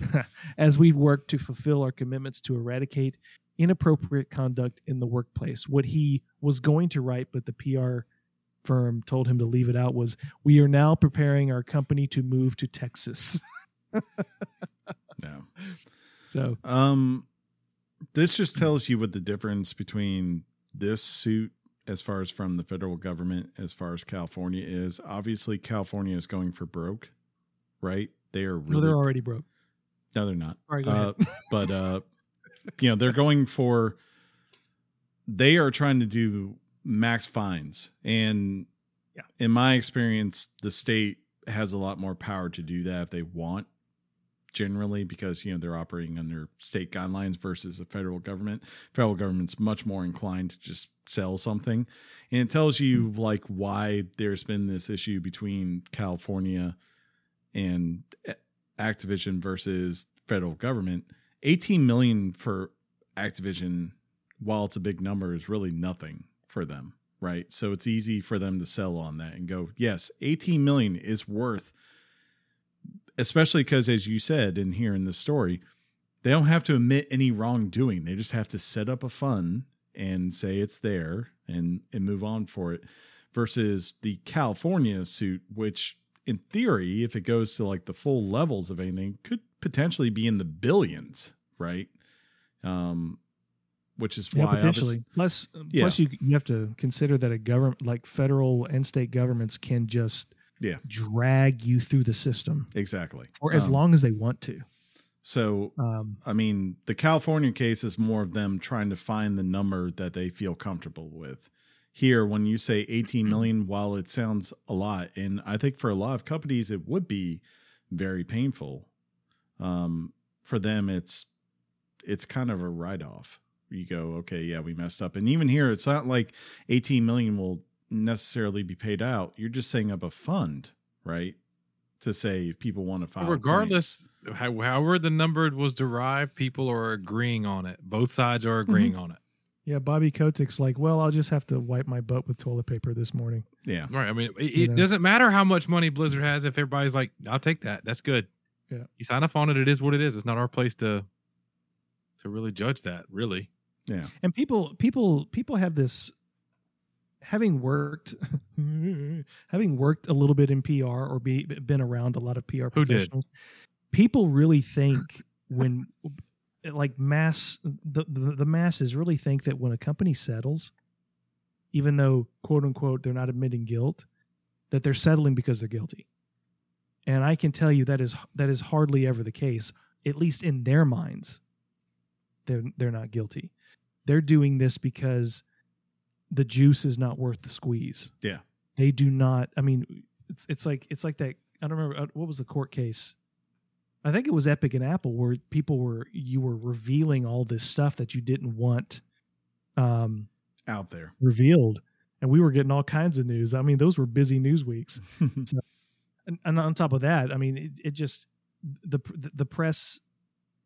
as we work to fulfill our commitments to eradicate inappropriate conduct in the workplace. What he was going to write, but the PR firm told him to leave it out, was We are now preparing our company to move to Texas. no. So, Um, this just tells you what the difference between this suit, as far as from the federal government, as far as California is. Obviously, California is going for broke, right? They are no, they're already broke. no, they're not. All right, go Uh, but uh, you know, they're going for. They are trying to do max fines, and Yeah. in my experience, the state has a lot more power to do that if they want generally because you know they're operating under state guidelines versus the federal government. Federal government's much more inclined to just sell something. And it tells you like why there's been this issue between california and activision versus federal government. 18 million for activision while it's a big number is really nothing for them right? So it's easy for them to sell on that and go yes 18 million is worth especially because as you said in here in the story they don't have to admit any wrongdoing they just have to set up a fund and say it's there and and move on for it versus the california suit which in theory if it goes to like the full levels of anything could potentially be in the billions right um which is Yeah, why potentially. Plus, Yeah. plus you you have to consider that a government like federal and state governments can just Yeah. drag you through the system exactly for as Um, long as they want to. so Um, I mean, the California case is more of them trying to find the number that they feel comfortable with. Here, when you say 18 million, while it sounds a lot, and I think for a lot of companies it would be very painful. Um, for them, it's it's kind of a write off. You go, okay, yeah, we messed up, and even here, it's not like 18 million will necessarily be paid out. You're just setting up a fund, right? To say if people want to file. Regardless, how, however the number was derived, people are agreeing on it. Both sides are mm-hmm. agreeing on it. yeah, Bobby Kotick's like, well, I'll just have to wipe my butt with toilet paper this morning. yeah, Right. I mean, it, You it know. doesn't matter how much money Blizzard has if everybody's like, "I'll take that. That's good." Yeah. You sign off on it. It is what it is. It's not our place to to really judge that. Really. yeah. And people, people, people have this. Having worked, having worked a little bit in PR or be been around a lot of PR Who did? professionals, people really think when like mass the, the the masses really think that when a company settles, even though quote unquote they're not admitting guilt, that they're settling because they're guilty. And I can tell you that is that is hardly ever the case, at least in their minds. They're they're not guilty. They're doing this because the juice is not worth the squeeze. Yeah. They do not I mean it's it's like it's like that I don't remember uh, what was the court case. I think it was Epic and Apple where people were you were revealing all this stuff that you didn't want um Out there. revealed and we were getting all kinds of news. I mean, those were busy news weeks. and, and on top of that, I mean, it, it just the the press,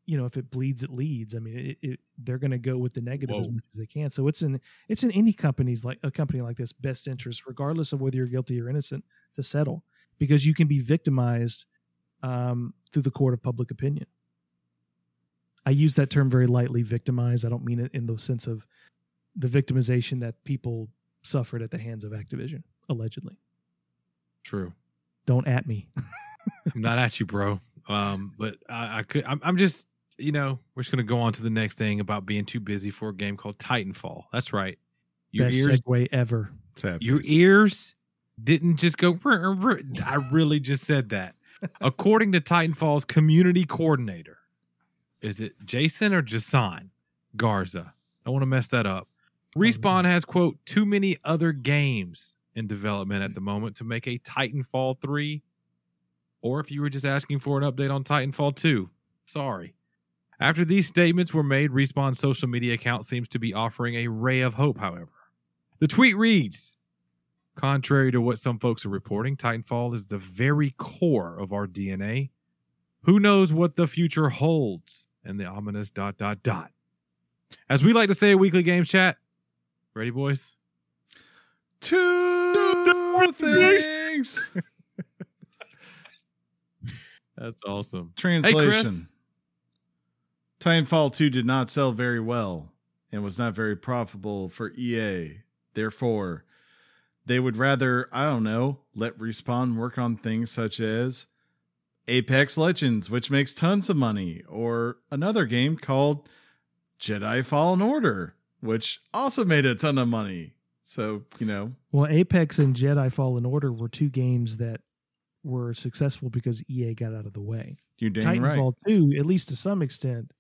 you know, if it bleeds, it leads. I mean, it, it, they're going to go with the negative as much as they can. So it's in it's in any companies like a company like this best interest, regardless of whether you're guilty or innocent, to settle because you can be victimized um, through the court of public opinion. I use that term very lightly, victimized I don't mean it in the sense of the victimization that people suffered at the hands of Activision, allegedly. True. Don't at me. I'm not at you, bro. Um, but I, I could. I'm, I'm just, you know, we're just gonna go on to the next thing about being too busy for a game called Titanfall. That's right. Your Best ears, segue ever. Your ears didn't just go. "Brr, brr." I really just said that. According to Titanfall's community coordinator, is it Jason or Jason Garza? I don't want to mess that up. Respawn has quote too many other games in development at the moment to make a Titanfall 3 or if you were just asking for an update on Titanfall 2. Sorry. After these statements were made, Respawn's social media account seems to be offering a ray of hope, however. The tweet reads Contrary to what some folks are reporting, Titanfall is the very core of our DNA. Who knows what the future holds? And the ominous dot dot dot. As we like to say at Weekly Games Chat, ready, boys? Two things. That's awesome. Translation. Titanfall 2 did not sell very well and was not very profitable for EA. Therefore, they would rather, I don't know, let Respawn work on things such as Apex Legends, which makes tons of money, or another game called Jedi Fallen Order, which also made a ton of money. So, you know, Well, Apex and Jedi Fallen Order were two games that were successful because EA got out of the way. you're dang right. Titanfall 2, at least to some extent,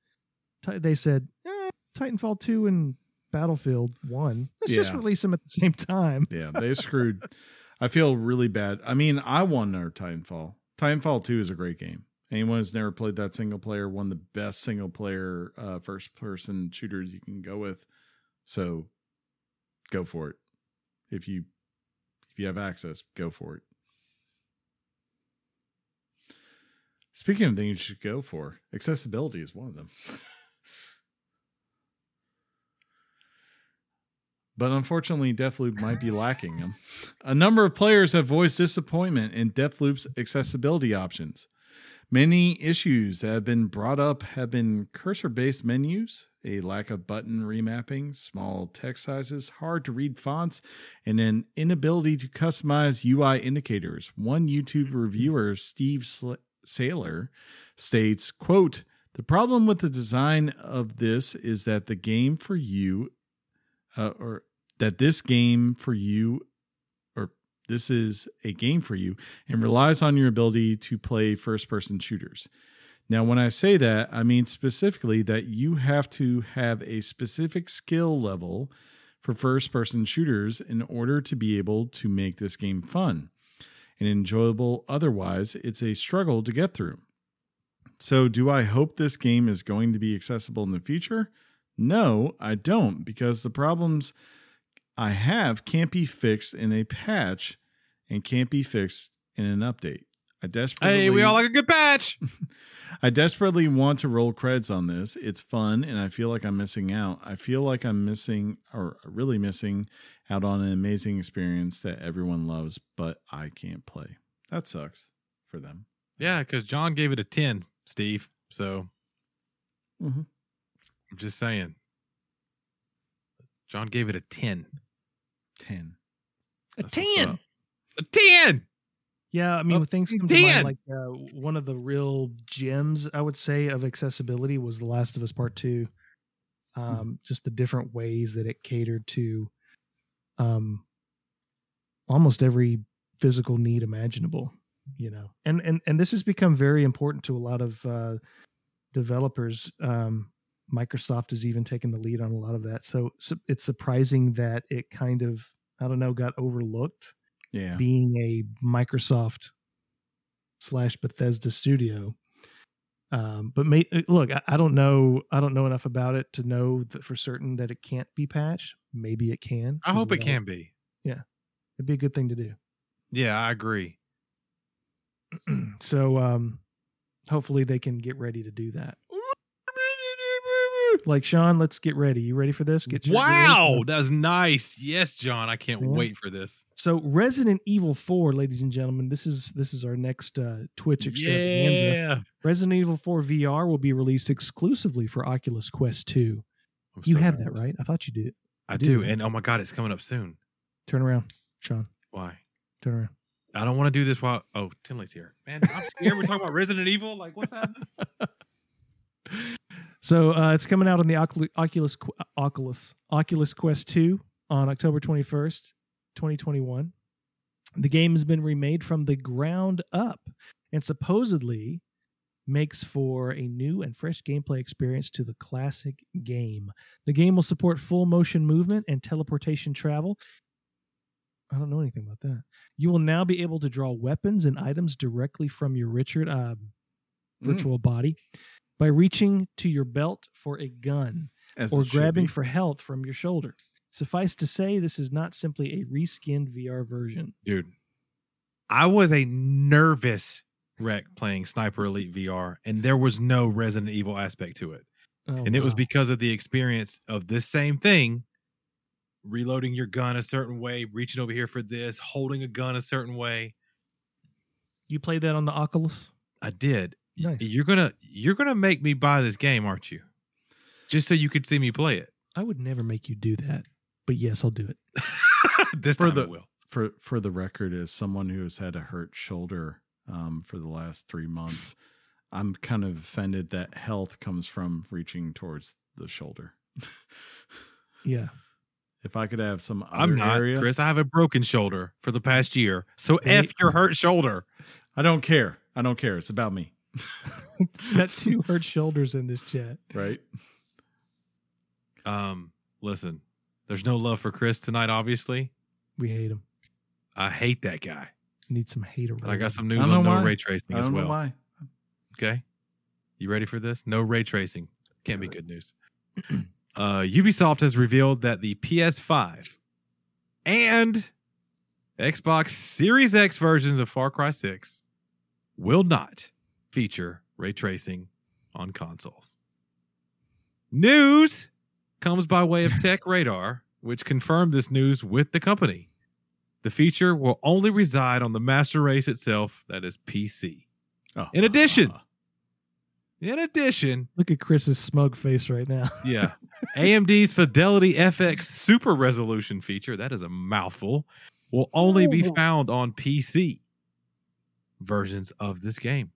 they said, eh, Titanfall 2 and Battlefield 1, let's just release them at the same time. Yeah, they screwed. I feel really bad. I mean, I won our Titanfall. Titanfall 2 is a great game. Anyone who's never played that single player, one of the best single player uh, first person shooters you can go with. So go for it. If you if you have access, go for it. Speaking of things you should go for, accessibility is one of them. but unfortunately, Deathloop might be lacking them. A number of players have voiced disappointment in Deathloop's accessibility options. Many issues that have been brought up have been cursor based menus, a lack of button remapping, small text sizes, hard to read fonts, and an inability to customize UI indicators. One YouTube reviewer, Steve Sl- Saylor, states, quote, the problem with the design of this is that the game for you uh, or that this game for you or this is a game for you and relies on your ability to play first person shooters. Now, when I say that, I mean specifically that you have to have a specific skill level for first person shooters in order to be able to make this game fun and enjoyable. Otherwise, it's a struggle to get through. So, do I hope this game is going to be accessible in the future? No, I don't, because the problems I have can't be fixed in a patch and can't be fixed in an update. I desperately Hey, we all like a good patch. I desperately want to roll credits on this. It's fun and I feel like I'm missing out. I feel like I'm missing or really missing out on an amazing experience that everyone loves, but I can't play. That sucks for them. yeah, because John gave it a 10, Steve. So Mhm. I'm just saying. John gave it a 10. 10. A That's 10. A 10. Yeah, I mean, Oh, things come to mind, like uh, one of the real gems, I would say, of accessibility was The Last of Us Part Two. Um, Just the different ways that it catered to um, almost every physical need imaginable. You know, and and and this has become very important to a lot of uh, developers. Um, Microsoft has even taken the lead on a lot of that. So, so it's surprising that it kind of, I don't know, got overlooked Yeah. being a Microsoft slash Bethesda studio. Um, but may, uh, look, I, I don't know. I don't know enough about it to know that for certain that it can't be patched. Maybe it can. I hope it can be. Yeah. It'd be a good thing to do. Yeah, I agree. so, um, hopefully they can get ready to do that. Like Sean, let's get ready. You ready for this? Get your- Wow, that's nice. Yes, John, I can't Yeah. wait for this. So, Resident Evil Four, ladies and gentlemen, this is this is our next uh, Twitch extravaganza. Yeah, Resident Evil 4 VR will be released exclusively for Oculus Quest 2. I'm You so have nervous. that, right? I thought you did. I do, do, and oh my god, it's coming up soon. Turn around, Sean. Why? Turn around. I don't want to do this while. Oh, Tinley's here, man. I'm scared. We're talking about Resident Evil. Like, what's happening? So uh, it's coming out on the Ocul- Oculus Oculus Oculus Quest 2 on October 21st, 2021. The game has been remade from the ground up and supposedly makes for a new and fresh gameplay experience to the classic game. The game will support full motion movement and teleportation travel. I don't know anything about that. You will now be able to draw weapons and items directly from your Richard uh, Mm. virtual body by reaching to your belt for a gun As or grabbing for health from your shoulder. Suffice to say, this is not simply a reskinned VR version. Dude, I was a nervous wreck playing Sniper Elite VR, and there was no Resident Evil aspect to it. Oh, and it was because of the experience of this same thing reloading your gun a certain way, reaching over here for this, holding a gun a certain way. you played that on the Oculus. I did. Y- Nice. You're gonna you're gonna make me buy this game, aren't you? Just so you could see me play it. I would never make you do that, but yes, I'll do it. this For time the- I will. for for the record, as someone who has had a hurt shoulder um, for the last three months, I'm kind of offended that health comes from reaching towards the shoulder. Yeah, if I could have some other I'm not, area, Chris. I have a broken shoulder for the past year. So Hey. F your hurt shoulder. I don't care. I don't care. It's about me, got two hurt shoulders in this chat. right? Um, listen, there's no love for Chris tonight, obviously. We hate him. I hate that guy. Need some hater. But I got some news on no why. ray tracing I as don't know well. why. Okay. You ready for this? No ray tracing. Can't be good news. uh, Ubisoft has revealed that the PS5 and Xbox Series X versions of Far Cry 6 will not feature ray tracing on consoles. News comes by way of Tech Radar, which confirmed this news with the company. The feature will only reside on the master race itself, that is PC. Oh. In uh-huh. addition- In addition, Look at Chris's smug face right now. yeah, AMD's Fidelity FX Super Resolution feature, that is a mouthful, will only be found on PC versions of this game.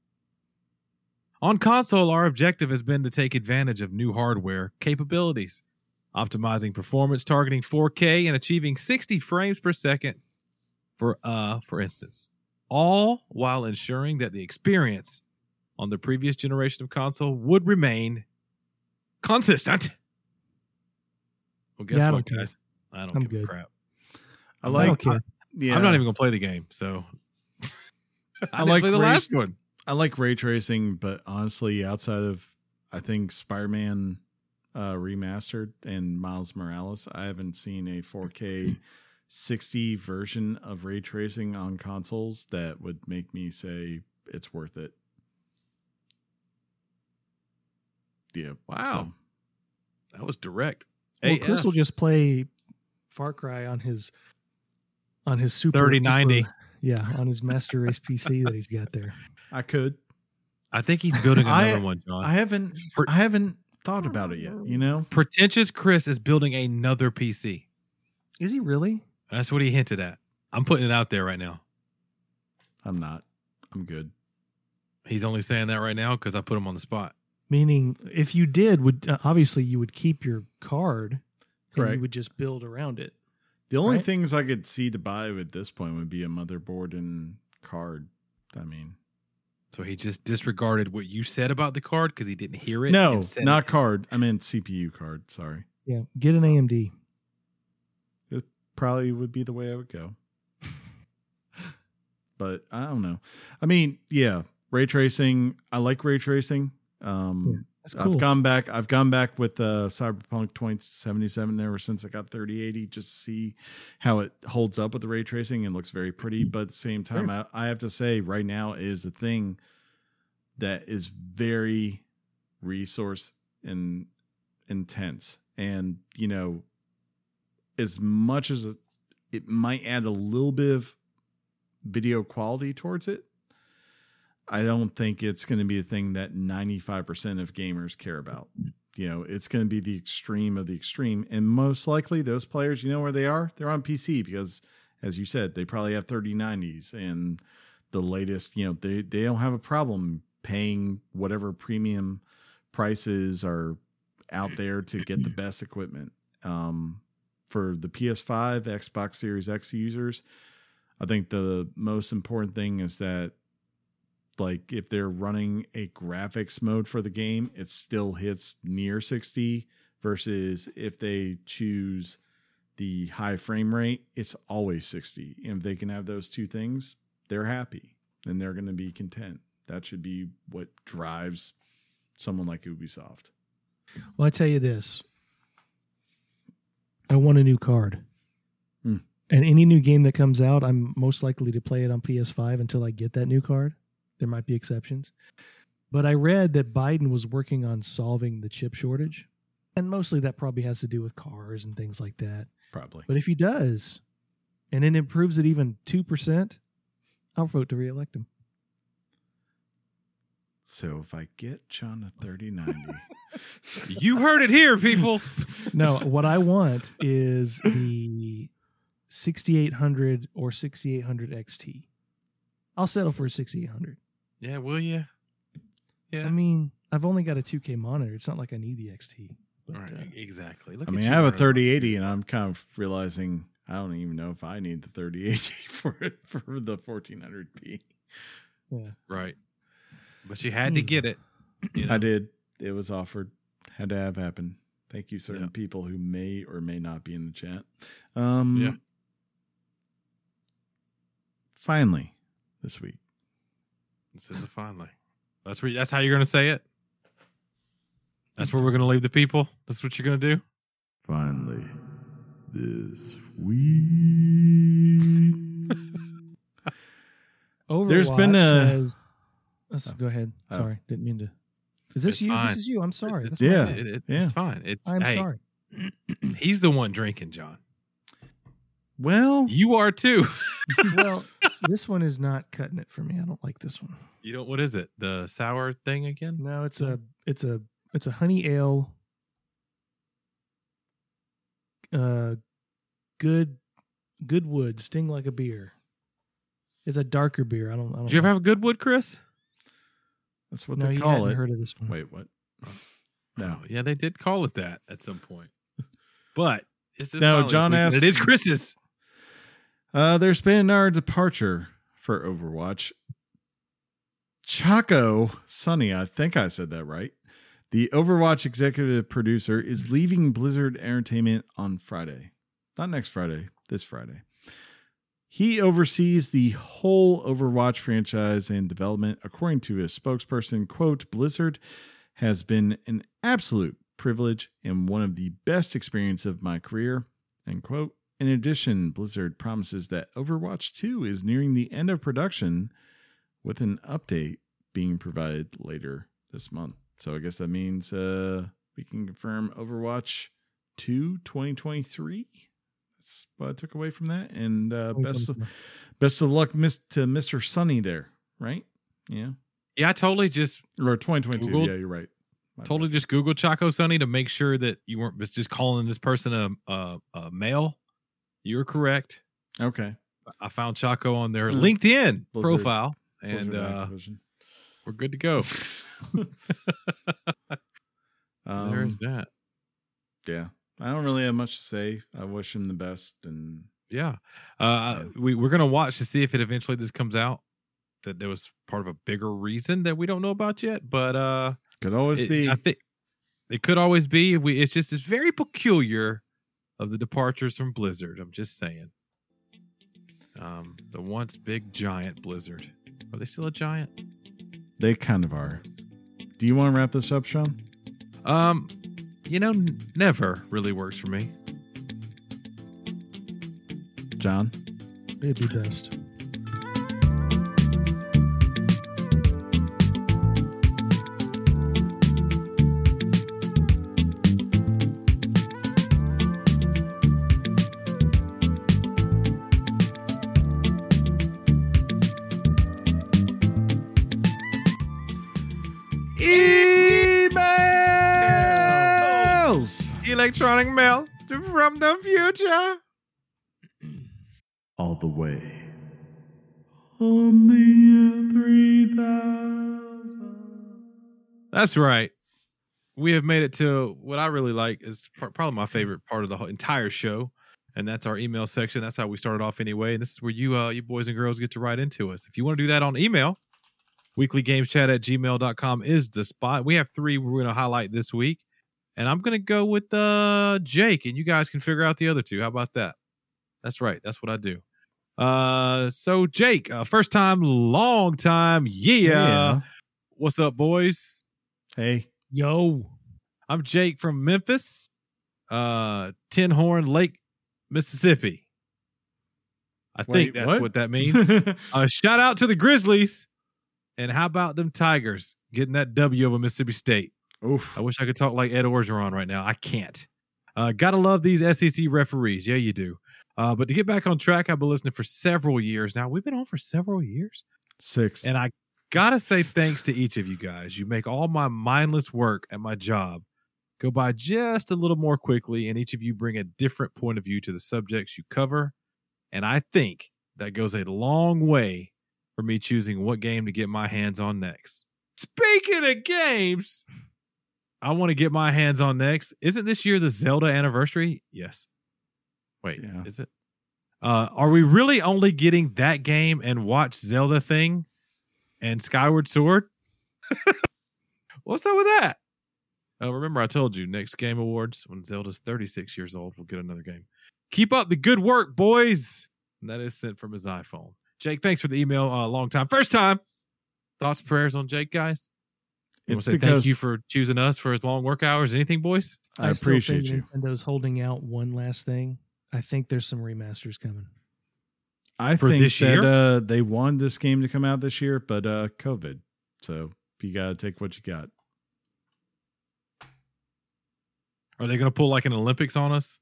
On console, our objective has been to take advantage of new hardware capabilities, optimizing performance, targeting 4K, and achieving 60 frames per second for uh for instance. All while ensuring that the experience on the previous generation of console would remain consistent. Well, guess Yeah, I what, care. guys? I don't I'm give a crap. I I like. don't yeah, I'm not even gonna play the game, so I, I like play the last one. I like ray tracing, but honestly, outside of I think Spider-Man uh, remastered and Miles Morales, I haven't seen a 4K 60 version of ray tracing on consoles that would make me say it's worth it. Yeah. Wow. That was direct. Well, AF. Chris will just play Far Cry on his on his super 3090. super- yeah, on his Master Race PC that he's got there. I could. I think he's building I- another one, John. I haven't. Per- I haven't thought about it yet. You know. Pretentious Chris is building another PC. Is he really? That's what he hinted at. I'm putting it out there right now. I'm not. I'm good. He's only saying that right now because I put him on the spot. Meaning, if you did, would uh, obviously you would keep your card, and Correct. you would just build around it. The only Right. things I could see to buy at this point would be a motherboard and card. I mean, So he just disregarded what you said about the card because he didn't hear it. no, not it. card. I meant CPU card. Sorry. Yeah, get an AMD. It probably would be the way I would go. but I don't know. I mean, yeah, ray tracing. I like ray tracing. Um, That's cool. I've gone back. I've gone back with uh, Cyberpunk 2077 ever since I got 3080, just to see how it holds up with the ray tracing and looks very pretty. But at the same time, I, I have to say, right now is a thing that is very resource and intense, and you know, as much as it might add a little bit of video quality towards it. I don't think it's going to be a thing that 95% of gamers care about. You know, it's going to be the extreme of the extreme. And most likely, those players, you know where they are? They're on PC because, as you said, they probably have 3090s and the latest, you know, they, they don't have a problem paying whatever premium prices are out there to get the best equipment. Um, for the PS5, Xbox Series X users, I think the most important thing is that like if they're running a graphics mode for the game, it still hits near 60 versus if they choose the high frame rate, it's always 60. And if they can have those two things, they're happy and they're going to be content. That should be what drives someone like Ubisoft. Well, I tell you this. I want a new card. Hmm. And any new game that comes out, I'm most likely to play it on PS5 until I get that new card. There might be exceptions. But I read that Biden was working on solving the chip shortage. And mostly that probably has to do with cars and things like that. Probably. But if he does, and it improves it even 2%, I'll vote to reelect him. So if I get John a 3090, You heard it here, people. No, what I want is the 6800 or 6800 XT. I'll settle for a 6800. Yeah, will you? Yeah. I mean, I've only got a 2K monitor. It's not like I need the XT. But, All right, uh, exactly. Look I at mean, I have a 3080 and I'm kind of realizing I don't even know if I need the 3080 for it for the 1400p. yeah. Right. But you had to Hmm. get it. you know? I did. It was offered. Had to have happen. Thank you, certain Yeah. people who may or may not be in the chat. Um, Yeah. Finally, this week, This is a finally. That's where. That's how you're going to say it. That's where we're going to leave the people. That's what you're going to do. finally, this week. Overwatch There's been a- has- let's Oh. go ahead. Oh. Sorry, didn't mean to. Is this It's you? fine. This is you. I'm sorry. That's Yeah. my. It- it- yeah. It's fine. It's. I'm hey, sorry. He's the one drinking, John. Well, You are too. well, this one is not cutting it for me. I don't like this one. You don't. What is it? The sour thing again? No, it's a it's a it's a honey ale. Uh, good, good wood. Sting like a beer. It's a darker beer. I don't. I don't Did you ever know. have a Goodwood, Chris? that's what no, they call it. Heard of this one? Wait, what? No. Oh, yeah, they did call it that at some point. But it's just No, John week, asked- It is Chris's. Uh, there's been our departure for Overwatch. Chacko Sonny, I think I said that right. The Overwatch executive producer is leaving Blizzard Entertainment on Friday. Not next Friday, this Friday. He oversees the whole Overwatch franchise and development. According to his spokesperson, quote, Blizzard has been an absolute privilege and one of the best experience of my career, end quote. In addition, Blizzard promises that Overwatch 2 is nearing the end of production with an update being provided later this month. So I guess that means uh, we can confirm Overwatch 2 2023. That's what I took away from that. And uh, best of, best of luck mis- to Mr. Sonny there, right? Yeah. Yeah, I totally just Or 2022. Googled. Yeah, you're right. My totally just Google Chacko Sonny to make sure that you weren't just calling this person a a, a male. You're correct. Okay. I found Chacko on their Mm. LinkedIn Blizzard. profile, and uh, we're good to go. Um, There's that. yeah, I don't really have much to say. I wish him the best, and Yeah. Uh, we, we're going to watch to see if it eventually this comes out that there was part of a bigger reason that we don't know about yet. But uh, could always it, be. I think it could always be. We, it's just, it's very peculiar of the departures from Blizzard. I'm just saying. Um, the once big giant Blizzard. Are they still a giant? They kind of are. Do you want to wrap this up, Sean? Um, you know, n- never really works for me. John? It'd be best. Electronic mail from the future. All the way. From the year 3000. That's right. We have made it to what I really like is probably my favorite part of the whole entire show, and that's our email section. That's how we started off anyway. And this is where you, uh, you boys and girls, get to write into us. If you want to do that on email, weeklygameschat at gmail.com is the spot. We have three we're going to highlight this week, and I'm going to go with uh, Jake, and you guys can figure out the other two. How about that? That's right. That's what I do. Uh, so Jake, uh, first time, long time, yeah. What's up, boys? Hey. Yo. I'm Jake from Memphis, uh, Tin Horn Lake, Mississippi. I think that's what? what, that means. uh, shout out to the Grizzlies. And how about them Tigers getting that W over Mississippi State? Oof. I wish I could talk like Ed Orgeron right now. I can't. Uh, gotta love these SEC referees. Yeah, you do. Uh, but to get back on track, I've been listening for several years now. We've been on for several years. Six. And I gotta say thanks to each of you guys. You make all my mindless work at my job go by just a little more quickly, and each of you bring a different point of view to the subjects you cover. And I think that goes a long way for me choosing what game to get my hands on next. Speaking of games, I want to get my hands on next. Isn't this year the Zelda anniversary? Yes. Wait, Yeah. is it? Uh, are we really only getting that game and watch Zelda thing and Skyward Sword? What's up with that? Uh, remember, I told you next Game Awards when Zelda's 36 years old, we'll get another game. Keep up the good work, boys. And that is sent from his iPhone. Jake, thanks for the email. Uh, long time, first time. Thoughts, prayers on Jake, guys. You want to say thank you for choosing us for his long work hours? Anything, boys? I, still appreciate think you. Nintendo's holding out one last thing. I think there's some remasters coming. I For think this that year? uh, they wanted this game to come out this year, but uh, COVID. So you got to take what you got. Are they going to pull like an Olympics on us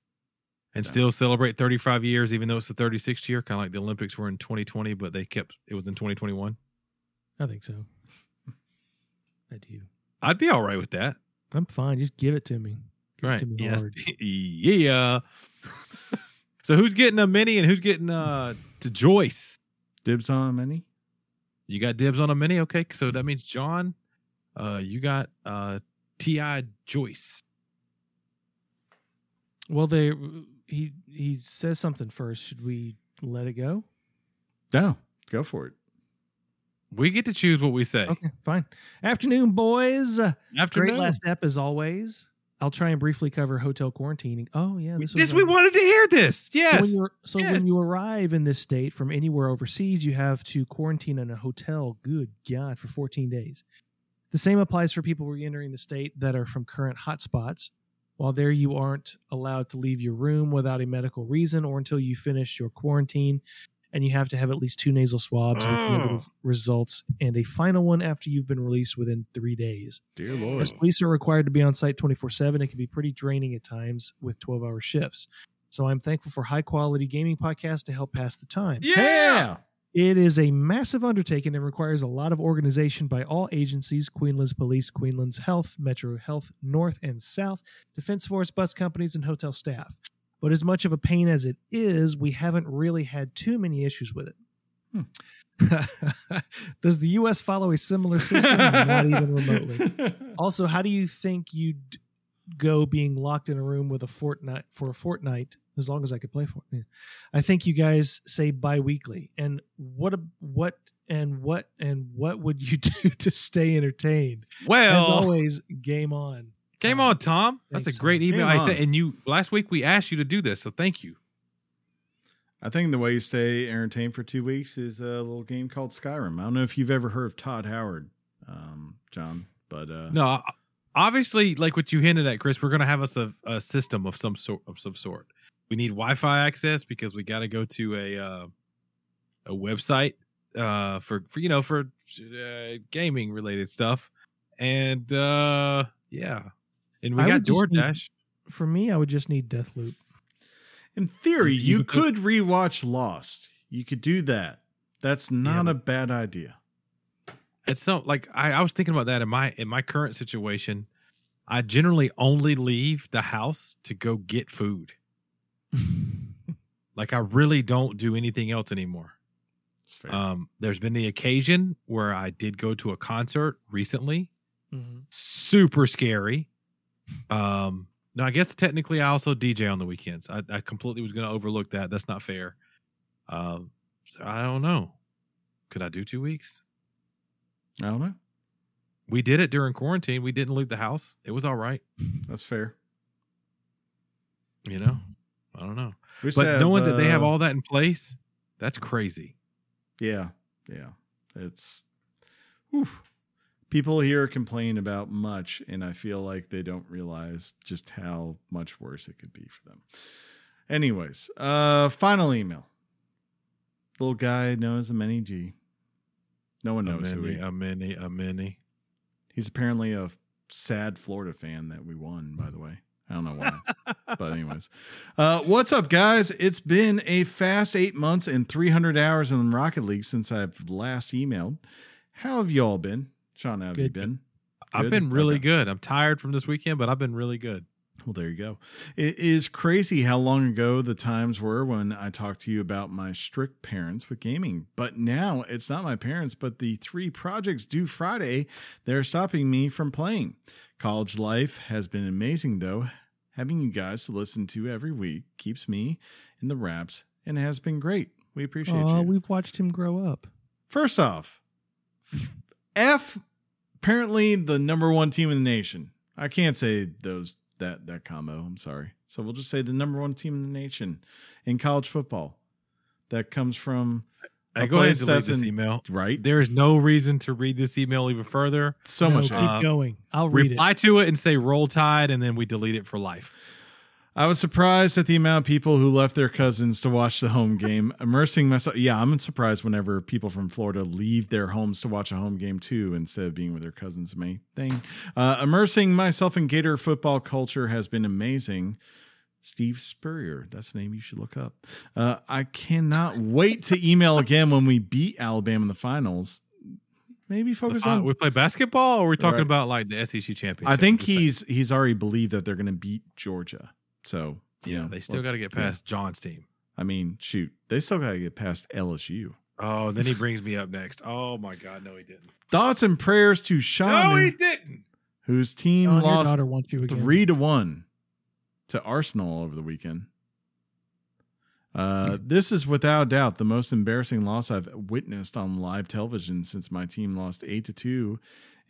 and No. still celebrate 35 years, even though it's the 36th year? Kind of like the Olympics were in 2020, but they kept it was in 2021. I think so. I do. I'd be all right with that. I'm fine. Just give it to me. Give it Right. to me Yes. hard. yeah. so who's getting a mini and who's getting uh to Joyce? Dibs on many? You got dibs on a mini, okay? So that means John, uh, you got uh Ti Joyce. Well, they he he says something first. Should we let it go? No, go for it. We get to choose what we say. Okay, fine. Afternoon, boys. Uh, After Great last step as always. I'll try and briefly cover hotel quarantining. Oh yeah, this, this, we wanted to hear this. So, Yes. when, you so Yes. when you arrive in this state from anywhere overseas, you have to quarantine in a hotel. Good God, for 14 days. The same applies for people re-entering the state that are from current hotspots. While there, you aren't allowed to leave your room without a medical reason or until you finish your quarantine, and you have to have at least two nasal swabs with negative mm. results and a final one after you've been released within three days. Dear Lord. As police are required to be on site 24 7, it can be pretty draining at times with 12 hour shifts. So I'm thankful for high quality gaming podcasts to help pass the time. yeah. It is a massive undertaking and requires a lot of organization by all agencies Queensland's Police, Queensland's Health, Metro Health, North and South, Defense Force, bus companies, and hotel staff. But as much of a pain as it is, we haven't really had too many issues with it. Hmm. Does the US follow a similar system? Not even remotely. Also, how do you think you'd go being locked in a room with a fortnight for a fortnight as long as I could play for it? I think you guys say bi-weekly. And what a, what and what and what would you do to stay entertained? Well, As always, game on. Game on, Tom. That's Thanks, a great Tom. email. I th- and you last week we asked you to do this, so thank you. I think the way you stay entertained for two weeks is a little game called Skyrim. I don't know if you've ever heard of Todd Howard, um, John, but uh, No, obviously, like what you hinted at, Chris, we're gonna have us a, a system of some sort of some sort. We need Wi-Fi access because we got to go to a uh, a website uh, for for you know for uh, gaming related stuff, and uh, yeah, and we I got would just need- DoorDash. For me, I would just need Deathloop. in theory, You- you you, could- could rewatch Lost. You could do that. That's not but- a bad idea. It's so like I, I was thinking about that in my in my current situation. I generally only leave the house to go get food. Like I really don't do anything else anymore. Fair. Um, there's been the occasion where I did go to a concert recently. Mhm. Super scary. Um, no, I guess technically I also DJ on the weekends. I, I completely was going to overlook that. That's not fair. Um, so I don't know. Could I do two weeks? I don't know. We did it during quarantine. We didn't leave the house. It was all right. That's fair. You know, I don't know. We But have, knowing that they have uh, all that in place, that's crazy. Yeah, yeah. It's whew. People here complain about much, and I feel like they don't realize just how much worse it could be for them. Anyways, uh, final email. Little guy known as a mini G. No one A knows who mini, he. a mini, a mini. He's apparently a sad Florida fan that we won. By the way, I don't know why. but anyways, uh, what's up, guys? It's been a fast eight months and 300 hours in Rocket League since I've last emailed. How have you all been? Sean, how have you Good. been? I've been really Okay. good. I'm tired from this weekend, but I've been really good. Well, there you go. It is crazy how long ago the times were when I talked to you about my strict parents with gaming. But now it's not my parents, but the three projects due Friday they are stopping me from playing. College life has been amazing, though. Having you guys to listen to every week keeps me in the wraps and has been great. We appreciate Aw, you. we've watched him grow up. First off, F apparently the number one team in the nation. I can't say those that that combo. I'm sorry. So we'll just say the number one team in the nation in college football. That comes from Hey, A go ahead and place delete this in- email. right. There is no reason to read this email even further. So No, much. keep Uh, going. I'll read Reply to it and say roll tide, and then we delete it for life. I was surprised at the amount of people who left their cousins to watch the home game, immersing myself. Yeah, I'm surprised whenever people from Florida leave their homes to watch a home game too, instead of being with their cousins. Main thing, uh, immersing myself in Gator football culture has been amazing. Steve Spurrier, that's a name you should look up. Uh, I cannot wait to email again when we beat Alabama in the finals. Maybe focus on we play basketball, or we're talking Right. about like the SEC championship. I think he's he's already believed that they're going to beat Georgia. So you Yeah, know, they still well, got to get yeah. past John's team. I mean, shoot, they still got to get past LSU. Oh, then he brings me up next. Oh my God, no, he didn't. Thoughts and prayers to Sean, No, he didn't. whose team Oh, lost wants you again. three to one to Arsenal over the weekend. Uh, this is without doubt the most embarrassing loss I've witnessed on live television since my team lost eight to two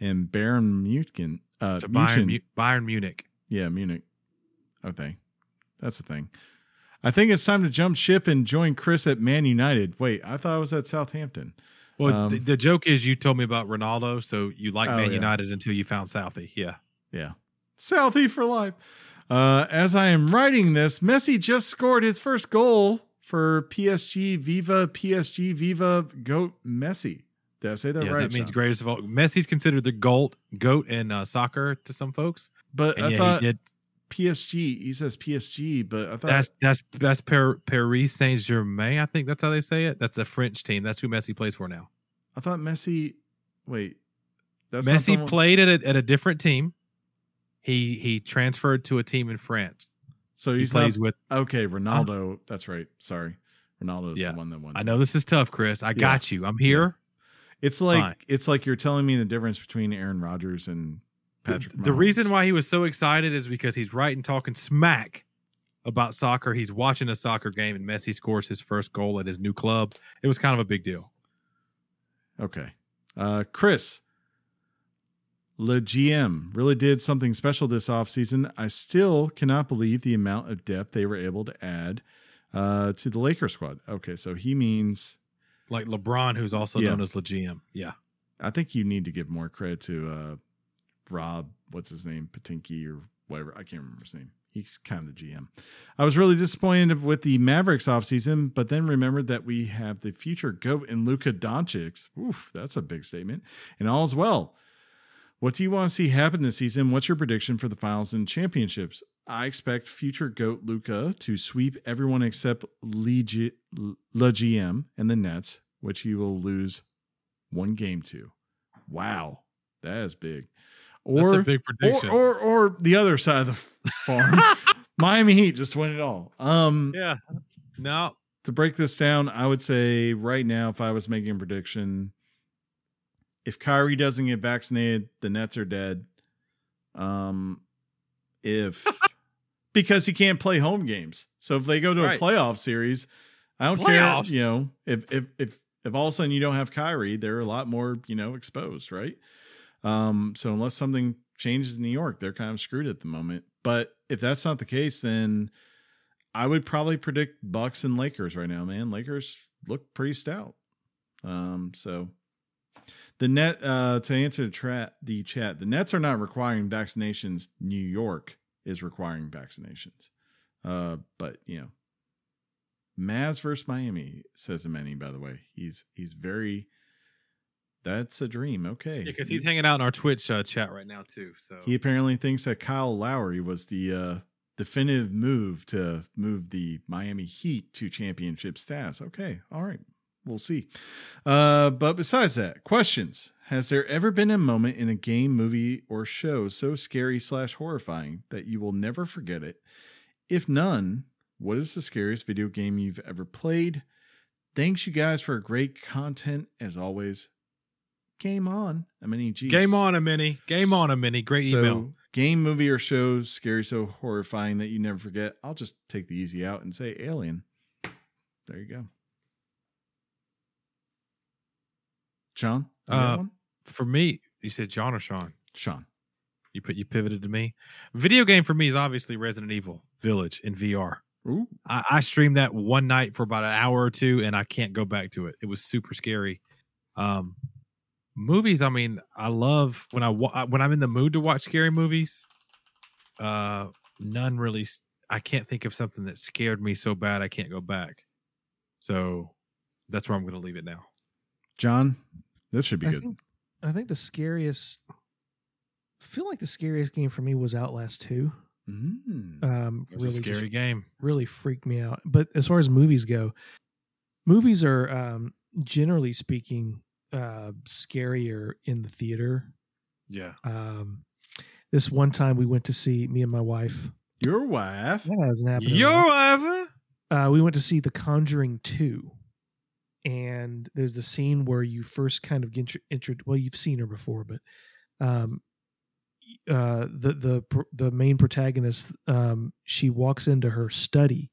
in Bayern Munich. Uh, To Bayern, München. Bayern Munich. Yeah, Munich. Okay. That's the thing. I think it's time to jump ship and join Chris at Man United. Wait, I thought I was at Southampton. Well, Um, the, the joke is you told me about Ronaldo, so you like Oh, Man yeah. United until you found Southie. Yeah. Yeah. Southie for life. Uh, as I am writing this, Messi just scored his first goal for PSG. Viva PSG. Viva Goat Messi. Did I say that yeah, right? that means Sean? greatest of all. Messi's considered the goat goat in uh, soccer to some folks. But And I yeah, thought. PSG. He says PSG, but I thought That's that's that's Par- Paris Saint Germain. I think that's how they say it. That's a French team. That's who Messi plays for now. I thought Messi. Wait, that's Messi played at a, at a different team. He he transferred to a team in France. So He he's plays not with. okay. Uh-huh. Ronaldo. That's right. Sorry, Ronaldo is Yeah. the one that won. I know this is tough, Chris. I got you. I'm here. It's like Fine. it's like you're telling me the difference between Aaron Rodgers and Patrick. The, the reason why he was so excited is because he's right and talking smack about soccer. He's watching a soccer game and Messi scores his first goal at his new club. It was kind of a big deal. Okay. Uh, Chris, Le GM really did something special this offseason. I still cannot believe the amount of depth they were able to add uh, to the Lakers squad. Okay, so he means Like LeBron, who's also Yeah. known as the GM. Yeah. I think you need to give more credit to uh, Rob, what's his name, Patinky or whatever. I can't remember his name. He's kind of the GM. I was really disappointed with the Mavericks offseason, but then remembered that we have the future GOAT in Luka Doncic. Oof, that's a big statement. And all's well. What do you want to see happen this season? What's your prediction for the finals and championships? I expect future GOAT Luka to sweep everyone except Lee G- Le GM and the Nets, which he will lose one game to. Wow, that is big. That's Or a big or, prediction. or or the other side of the farm, Miami Heat just win it all. Um, yeah. No. to break this down, I would say right now, if I was making a prediction, if Kyrie doesn't get vaccinated, the Nets are dead. Um, if because he can't play home games, so if they go to Right. a playoff series, I don't Playoffs? care. You know, if if if if all of a sudden you don't have Kyrie, they're a lot more you know exposed, right? Um, so unless something changes in New York, they're kind of screwed at the moment. But if that's not the case, then I would probably predict Bucks and Lakers right now, man. Lakers look pretty stout. Um, so the net uh to answer the tra- the chat, the Nets are not requiring vaccinations. New York is requiring vaccinations. Uh, but you know, Mavs versus Miami says a many. By the way, he's he's very. That's a dream. Okay, Yeah, Because he's hanging out in our Twitch uh, chat right now, too. So he apparently thinks that Kyle Lowry was the uh, definitive move to move the Miami Heat to championship status. Okay, all right, we'll see. Uh, but besides that, questions: Has there ever been a moment in a game, movie, or show so scary slash horrifying that you will never forget it? If none, what is the scariest video game you've ever played? Thanks, you guys, for great content as always. Game on. I mean, geez. Game on a mini. Game on a mini. Great So, email. Game, movie, or show scary, so horrifying that you never forget. I'll just take the easy out and say Alien. There you go. Sean, Uh. For me, you said John or Sean? Sean. You put you pivoted to me. Video game for me is obviously Resident Evil Village in VR. Ooh, I, I streamed that one night for about an hour or two, and I can't go back to it. It was super scary. Um, movies. I mean, I love when I when I'm in the mood to watch scary movies. Uh, none really. i can't think of something that scared me so bad I can't go back. So that's where I'm going to leave it now. John, this should be I good. think, I think the scariest. I feel like the scariest game for me was Outlast Two. Mm. Um, It's really a scary just game. really freaked me out. But as far as movies go, movies are um, generally speaking uh, scarier in the theater. Yeah. Um, this one time we went to see me and my wife. Your wife. That hasn't happened. in a Yo, while. Evan. uh, we went to see The Conjuring Two, and there's the scene where you first kind of get intro. Well, you've seen her before, but um, uh, the the the main protagonist, um, she walks into her study,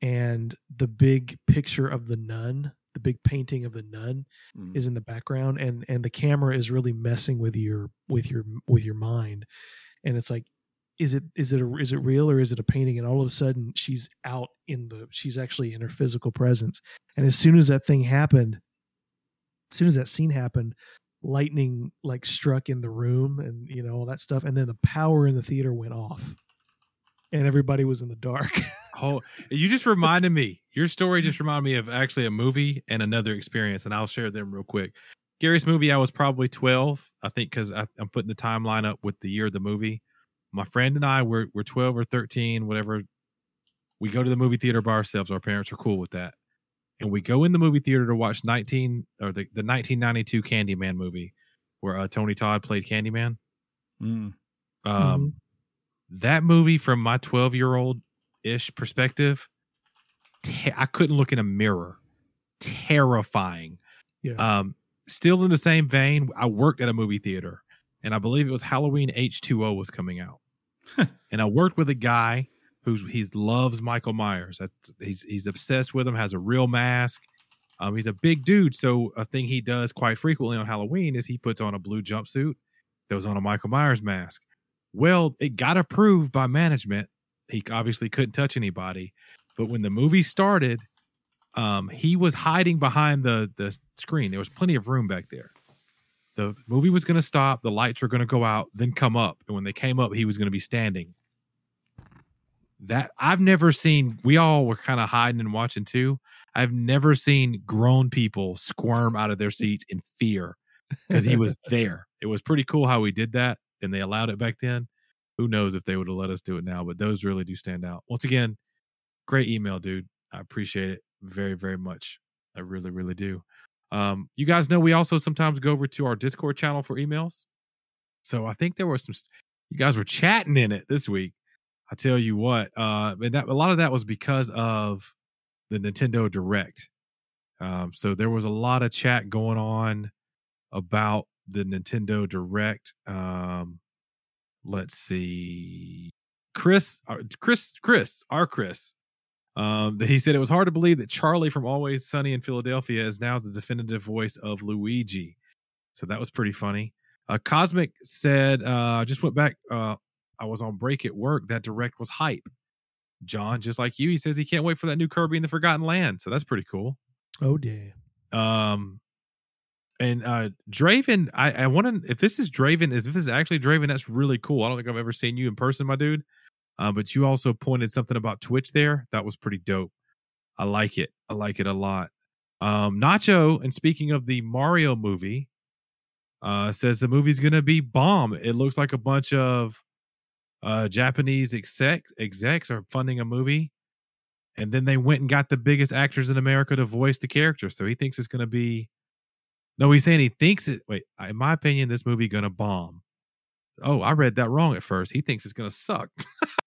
and the big picture of the nun, the big painting of the nun, Mm. is in the background, and and the camera is really messing with your with your with your mind, and it's like is it is it a, is it real or is it a painting? And all of a sudden she's out in the she's actually in her physical presence. And as soon as that thing happened as soon as that scene happened lightning like struck in the room and you know all that stuff. And then the power in the theater went off. And everybody was in the dark Oh, you just reminded me. Your story just reminded me of actually a movie and another experience, and I'll share them real quick. Gary's movie, I was probably 12, I think, because I'm putting the timeline up with the year of the movie. My friend and I were, were 12 or 13, whatever. We go to the movie theater by ourselves. Our parents are cool with that. And we go in the movie theater to watch 19 or the, the 1992 Candyman movie where uh, Tony Todd played Candyman. Mm. Um, That movie from my 12 year old ish perspective, te- I couldn't look in a mirror. Terrifying. Yeah. Um, still in the same vein, I worked at a movie theater, and I believe it was Halloween H two O was coming out, and I worked with a guy who's he loves Michael Myers. That's, he's he's obsessed with him. Has a real mask. Um, he's a big dude, so a thing he does quite frequently on Halloween is he puts on a blue jumpsuit that was on a Michael Myers mask. Well, it got approved by management. He obviously couldn't touch anybody, but when the movie started, um, he was hiding behind the the screen. There was plenty of room back there. The movie was going to stop. The lights were going to go out, then come up, and when they came up, he was going to be standing. That I've never seen. We all were kind of hiding and watching too. I've never seen grown people squirm out of their seats in fear because he was there. It was pretty cool how we did that, and they allowed it back then. Who knows if they would have let us do it now? But those really do stand out. Once again, great email, dude. I appreciate it very, very much. I really, really do. Um, you guys know we also sometimes go over to our Discord channel for emails. So I think there were some. You guys were chatting in it this week. I tell you what, uh, and that a lot of that was because of the Nintendo Direct. Um, so there was a lot of chat going on about the Nintendo Direct. Um, let's see, Chris, uh, Chris, Chris, our Chris. Um, that he said it was hard to believe that Charlie from Always Sunny in Philadelphia is now the definitive voice of Luigi. So that was pretty funny. Uh, Cosmic said, uh, I just went back. Uh, I was on break at work. That direct was hype. John, just like you, he says he can't wait for that new Kirby in the Forgotten Land. So that's pretty cool. Oh dear. Um, and uh Draven, I I want to if this is Draven, is if this is actually Draven, that's really cool. I don't think I've ever seen you in person, my dude. Uh, but you also pointed something about Twitch there. That was pretty dope. I like it. I like it a lot. Um, Nacho, and speaking of the Mario movie, uh, says the movie's gonna be bomb. It looks like a bunch of uh Japanese exec execs are funding a movie, and then they went and got the biggest actors in America to voice the character. So he thinks it's gonna be. No, he's saying he thinks it. Wait, in my opinion, this movie gonna bomb. Oh, I read that wrong at first. He thinks it's gonna suck.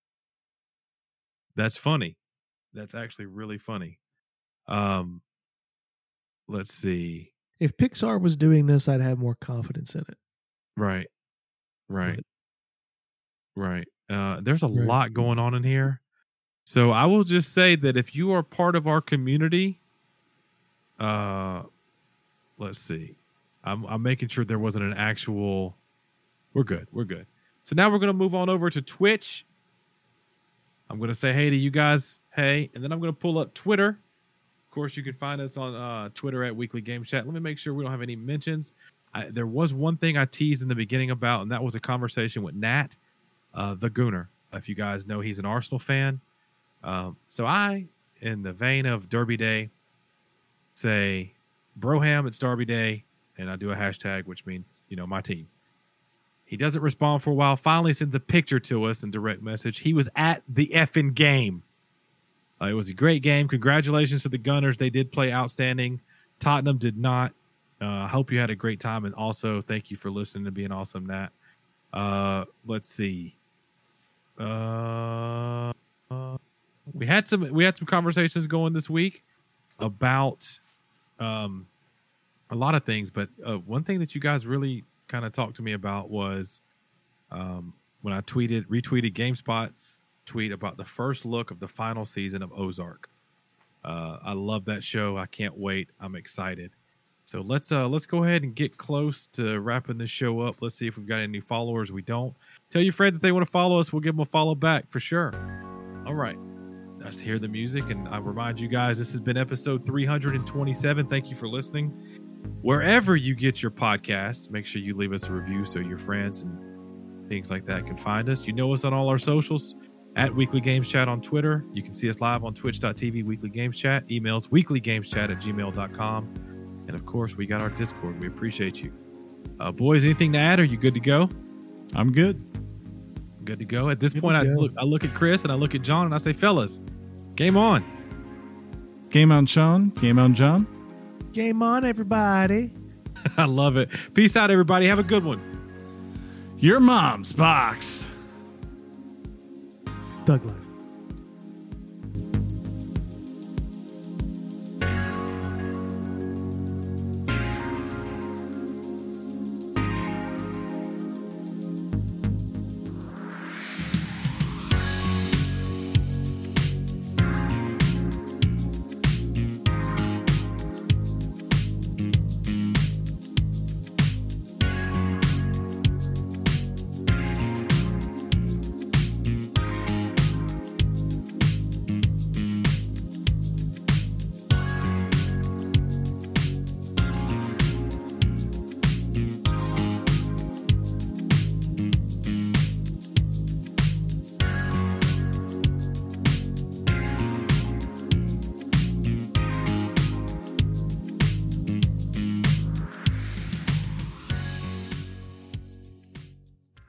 That's funny. That's actually really funny. Um, let's see. If Pixar was doing this, I'd have more confidence in it. Right, right, right. Uh, there's a Right. lot going on in here. So I will just say that if you are part of our community, uh, let's see. I'm I'm making sure there wasn't an actual. We're good. We're good. So now we're gonna move on over to Twitch. I'm gonna say hey to you guys, hey, and then I'm gonna pull up Twitter. Of course, you can find us on uh, Twitter at Weekly Game Chat. Let me make sure we don't have any mentions. I, there was one thing I teased in the beginning about, and that was a conversation with Nat, uh, the Gooner. If you guys know, he's an Arsenal fan. Um, so I, in the vein of Derby Day, say Broham, it's Derby Day, and I do a hashtag, which means you know my team. He doesn't respond for a while. Finally, sends a picture to us in direct message. He was at the effing game. Uh, it was a great game. Congratulations to the Gunners. They did play outstanding. Tottenham did not. Uh, I hope you had a great time, and also thank you for listening to being awesome, Nat. Uh, let's see. Uh, uh, we had some we had some conversations going this week about um a lot of things, but uh, one thing that you guys really kind of talked to me about was um when I tweeted retweeted GameSpot tweet about the first look of the final season of Ozark. Uh, I love that show. I can't wait. I'm excited. So let's uh let's go ahead and get close to wrapping this show up. Let's see if we've got any followers. We don't. Tell your friends if they want to follow us. We'll give them a follow back for sure. All right. Let's hear the music. And I remind you guys, this has been episode 327. Thank you for listening. Wherever you get your podcasts, make sure you leave us a review so your friends and things like that can find us. You know us on all our socials at Weekly Games Chat on Twitter. You can see us live on twitch.tv, Weekly Games Chat. Emails weeklygameschat at gmail.com. And of course, we got our Discord. We appreciate you. Uh, boys, anything to add? Are you good to go? I'm good. Good to go. At this Good point, I look, I look at Chris and I look at John and I say, fellas, game on. Game on Sean. Game on John. Game on, everybody. I love it. Peace out, everybody. Have a good one. Your mom's box. Thug life.